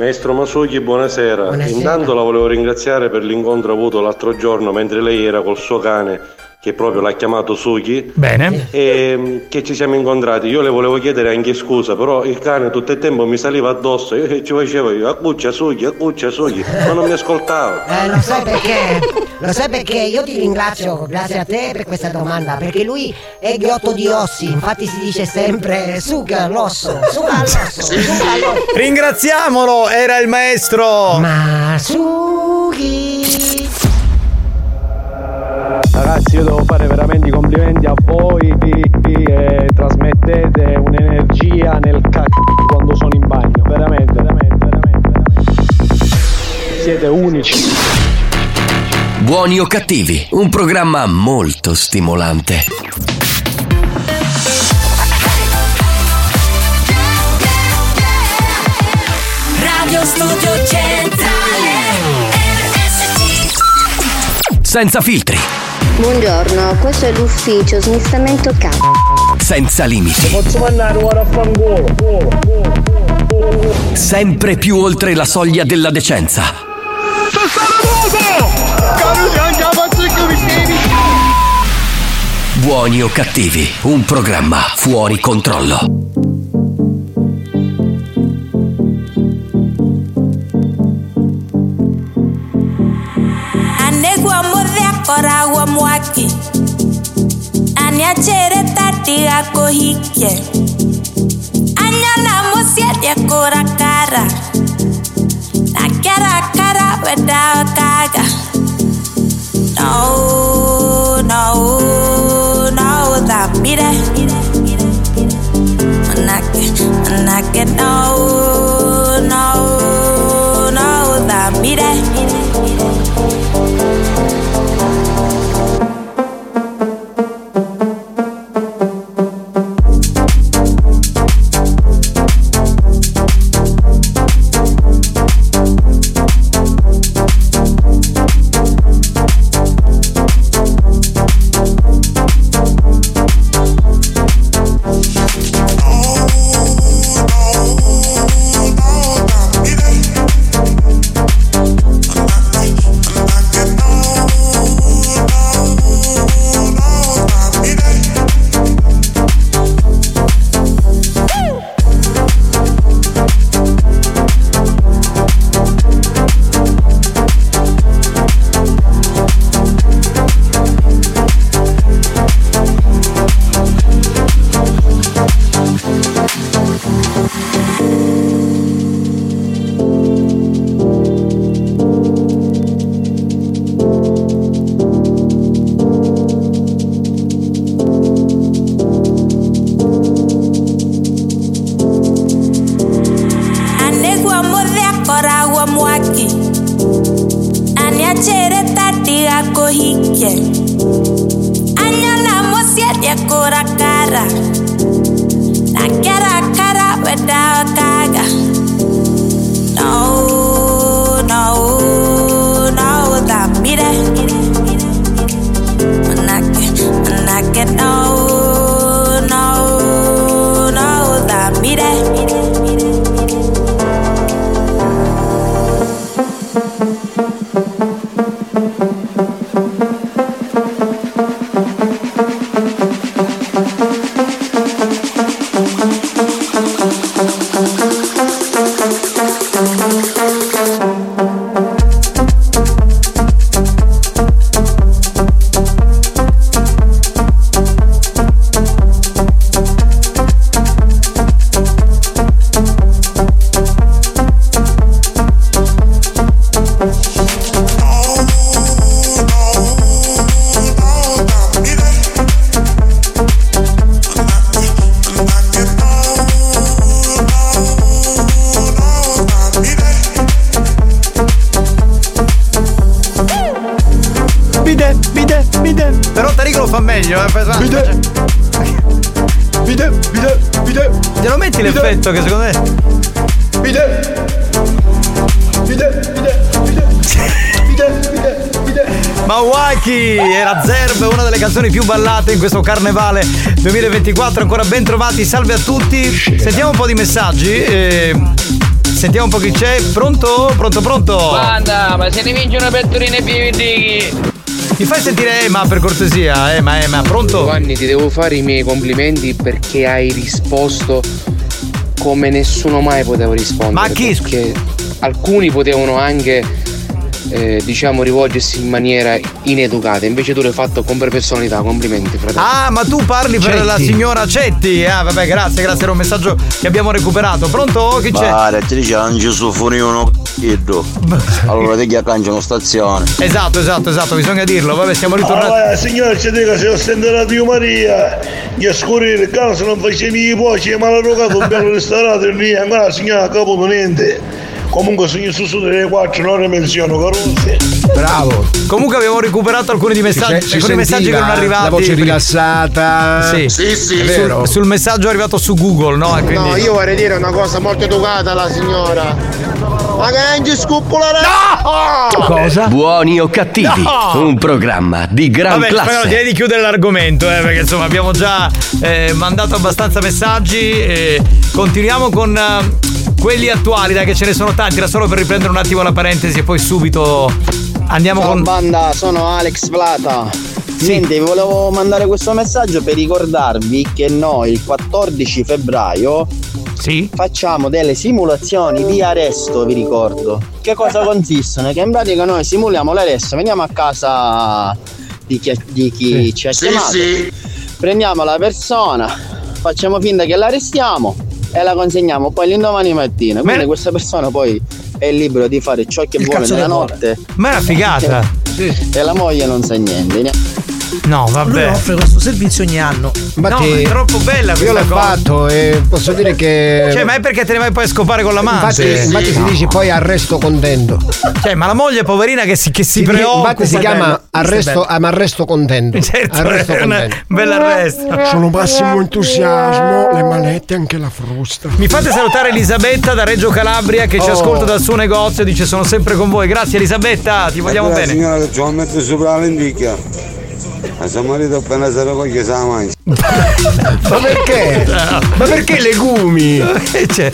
Maestro Masucchi, buonasera. Intanto la volevo ringraziare per l'incontro avuto l'altro giorno mentre lei era col suo cane, che proprio l'ha chiamato Suki. Bene. E mm, che ci siamo incontrati. Io le volevo chiedere anche scusa, però il cane tutto il tempo mi saliva addosso. Io ci facevo io, accuccia Suki, accuccia Suki, ma non mi ascoltava. (laughs) Eh, lo sai perché? Lo sai perché? Io ti ringrazio, grazie a te per questa domanda, perché lui è ghiotto di ossi, infatti si dice sempre suga l'osso, suga l'osso, suga (laughs) l'osso. Ringraziamolo, era il maestro. Masuki. Ragazzi, io devo fare veramente i complimenti a voi che, eh, trasmettete un'energia nel cacchio quando sono in bagno. Veramente, veramente, veramente, veramente. Siete unici. Buoni o cattivi, un programma molto stimolante. Radio Studio Centrale RSC Senza filtri, Buongiorno, questo è l'ufficio smistamento capo. senza limiti, Posso mandare ora a fangolo? sempre più oltre la soglia della decenza. Buoni o cattivi, un programma fuori controllo. hiki Aniachere tati ako hiki Anyala musiete kura kara Nakera kara weda kaga No, no, no, that mire Nakera, nakera, no più ballate in questo carnevale 2024. Ancora ben trovati, salve a tutti. Sentiamo un po' di messaggi. eh, sentiamo un po' chi c'è. Pronto? Pronto, pronto? Guarda, ma se ne vincono pettorine più Mi fai sentire Emma per cortesia? Emma, Emma, pronto? Giovanni, ti devo fare i miei complimenti perché hai risposto come nessuno mai poteva rispondere. Ma chi? Perché alcuni potevano anche, eh, diciamo, rivolgersi in maniera ineducata, invece tu l'hai fatto con personalità. Complimenti, fratello. Ah, ma tu parli per Cetti. la signora Cetti. Ah, vabbè, grazie, grazie, era un messaggio che abbiamo recuperato. Pronto? Chi c'è? Pare, ti dice uno c***o. Allora ti chiacchiano stazione. Esatto, esatto, esatto, bisogna dirlo. Vabbè, siamo ritornati. Allora, signore, ci dica se ho sentito la Dio Maria, gli scurire il caso non facevi i poci, ma l'ha rogato un (laughs) bello ristorante e lì, ancora signora, caputo niente. Comunque, signor su su delle quattro, non le menziono, carozze. Bravo. Comunque abbiamo recuperato alcuni di messaggi, Si- alcuni messaggi che erano arrivati. la voce rilassata. Sì, Sì, sì. Sul- È vero. Sul, messaggio arrivato su Google, no? E quindi- No, io vorrei dire una cosa molto educata alla signora. Ma che non ci scoppolare! Cosa? Buoni o cattivi? No! Un programma di gran Vabbè, classe. però direi di chiudere l'argomento, eh, perché insomma abbiamo già eh, mandato abbastanza messaggi. E continuiamo con eh, quelli attuali, dai, che ce ne sono tanti. Era solo per riprendere un attimo la parentesi e poi subito andiamo Ciao con. banda, sono Alex Plata. Niente, vi volevo mandare questo messaggio per ricordarvi che noi il 14 febbraio facciamo delle simulazioni di arresto, vi ricordo. Che cosa (laughs) consistono? Che in pratica noi simuliamo l'arresto, veniamo a casa di chi, di chi ci ha Sì, chiamato, sì. prendiamo la persona, facciamo finta che l'arrestiamo e la consegniamo poi l'indomani mattina. Quindi questa persona poi è libero di fare ciò che Il vuole nella vuole. notte. Ma è una figata. (laughs) E la moglie non sa niente. No, Lui vabbè. offre questo servizio ogni anno. No, è troppo bella Io questa l'ho cosa. fatto e posso dire che. Cioè, ma è perché te ne vai poi a scopare con l'amante? Infatti, infatti si dice poi arresto contento. Cioè, ma la moglie poverina che si, che si, Si- preoccupa. infatti si chiama arresto, ma arresto contento. (laughs) Certo, arresto contento. bella arresto. Sono massimo entusiasmo, le manette e anche la frusta. Mi fate salutare Elisabetta da Reggio Calabria che ci Oh. ascolta dal suo negozio, dice sono sempre con voi. Grazie Elisabetta, ti vogliamo Allora, bene. signora ci vuole mettere sopra la lenticchia. Ma se marito appena se la coglie se la mangia. Ma perché? Ma perché legumi? Cioè,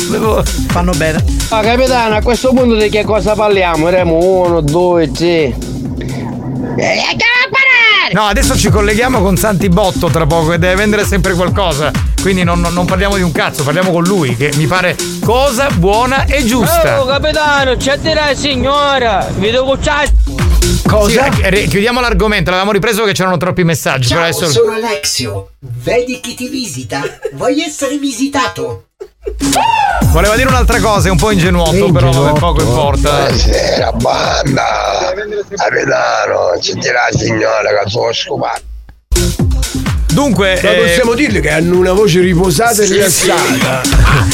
Fanno bene. Ah, capitano, a questo punto di che cosa parliamo? Remo uno, due, tre. No, adesso ci colleghiamo con Santi Botto tra poco e deve vendere sempre qualcosa. Quindi non, non- non parliamo di un cazzo, parliamo con lui, che mi pare cosa buona e giusta. Oh, capitano, c'è la signora. Vi devo c'è. Cosa? chiudiamo l'argomento, l'avevamo ripreso perché c'erano troppi messaggi. Ciao, adesso... sono Alexio. Vedi chi ti visita? Vuoi essere visitato? Voleva dire un'altra cosa, è un po' ingenuotto, però vabbè, poco importa. Buonasera, banda. Capitano, c'è di la signora che sono scopato. Dunque, Ma eh, possiamo dirle che hanno una voce riposata e Sì, rilassata.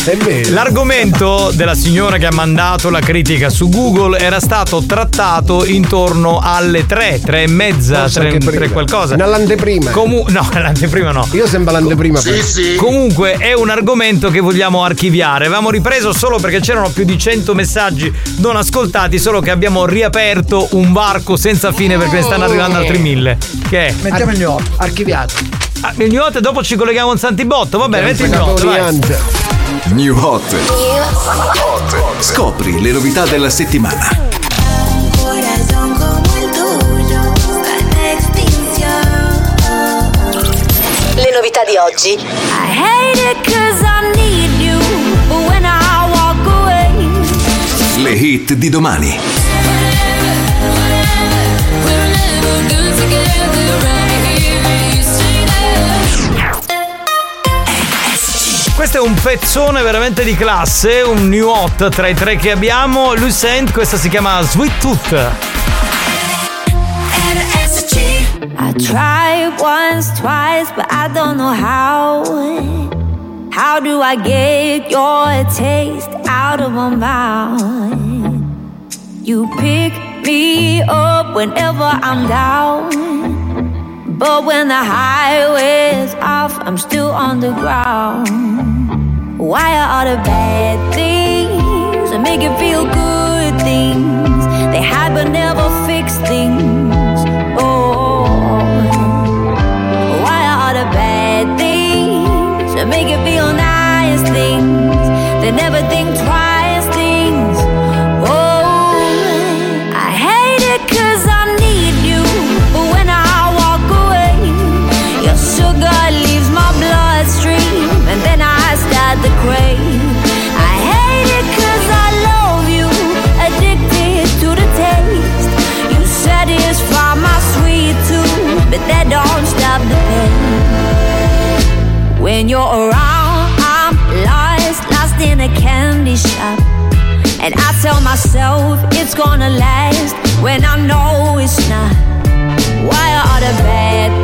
È vero. L'argomento della signora che ha mandato la critica su Google era stato trattato intorno alle 3, 3 e mezza, Forse 3, anche prima. qualcosa. Nell'anteprima. Comu- no, nell'anteprima no. Io sembra l'anteprima. Sì, però. sì. Comunque è un argomento che vogliamo archiviare. Avevamo ripreso solo perché c'erano più di 100 messaggi non ascoltati, solo che abbiamo riaperto un varco senza fine perché ne stanno arrivando altri mille. Che è? Mettiamo il hot, archiviato. Ah, il new hot e dopo ci colleghiamo a un Santibotto. Va bene, metti il new hot, vai. New Hot. Scopri le novità della settimana. Le novità di oggi. I hate it cause I need you, but when I walk away, Le hit di domani. Questo è un pezzone veramente di classe, un new hot tra i tre che abbiamo. Lucent, questa si chiama Sweet Tooth. I tried once, twice, but I don't know how. How do I get your taste out of my mouth? You pick me up whenever I'm down. But when the highway's off, I'm still on the ground. Why are all the bad things that make you feel good things? They hide but never fix things. Oh, why are all the bad things that make you feel nice things? They never think twice To crave. I hate it 'cause I love you, addicted to the taste. You satisfy my sweet tooth, but that don't stop the pain. When you're around, I'm lost, lost in a candy shop. And I tell myself it's gonna last when I know it's not. Why are the bad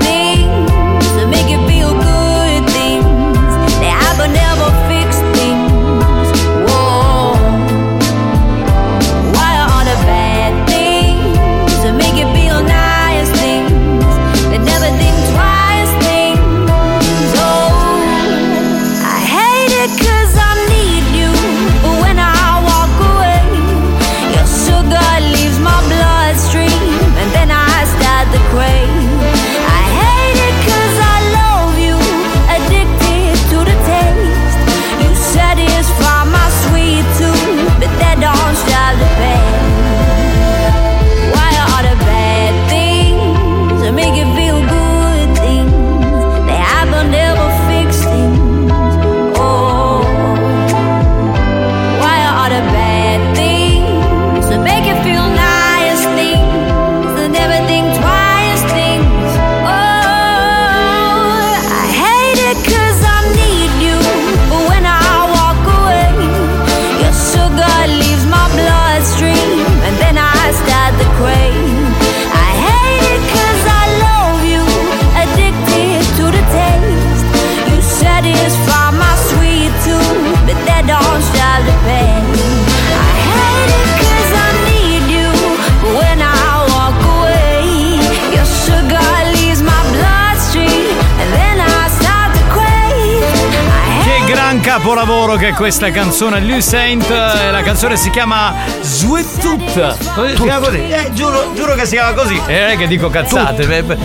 capolavoro che è questa canzone Lucent. eh, La canzone si chiama Sweet Tooth. Come si chiama così? Eh, giuro, giuro che si chiama così. E non è che dico cazzate. beh.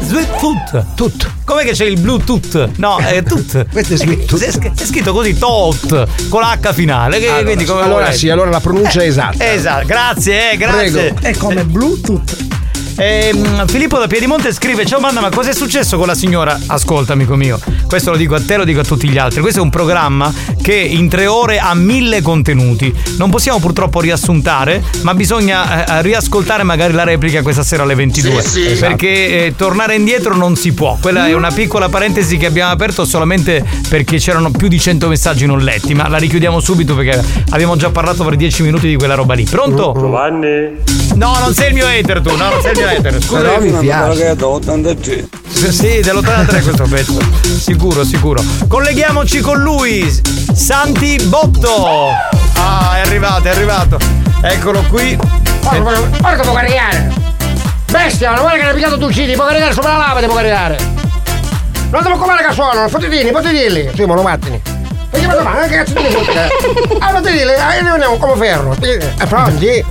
Sweet Tooth. Tut. Com'è che c'è il Bluetooth? No, è Tooth. (laughs) Questo è Sweet Tooth. È, scr- è scritto così, Tot, con l'H finale. Che, Allora, quindi come allora sì, allora la pronuncia è esatta. Esatto, grazie, eh, grazie. Prego. È come Bluetooth. Ehm, Filippo da Piedimonte scrive: Ciao Manna, ma cosa è successo con la signora? Ascolta, amico mio, questo lo dico a te, lo dico a tutti gli altri. Questo è un programma che in tre ore ha mille contenuti. Non possiamo purtroppo riassuntare, ma bisogna eh, riascoltare magari la replica questa sera alle 22. Sì, sì. Perché eh, tornare indietro non si può. Quella è una piccola parentesi che abbiamo aperto solamente perché c'erano più di 100 messaggi non letti. Ma la richiudiamo subito perché abbiamo già parlato per 10 minuti di quella roba lì. Pronto? Giovanni? No, non sei il mio hater tu, no, non sei il mio etere, scusa. Però mi piace. 83. Sì, dell'83 questo pezzo. Sicuro, sicuro. Colleghiamoci con lui, Santi Botto. Ah, è arrivato, è arrivato. Eccolo qui. Porca, porca, porca può caricare! Bestia, non vuole che l'hai pigliato tu uccidi, può caricare sopra la lava, ti può caricare! Non devo comare che suono, potete dirli! Sì, monopattini! E che ma che cazzo ti fotte? Ah, potete dirli, ah, noi andiamo come ferro! Eh, pronti? (laughs)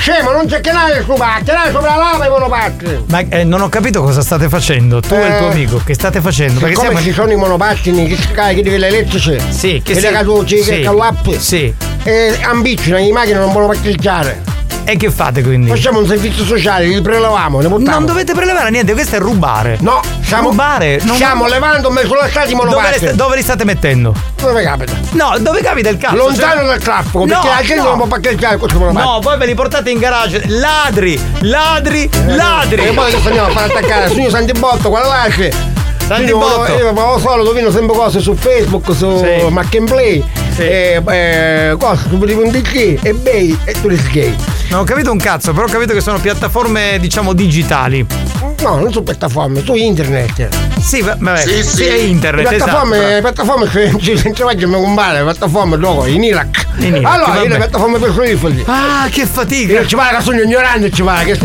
Scemo, non c'è che navi su che navi sopra la lava i monopattini! Ma eh, non ho capito cosa state facendo, tu e il tuo Eh. amico, che state facendo? Perché siamo... ci sono i monopattini che si carichi degli elettrici, Sì, che che si- le catucci, sì. che calappi, Sì. e ambicino, le macchine non possono parcheggiare. E che fate quindi? Facciamo un servizio sociale, li preleviamo, ne portiamo. Non dovete prelevare niente, questo è rubare. No, stiamo, Rubare? Non- stiamo levando me sulla strada i Dove, dove li state mettendo? Dove capita? No, dove capita il cazzo? Lontano Cioè- dal traffico, perché No, la gente no. non può parcheggiare questi monopattini. No, poi ve li portate in garage. Ladri, ladri, ladri. E poi che stiamo a fare attaccare? Signor Santibotto, quella lascia. Santibotto. Io avevo solo dovino sempre cose su Facebook, su Sì. Marketplace, e, eh, cose su punti eBay e Turisgate. Non ho capito un cazzo, però ho capito che sono piattaforme, diciamo, digitali. No, non su piattaforme, su internet. Sì, va- vabbè, Sì, sì, sì. è internet, piattaforme, esatto. piattaforme che ci ci faccio mi compare, piattaforme dopo, in Iraq. In Iraq, allora, io le piattaforme per frigoriferi. Ah, che fatica! Io ci che sono ignorante, ci pare che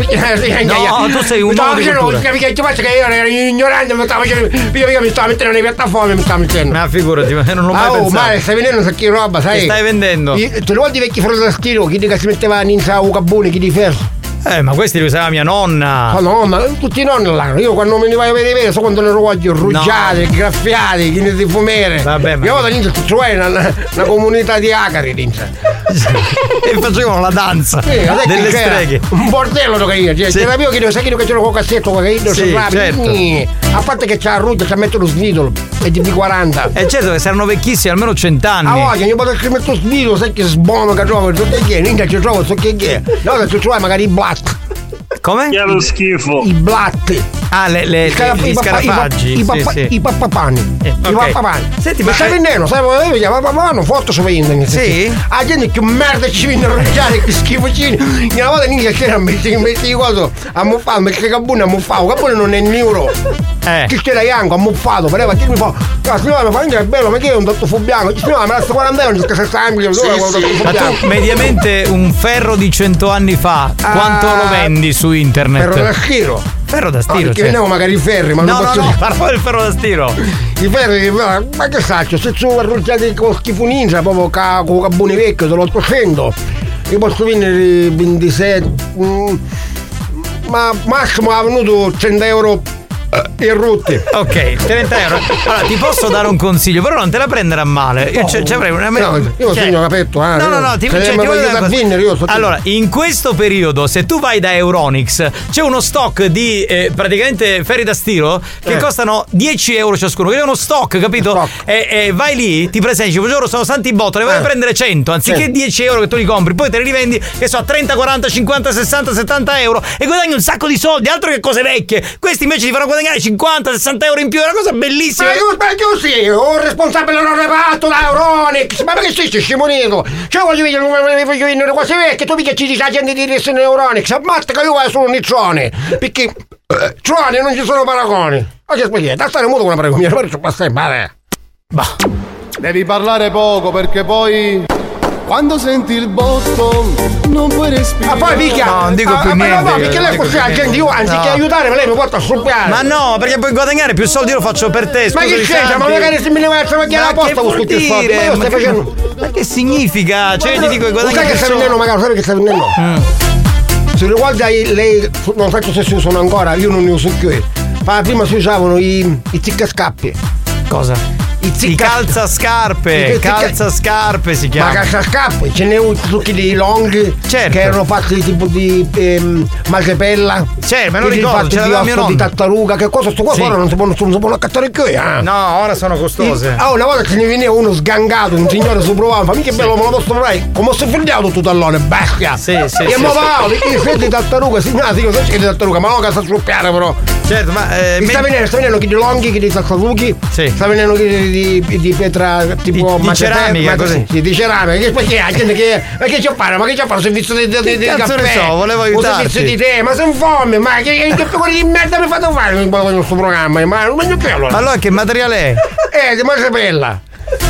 No, tu sei un No, uomo che no, ci faccio che io ero ignorante, mi stavo facendo. Io, mi stavo mettendo nelle piattaforme, mi stavo mettendo. Ma figurati, ma non l'ho mai Ah, oh, pensato. male, stai vendendo un sacchino di roba, sai? Che stai vendendo? Te lo vuoi di vecchi frasastino, chi di che si metteva in sa ucabuni, chi di ferro. Eh, ma questi li usava mia nonna. Ma no, ma tutti i nonni l'hanno. Io quando me li vai a vedere, so quando le ruoggio ruggiate, graffiate, chi di fumere. Vabbè, ma- Io vado all'inizio, cioè una, una comunità di acari, l'inizio. e facevano la danza Sì, delle streghe. Un bordello che cioè, Sì. c'era mio che non sai che c'era con cassetto, che Sì, io certo. A parte che c'ha ruggia, c'ha metto lo svitolo, è di 40. E certo che saranno vecchissimi, almeno cent'anni. Ah, voglio, io posso scrivere lo svitolo, sai che sbono che trovo, so che è, ninja ci trovo, so che è. No, se ci trovi magari i blatt. Come? Che è lo schifo. I blatt. Ah, le, le, I gli i scarafaggi. I, pappa- sì, sì. i pappapani. Eh, I pappapani. Senti, mi ma- stai eh, vendendo, sai, io mi pappapano, foto su internet. Sì? La gente che merda ci viene a roggiare, che schifocini. Una volta ninja c'era, metti, metti cosa, a muffare, metti Cabune a muffare, Cabune non è neuro. Eh. Che c'era Ianco, ha muffato, pareva che mi fa, la signora mi fa, "Ninja, è bello, ma che è un dotto fu bianco? Signora, me la sto 40 euro, che dotto fu Ma tu mediamente un ferro di 100 anni fa, quanto Ah, lo vendi su internet? Ferro da stiro. Ferro da Ah, stiro. perché cioè. vendevo magari i ferri, ma no, non no, posso no, parlavo del ferro da stiro. I ferri, ma ma che saccio, se tu arruggiati con schifo ninja, proprio ca- con cabuni vecchio dell'800, io posso vendere 27, mm, ma massimo ha venuto 100 euro eh, in rotti. Ok, 30 euro. Allora, ti posso dare un consiglio, però non te la prendere a male. Io ci avrei una. No, io cioè- sogno aperto, eh. No, no, no, ti, cioè, ti voglio dire una da cosa. vinnere, io sto- Allora, in questo periodo, se tu vai da Euronix, c'è uno stock di eh, praticamente ferri da stiro che Eh. costano 10 euro ciascuno. Che è uno stock, capito? E, e vai lì, ti presenti, buongiorno, sono Santi Botto, ne voglio Eh. prendere 100, anziché Sì. 10 euro che tu li compri, poi te li rivendi, che so, a 30, 40, 50, 60, 70 euro e guadagni un sacco di soldi, altro che cose vecchie. Questi invece ti fanno guadagnare 50, 60 euro in più, è una cosa bellissima. Ma io, ma io sì, un responsabile non reparto da Euronix, ma perché sei scimonito? Cioè voglio vedere, voglio vedere cose vecchie, tu mica ci dici la gente di essere in Euronix, ammazza che io vado solo un niccione, perché cione non ci sono paragoni. Ma che spieghi, da stare muto con una paragone, (laughs) ma ci passa in mare. Devi parlare poco perché poi quando senti il botto non puoi respirare. Ma poi mica, No, non dico più ah, ma niente, No, no, io perché lei così più la gente, io anziché No. aiutarmi, lei mi porta a scoppiare. Ma no, perché puoi guadagnare più soldi, io lo faccio per te. Ma che c'entra? Ma magari se me ne vai a trovare la Ma posta con tutti i soldi. Ma Ma facendo. Ma che significa? Cioè, io ti dico che Lo sai che stai solo- vendendo magari, sai che stai vendendo? Mm. Se riguarda lei, non so se si usano ancora, io non ne uso più. Ma prima si usavano i, i ziccascappi. Cosa? I calzascarpe, I zicca- calzascarpe si Ma chiama. calzascarpe, ce n'è un trucchi di long Certo. che erano fatti tipo di ehm, maltepella. Certo, lo quelli ricordo, ce di mio osso di nonno. tartaruga, che cosa sto qua Sì. ora non si può, non si può accattare più, eh? No, ora sono costose. Ah, una volta che ne veniva uno sgangato, un signore su provava, fa mica bello, me lo posso provare. Come si figliato tu tallone, bestia! Sì, sì, E sì, mo sì. va, i freddi di tartaruga, signora, sì, io so che di tartaruga, ma non che sta scoppiare però. Certo, ma. Eh, Mi sta venendo, sta venendo chi di longhi, chi di salsaluchi, sta venendo chi di, di, di pietra tipo di macete- ceramica, così. Sì, di ceramica. Che la gente che. Ma che c'è fare? Ma che c'è fare? Servizio di, di, di, di cazzo ne caffè. so, volevo Un aiutarti. servizio di tè, ma sono fome, ma che, che, pecore di merda mi fate fare con questo programma? Ma non voglio più allora. Ma allora che materiale è? (laughs) Eh, di marcepella.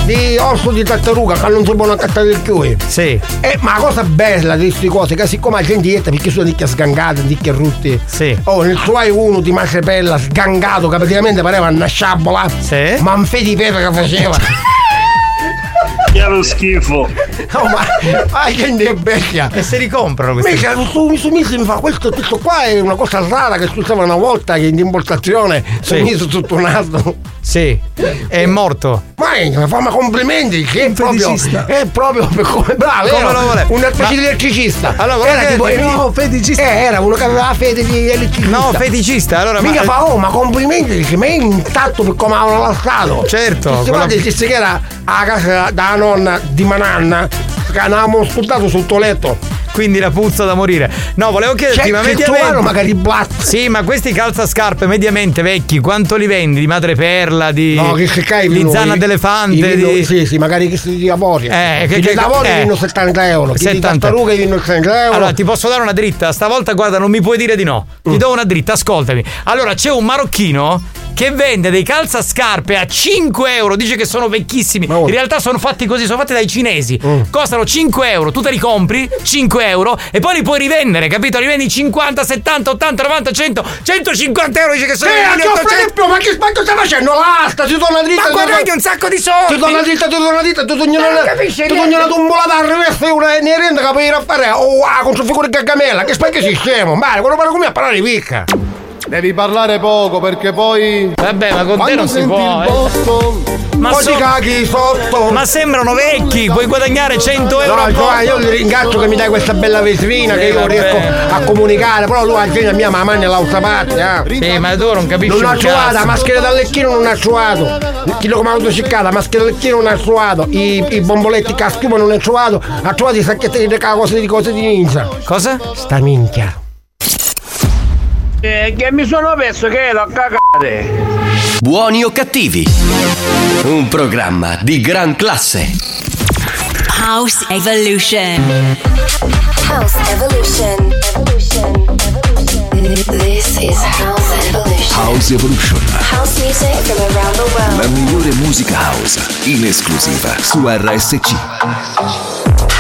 Di osso di tartaruga che non si può accattare più. eh. Sì. Eh, ma la cosa bella di queste cose che siccome la gente dieta perché sono nicchie sgangate, nicchie rutti. Sì. Oh, nel suo hai uno di marcepella sgangato che praticamente pareva una sciabola. Sì. Ma un fe di pepe che faceva. (laughs) Che lo schifo. (laughs) No, ma ma gente è vecchia. E se li comprano questi? Mica, su, su Misi mi fa questo tutto qua è una cosa rara che si usava una volta che in importazione si è Sì. messo tutto un naso. Sì. È morto. Ma eh, fa ma complimenti che è proprio è proprio per (laughs) come bravo Come era lo vuole? una specie Ma- di elettricista Allora, era che- tipo no, feticista eh, era uno che aveva la fede di elettricista No, feticista. Allora, ma- mica fa oh ma complimenti dice ma è intatto per come avevano lasciato Certo, volte disse che era a casa da nonna di Mananna che avevamo sputato sul tuo letto Quindi la puzza da morire. No, volevo chiederti, Cioè, ma che mediamente. magari blatt Sì, ma questi calzascarpe mediamente vecchi, quanto li vendi? Di madreperla, di. No, che, che cai di zanna d'elefante, di. Sì, sì, magari che si di Avoria. Eh, che- che- di Avoria eh. vinno 70 euro. Chi di 70. tartaruga vinno 30 euro. Allora, ti posso dare una dritta? Stavolta, guarda, non mi puoi dire di no. Mm. Ti do una dritta, ascoltami. Allora, c'è un marocchino che vende dei calzascarpe a 5 euro. Dice che sono vecchissimi. In realtà sono fatti così, sono fatti dai cinesi. Mm. Costano 5 euro. Tu te li compri, 5 euro, e poi li puoi rivendere, capito? Li vendi 50, 70, 80, 90, 100, 150 euro. Dice che sono Eh, che ho 1800. più, ma che spacco stai facendo? L'asta, ti torna dritta. Ma torna- un sacco di soldi. Ti torna dritta, ti torna dritta, ti torna una. capisci Ti niente. una tumbolata a riveste una ne rende che puoi fare. Oh, wow, con su figure di gamella. Che spacco sistema? Ma quello parla come a parlare di picca. Devi parlare poco perché poi. Vabbè, ma con te non si può. il eh. botto. Ma Poi so- ti caghi sotto. Ma sembrano vecchi, puoi guadagnare 100 euro. No, Giovanni, io ti ringrazio che mi dai questa bella vetrina Sì, che io vabbè. riesco a comunicare, però tu alla mia mamma nell'altra parte, eh. Sì, ma tu non capisci Non ha cazzo. maschera da lecchino non ha trovato. Chi lo comando ciccata, maschera da lecchino non ha trovato. I, i bomboletti caschiumo non ha trovato. Ha trovato i sacchetti di cose di cose di ninja. Cosa? Sta minchia. Eh, che mi sono perso che ero a cagare. Buoni o cattivi? Un programma di gran classe. House Evolution. House Evolution. Evolution. This is House Evolution. House Evolution. House music from around the world. La migliore musica house in esclusiva su RSC.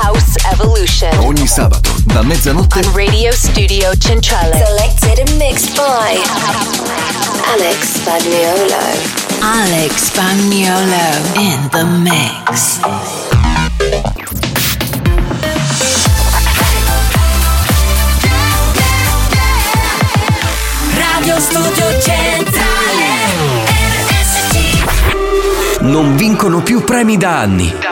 House Evolution. Ogni sabato da mezzanotte On Radio Studio Centrale. Selected and mixed by Alex Spagnuolo. Alex Spagnuolo in the mix. Radio Studio Centrale. Non vincono più premi da anni.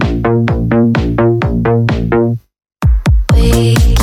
away.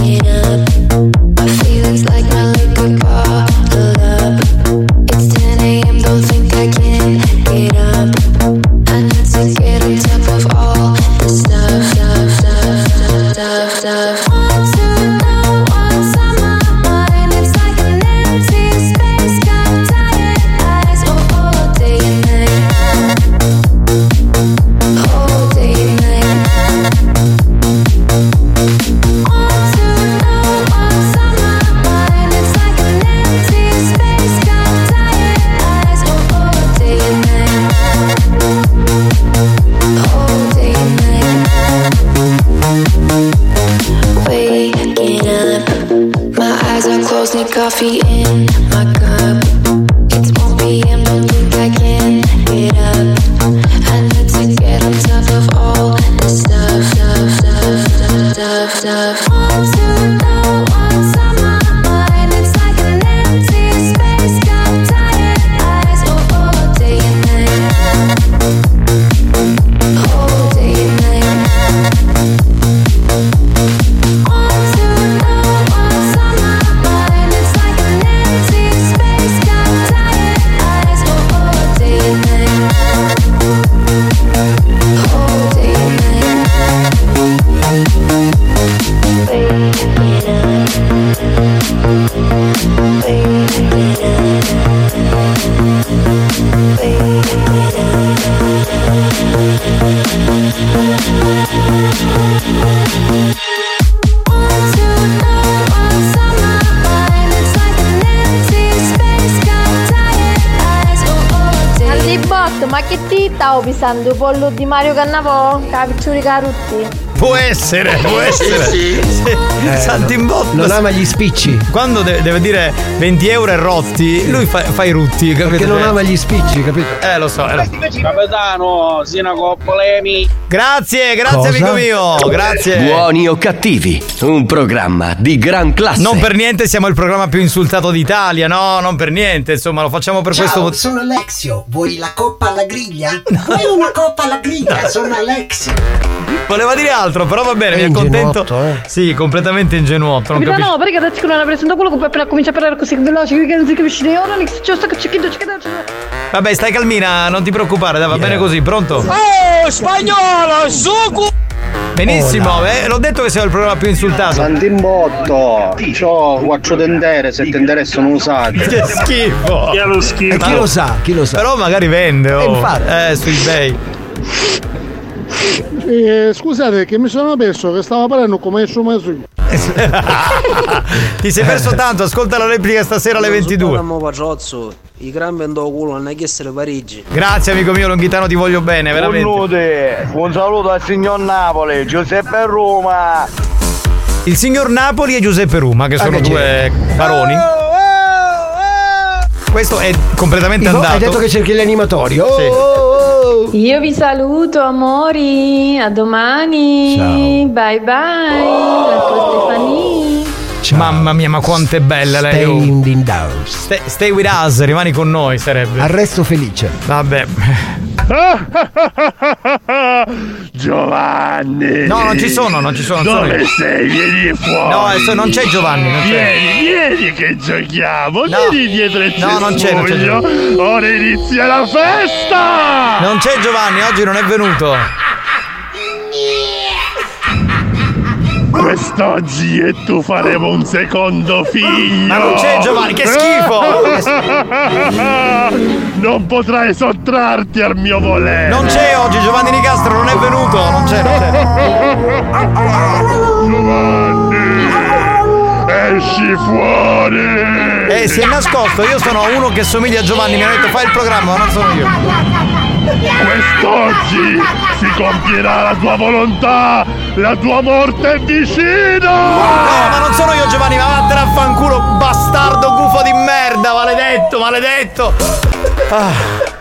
Mario Cannavò? Capicciuri carutti. Può essere, può essere. Sì, sì. Eh, Santimbotto. non ama gli spicci. Quando de- deve dire 20 euro e rotti, lui fa, fa i rutti, capito? Perché non ama gli spicci, capito? Eh, lo so. eh, lo- Capitano, sino con polemi. Grazie, grazie Cosa? amico mio, grazie. Buoni o cattivi, un programma di gran classe. Non per niente siamo il programma più insultato d'Italia, no, non per niente, insomma, lo facciamo per Ciao, questo motivo. sono Alexio. Vuoi la coppa alla griglia? Vuoi una coppa alla griglia? Sono Alexio. Voleva dire altro, però va bene, È mi accontento. eh. Sì, completamente ingenuotto, non Capitano, capisco. perché adesso che non la presento quello che appena comincia a parlare così veloce che non si capisce né ora, né c'è sto che c'è chi c'è chi Vabbè, stai calmina, non ti preoccupare, dai, va bene così, pronto? Oh, spagnolo, sucu! Benissimo, eh, l'ho detto che sei il programma più insultato. Santimbotto, c'ho quattro tendere, se tendere sono usate. (laughs) Che schifo! Che lo schifo. E chi lo sa, chi lo sa. Però magari vende, oh. Eh, infatti. Eh, su eBay. Eh, scusate che mi sono perso che stavo parlando come su Masu. (laughs) Ti sei perso tanto, ascolta la replica stasera alle 22. Siamo i gran vendo culo, non è che essere Parigi. Grazie amico mio Longhitano, ti voglio bene, veramente. Buonanotte, un saluto al signor Napoli, Giuseppe Roma. Il signor Napoli e Giuseppe Ruma, che sono Ah, che due baroni. Questo è completamente Ivo, andato. hai detto che cerchi gli animatori. Oh, Sì. oh, oh. Io vi saluto, amori. A domani. Bye bye. La tua Stefania. Mamma mia, ma quanto è bella lei. oh. Stay in the house. Stay, stay with us, rimani con noi, sarebbe. Arresto felice. Vabbè. (laughs) Giovanni! No, non ci sono, non ci sono. sono Dove io. sei? Vieni fuori! No, adesso non c'è Giovanni, non c'è. Vieni, vieni che giochiamo! No. Vieni dietro il No, non c'è, non c'è. Giovanni. Ora inizia la festa! Non c'è Giovanni, oggi non è venuto. Quest'oggi e tu faremo un secondo figlio! Ma non c'è Giovanni, che schifo! (laughs) non potrai sottrarti al mio volere! Non c'è oggi, Giovanni Nicastro non è venuto, non c'è, non Giovanni! Esci fuori! c'è. Eh, si è nascosto, io sono uno che somiglia a Giovanni, mi hanno detto fai il programma, ma non sono io. Quest'oggi si compierà la tua volontà! La tua morte è vicina! No, ma non sono io Giovanni, ma vattene a fanculo, bastardo gufo di merda, maledetto, maledetto! Ah.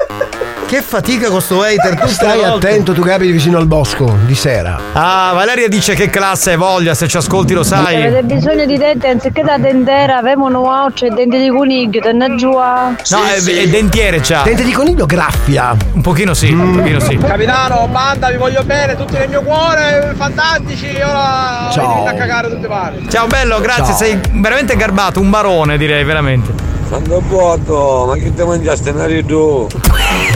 Che fatica con sto hater, tutte Stai attento, tu che abiti vicino al bosco di sera. Ah, Valeria dice che classe hai voglia, se ci ascolti lo sai. Avete bisogno di denti anziché da dentera, avevano occhi e denti di coniglio, tenna giù. a- No, è, è dentiere c'ha. Dente di coniglio graffia. Un pochino sì, un pochino sì. Capitano, banda, vi voglio bene, tutti nel mio cuore, fantastici, ora Ciao. venite a cagare tutti quanti. Ciao bello, grazie, Ciao. sei veramente garbato, un barone direi, veramente. Quando vuoto, ma che ti mangiaste tu?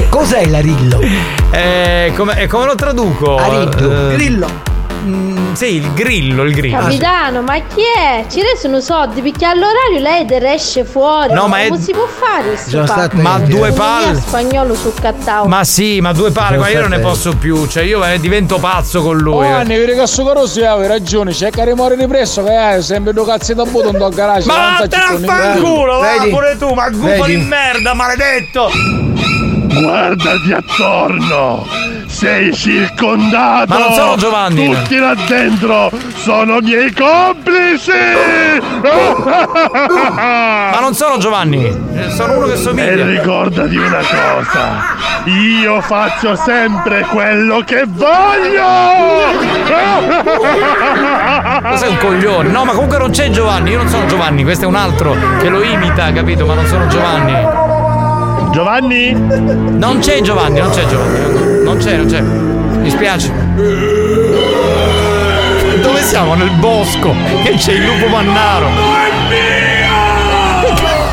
Cos'è l'arillo? Eh, come, eh, come lo traduco? Arillo. Eh, Grillo. Mm, sì, il grillo, il grillo. Capitano, ma chi è? Ci sono soldi perché all'orario lei esce fuori. No, ma è- come si può fare questo Sono state- Ma due Un palle. spagnolo sul cattao. Ma sì, ma due palle, ma io non ne posso più, cioè io eh, divento pazzo con lui. Oh, Anni, vedi che sto coroso hai ragione, cerca di morire presto che hai sempre due cazzi da butto in garage. Ma non vattene a faccio fanculo, va pure tu, ma gufo di merda, maledetto! Guardati attorno! Sei circondato! Ma non sono Giovanni. Tutti là dentro sono miei complici! Ma non sono Giovanni, sono uno che E somiglia. ricordati una cosa! Io faccio sempre quello che voglio! Cos'è un coglione? No, ma comunque non c'è Giovanni, io non sono Giovanni, questo è un altro che lo imita, capito? Ma non sono Giovanni. Giovanni? Non c'è Giovanni, non c'è Giovanni. Non c'è, non c'è. Mi spiace. Dove siamo? Nel bosco. E c'è il lupo mannaro.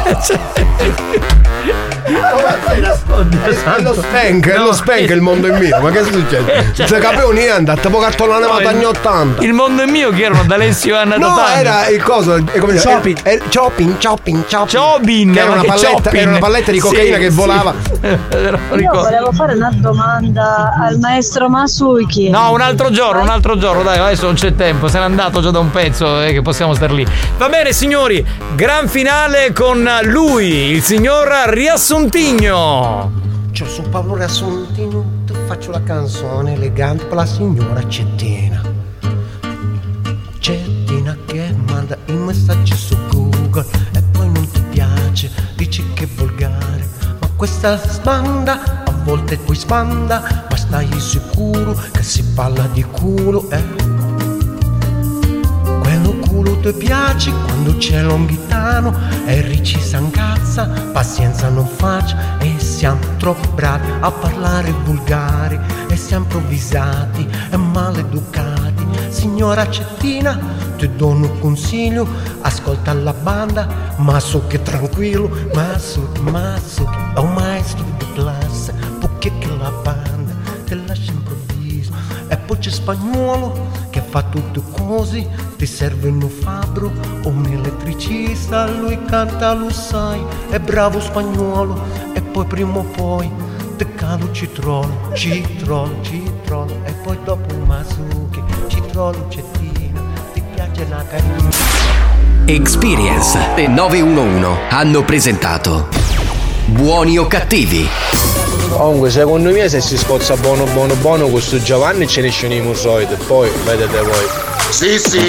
È (laughs) lo spank, è lo spank, il mondo è mio. Ma che succede? (laughs) Cioè- Se capivo niente, te può cartolare No, anni 80. Il mondo è mio che erano D'Alessio e Anna No, Totani. era il coso, è come dire, Chopping. è- è- chopping, chopping, chopping. Chobin, Che era una palletta, era una palletta di cocaina Sì, che sì. volava. (laughs) Io volevo fare una domanda al maestro Masuki. No, un altro giorno, un altro giorno, dai, adesso non c'è tempo, se n'è andato già da un pezzo eh, che possiamo star lì. Va bene, signori, gran finale con lui, il signor Riassuntigno. C'ho su Paolo Assuntino, ti faccio la canzone elegante per la signora Cettina. Cettina che manda i messaggi su Google e poi non ti piace, dici che è volgare. Ma questa sbanda, a volte poi sbanda, ma stai sicuro che si parla di culo, eh? Culo ti piace quando c'è l'onghitano e Ricci s'angazza, pazienza non faccia e siamo troppo bravi a parlare volgari e siamo improvvisati e maleducati. Signora Cettina, ti do un consiglio, ascolta la banda, ma so che tranquillo, ma so ma so è un maestro di classe, perché che la banda c'è spagnolo che fa tutte così, ti serve un fabbro o un elettricista, lui canta, lo sai, è bravo spagnolo. E poi prima o poi ti calo citrolo, citrolo, citrolo, e poi dopo Masuki, citrolo, cettina, ti piace la carina. Experience e 911 hanno presentato Buoni o cattivi? Comunque secondo me se si scozza buono buono buono questo Giovanni ce ne esce nei musoidi, poi vedete voi. Sì sì.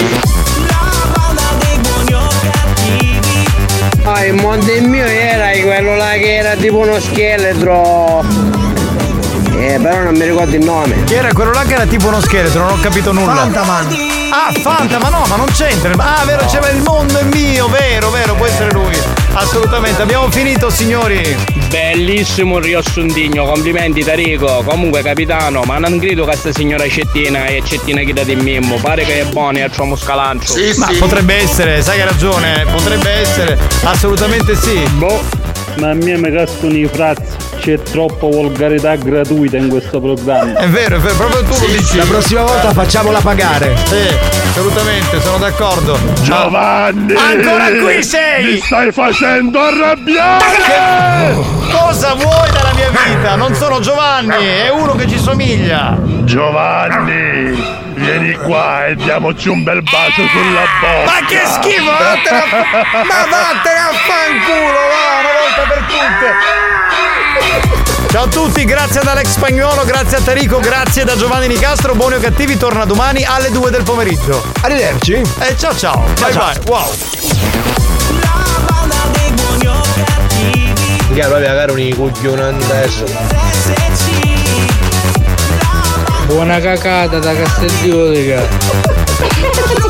Ah, il monte mio era quello là che era tipo uno scheletro. Eh, però non mi ricordo il nome. Chi era quello là che era tipo uno scheletro, non ho capito nulla. Fantaman. Ah, Fanta, ma no, ma non c'entra. Ah, vero, c'era il mondo è mio, vero, vero, può essere lui. Assolutamente, abbiamo finito, signori. Bellissimo il riassuntigno, complimenti Tarico. Comunque capitano, ma non credo che sta signora Cettina è Cettina chi di Mimmo. Pare che è buona e c'è scalantro. ma potrebbe essere, sai che hai ragione, potrebbe essere, assolutamente sì. Boh, ma a me mi cascano i frazzi. C'è troppa volgarità gratuita in questo programma. È vero, è vero, proprio tu lo dici. La prossima volta facciamola pagare. Sì, assolutamente, sono d'accordo. Giovanni! Ancora qui sei! Mi stai facendo arrabbiare! Cosa vuoi dalla mia vita? Non sono Giovanni, è uno che ci somiglia. Giovanni, vieni qua e diamoci un bel bacio sulla bocca. Ma che schifo! Vattene a... Ma vattene a fanculo, va, una volta per tutte! Ciao a tutti, grazie ad Alex Spagnuolo, grazie a Tarico, grazie da Giovanni Nicastro, Buoni o Cattivi torna domani alle 2 del pomeriggio. Arrivederci. E ciao ciao, bye ciao. bye, wow. Che proprio cagare un coglione adesso. Buona cacata da Casteldio, raga. (laughs)